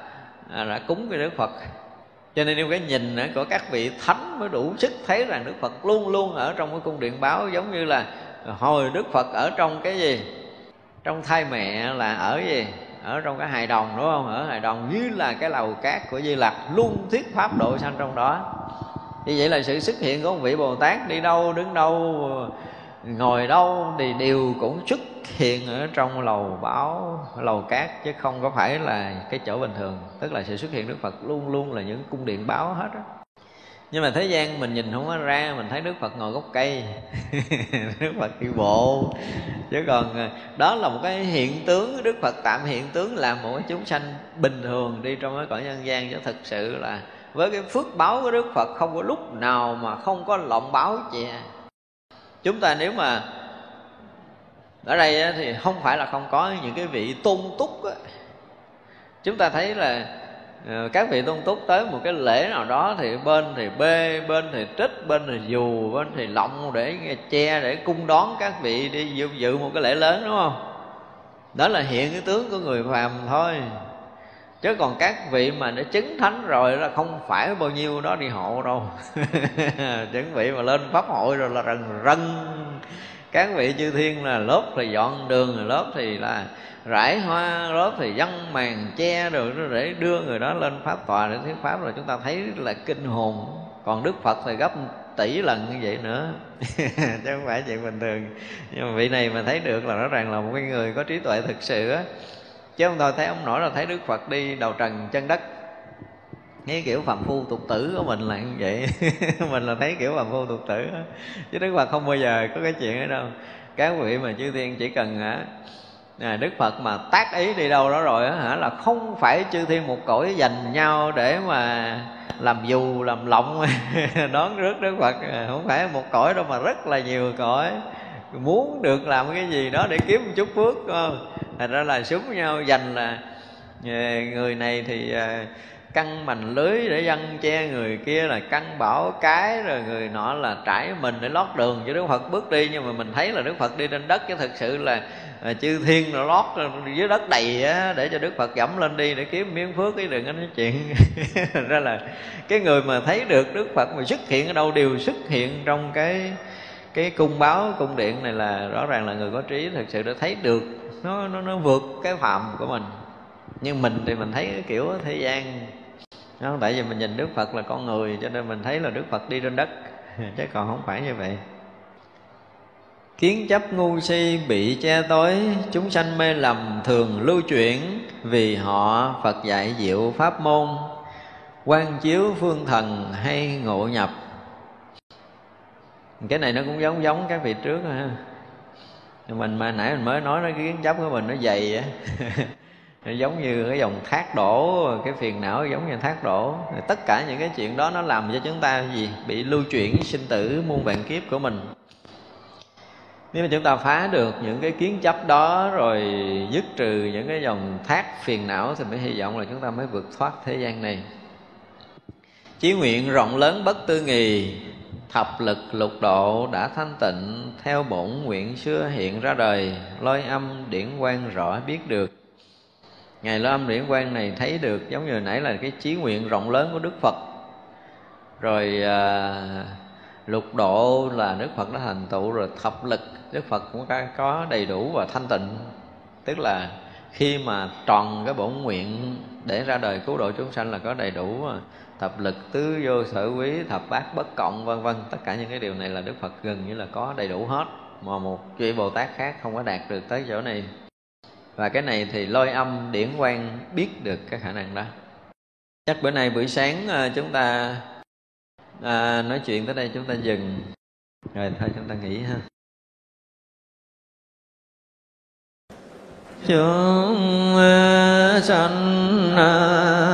à, đã cúng cái đức phật cho nên trong cái nhìn của các vị thánh mới đủ sức thấy rằng đức phật luôn luôn ở trong cái cung điện báo, giống như là, hồi đức phật ở trong cái gì? Trong thai mẹ là ở gì? Ở trong cái hài đồng đúng không? Ở hài đồng như là cái lầu cát của di lặc, luôn thuyết pháp độ sanh trong đó. Như vậy là sự xuất hiện của một vị bồ tát, đi đâu, đứng đâu ngồi đâu thì đều cũng xuất hiện ở trong lầu báo lầu cát, chứ không có phải là cái chỗ bình thường. Tức là sự xuất hiện đức phật luôn luôn là những cung điện báo hết á. Nhưng mà thế gian mình nhìn không có ra, mình thấy đức phật ngồi gốc cây. Đức phật đi bộ. Chứ còn ờ, đó là một cái hiện tướng, đức phật tạm hiện tướng là một cái chúng sanh bình thường đi trong cái cõi nhân gian. Chứ thực sự là với cái phước báo của đức phật không có lúc nào mà không có lộng báo chị chúng ta nếu mà ở đây thì không phải là không có những cái vị tôn túc chúng ta thấy là ờ, các vị tôn túc tới một cái lễ nào đó thì bên thì bê bên thì trích bên thì dù bên thì lọng để che để cung đón các vị đi dự, dự một cái lễ lớn đúng không? Đó là hiện cái tướng của người phàm thôi chứ còn các vị mà đã chứng thánh rồi là không phải bao nhiêu đó đi hộ đâu. Chứng vị mà lên pháp hội rồi là rần rần. Các vị chư thiên là lớp thì dọn đường, lớp thì là rải hoa, lớp thì dân màn che rồi để đưa người đó lên pháp tòa để thuyết pháp rồi chúng ta thấy là kinh hồn. Còn đức phật thì gấp tỷ lần như vậy nữa. Chứ không phải chuyện bình thường. Nhưng mà vị này mà thấy được là rõ ràng là một cái người có trí tuệ thực sự á chứ không thôi thấy ông nổi là thấy đức phật đi đầu trần chân đất. Cái kiểu phàm phu tục tử của mình là như vậy. Mình là thấy kiểu phàm phu tục tử đó. chứ đức phật không bao giờ có cái chuyện đó đâu. Các vị mà chư thiên chỉ cần hả à, đức phật mà tác ý đi đâu đó rồi hả là không phải chư thiên một cõi dành nhau để mà làm dù làm lọng đón rước đức phật à, không phải một cõi đâu mà rất là nhiều cõi muốn được làm cái gì đó để kiếm một chút phước không? thành ra là súng nhau dành là ờ, người này thì ờ, căng mành lưới để dân che người kia là căng bảo cái rồi người nọ là trải mình để lót đường cho đức phật bước đi nhưng mà mình thấy là đức phật đi trên đất chứ thực sự là chư thiên nó lót dưới đất đầy á, để cho đức phật dẫm lên đi để kiếm miếng phước cái đừng có nói chuyện ra là cái người mà thấy được đức phật mà xuất hiện ở đâu đều xuất hiện trong cái cái cung báo, cung điện này là rõ ràng là người có trí, thực sự đã thấy được nó nó nó vượt cái phạm của mình. Nhưng mình thì mình thấy cái kiểu thế gian. Nó tại vì mình nhìn đức phật là con người, cho nên mình thấy là đức phật đi trên đất. Chứ còn không phải như vậy. Kiến chấp ngu si bị che tối, chúng sanh mê lầm thường lưu chuyển vì họ phật dạy diệu pháp môn. Quan chiếu phương thần hay ngộ nhập cái này nó cũng giống giống các vị trước ha. Mình mà nãy mình mới nói nó kiến chấp của mình nó dày á. Giống như cái dòng thác đổ, cái phiền não giống như thác đổ. Tất cả những cái chuyện đó nó làm cho chúng ta gì? Bị lưu chuyển sinh tử muôn vạn kiếp của mình. Nếu mà chúng ta phá được những cái kiến chấp đó rồi dứt trừ những cái dòng thác phiền não thì mới hy vọng là chúng ta mới vượt thoát thế gian này. Chí nguyện rộng lớn bất tư nghì thập lực lục độ đã thanh tịnh theo bổn nguyện xưa hiện ra đời. Lôi âm điển quan rõ biết được. Ngày lôi âm điển quan này thấy được giống như nãy là cái chí nguyện rộng lớn của đức phật. Rồi à, lục độ là đức phật đã thành tựu rồi thập lực đức phật cũng có đầy đủ và thanh tịnh. Tức là khi mà tròn cái bổn nguyện để ra đời cứu độ chúng sanh là có đầy đủ à, thập lực tứ vô sở quý thập bát bất cộng vân vân. Tất cả những cái điều này là đức phật gần như là có đầy đủ hết. Mà một vị bồ tát khác không có đạt được tới chỗ này. Và cái này thì lôi âm điển quan biết được cái khả năng đó. Chắc bữa nay buổi sáng à, chúng ta à, nói chuyện tới đây chúng ta dừng. Rồi thôi chúng ta nghỉ ha. Chúng à, sanh à,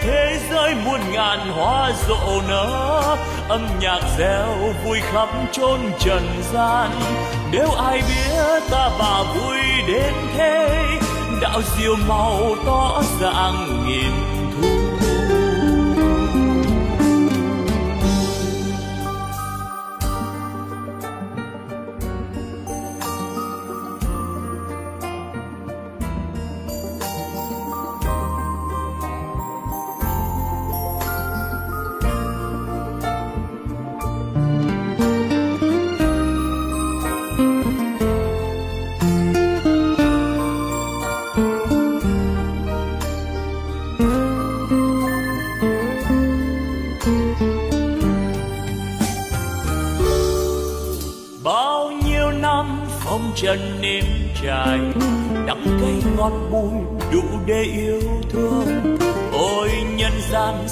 thế giới muôn ngàn hoa rộ nở, âm nhạc reo vui khắp chốn trần gian. Nếu ai biết ta bà vui đến thế, đạo diệu màu tỏ dạng nghìn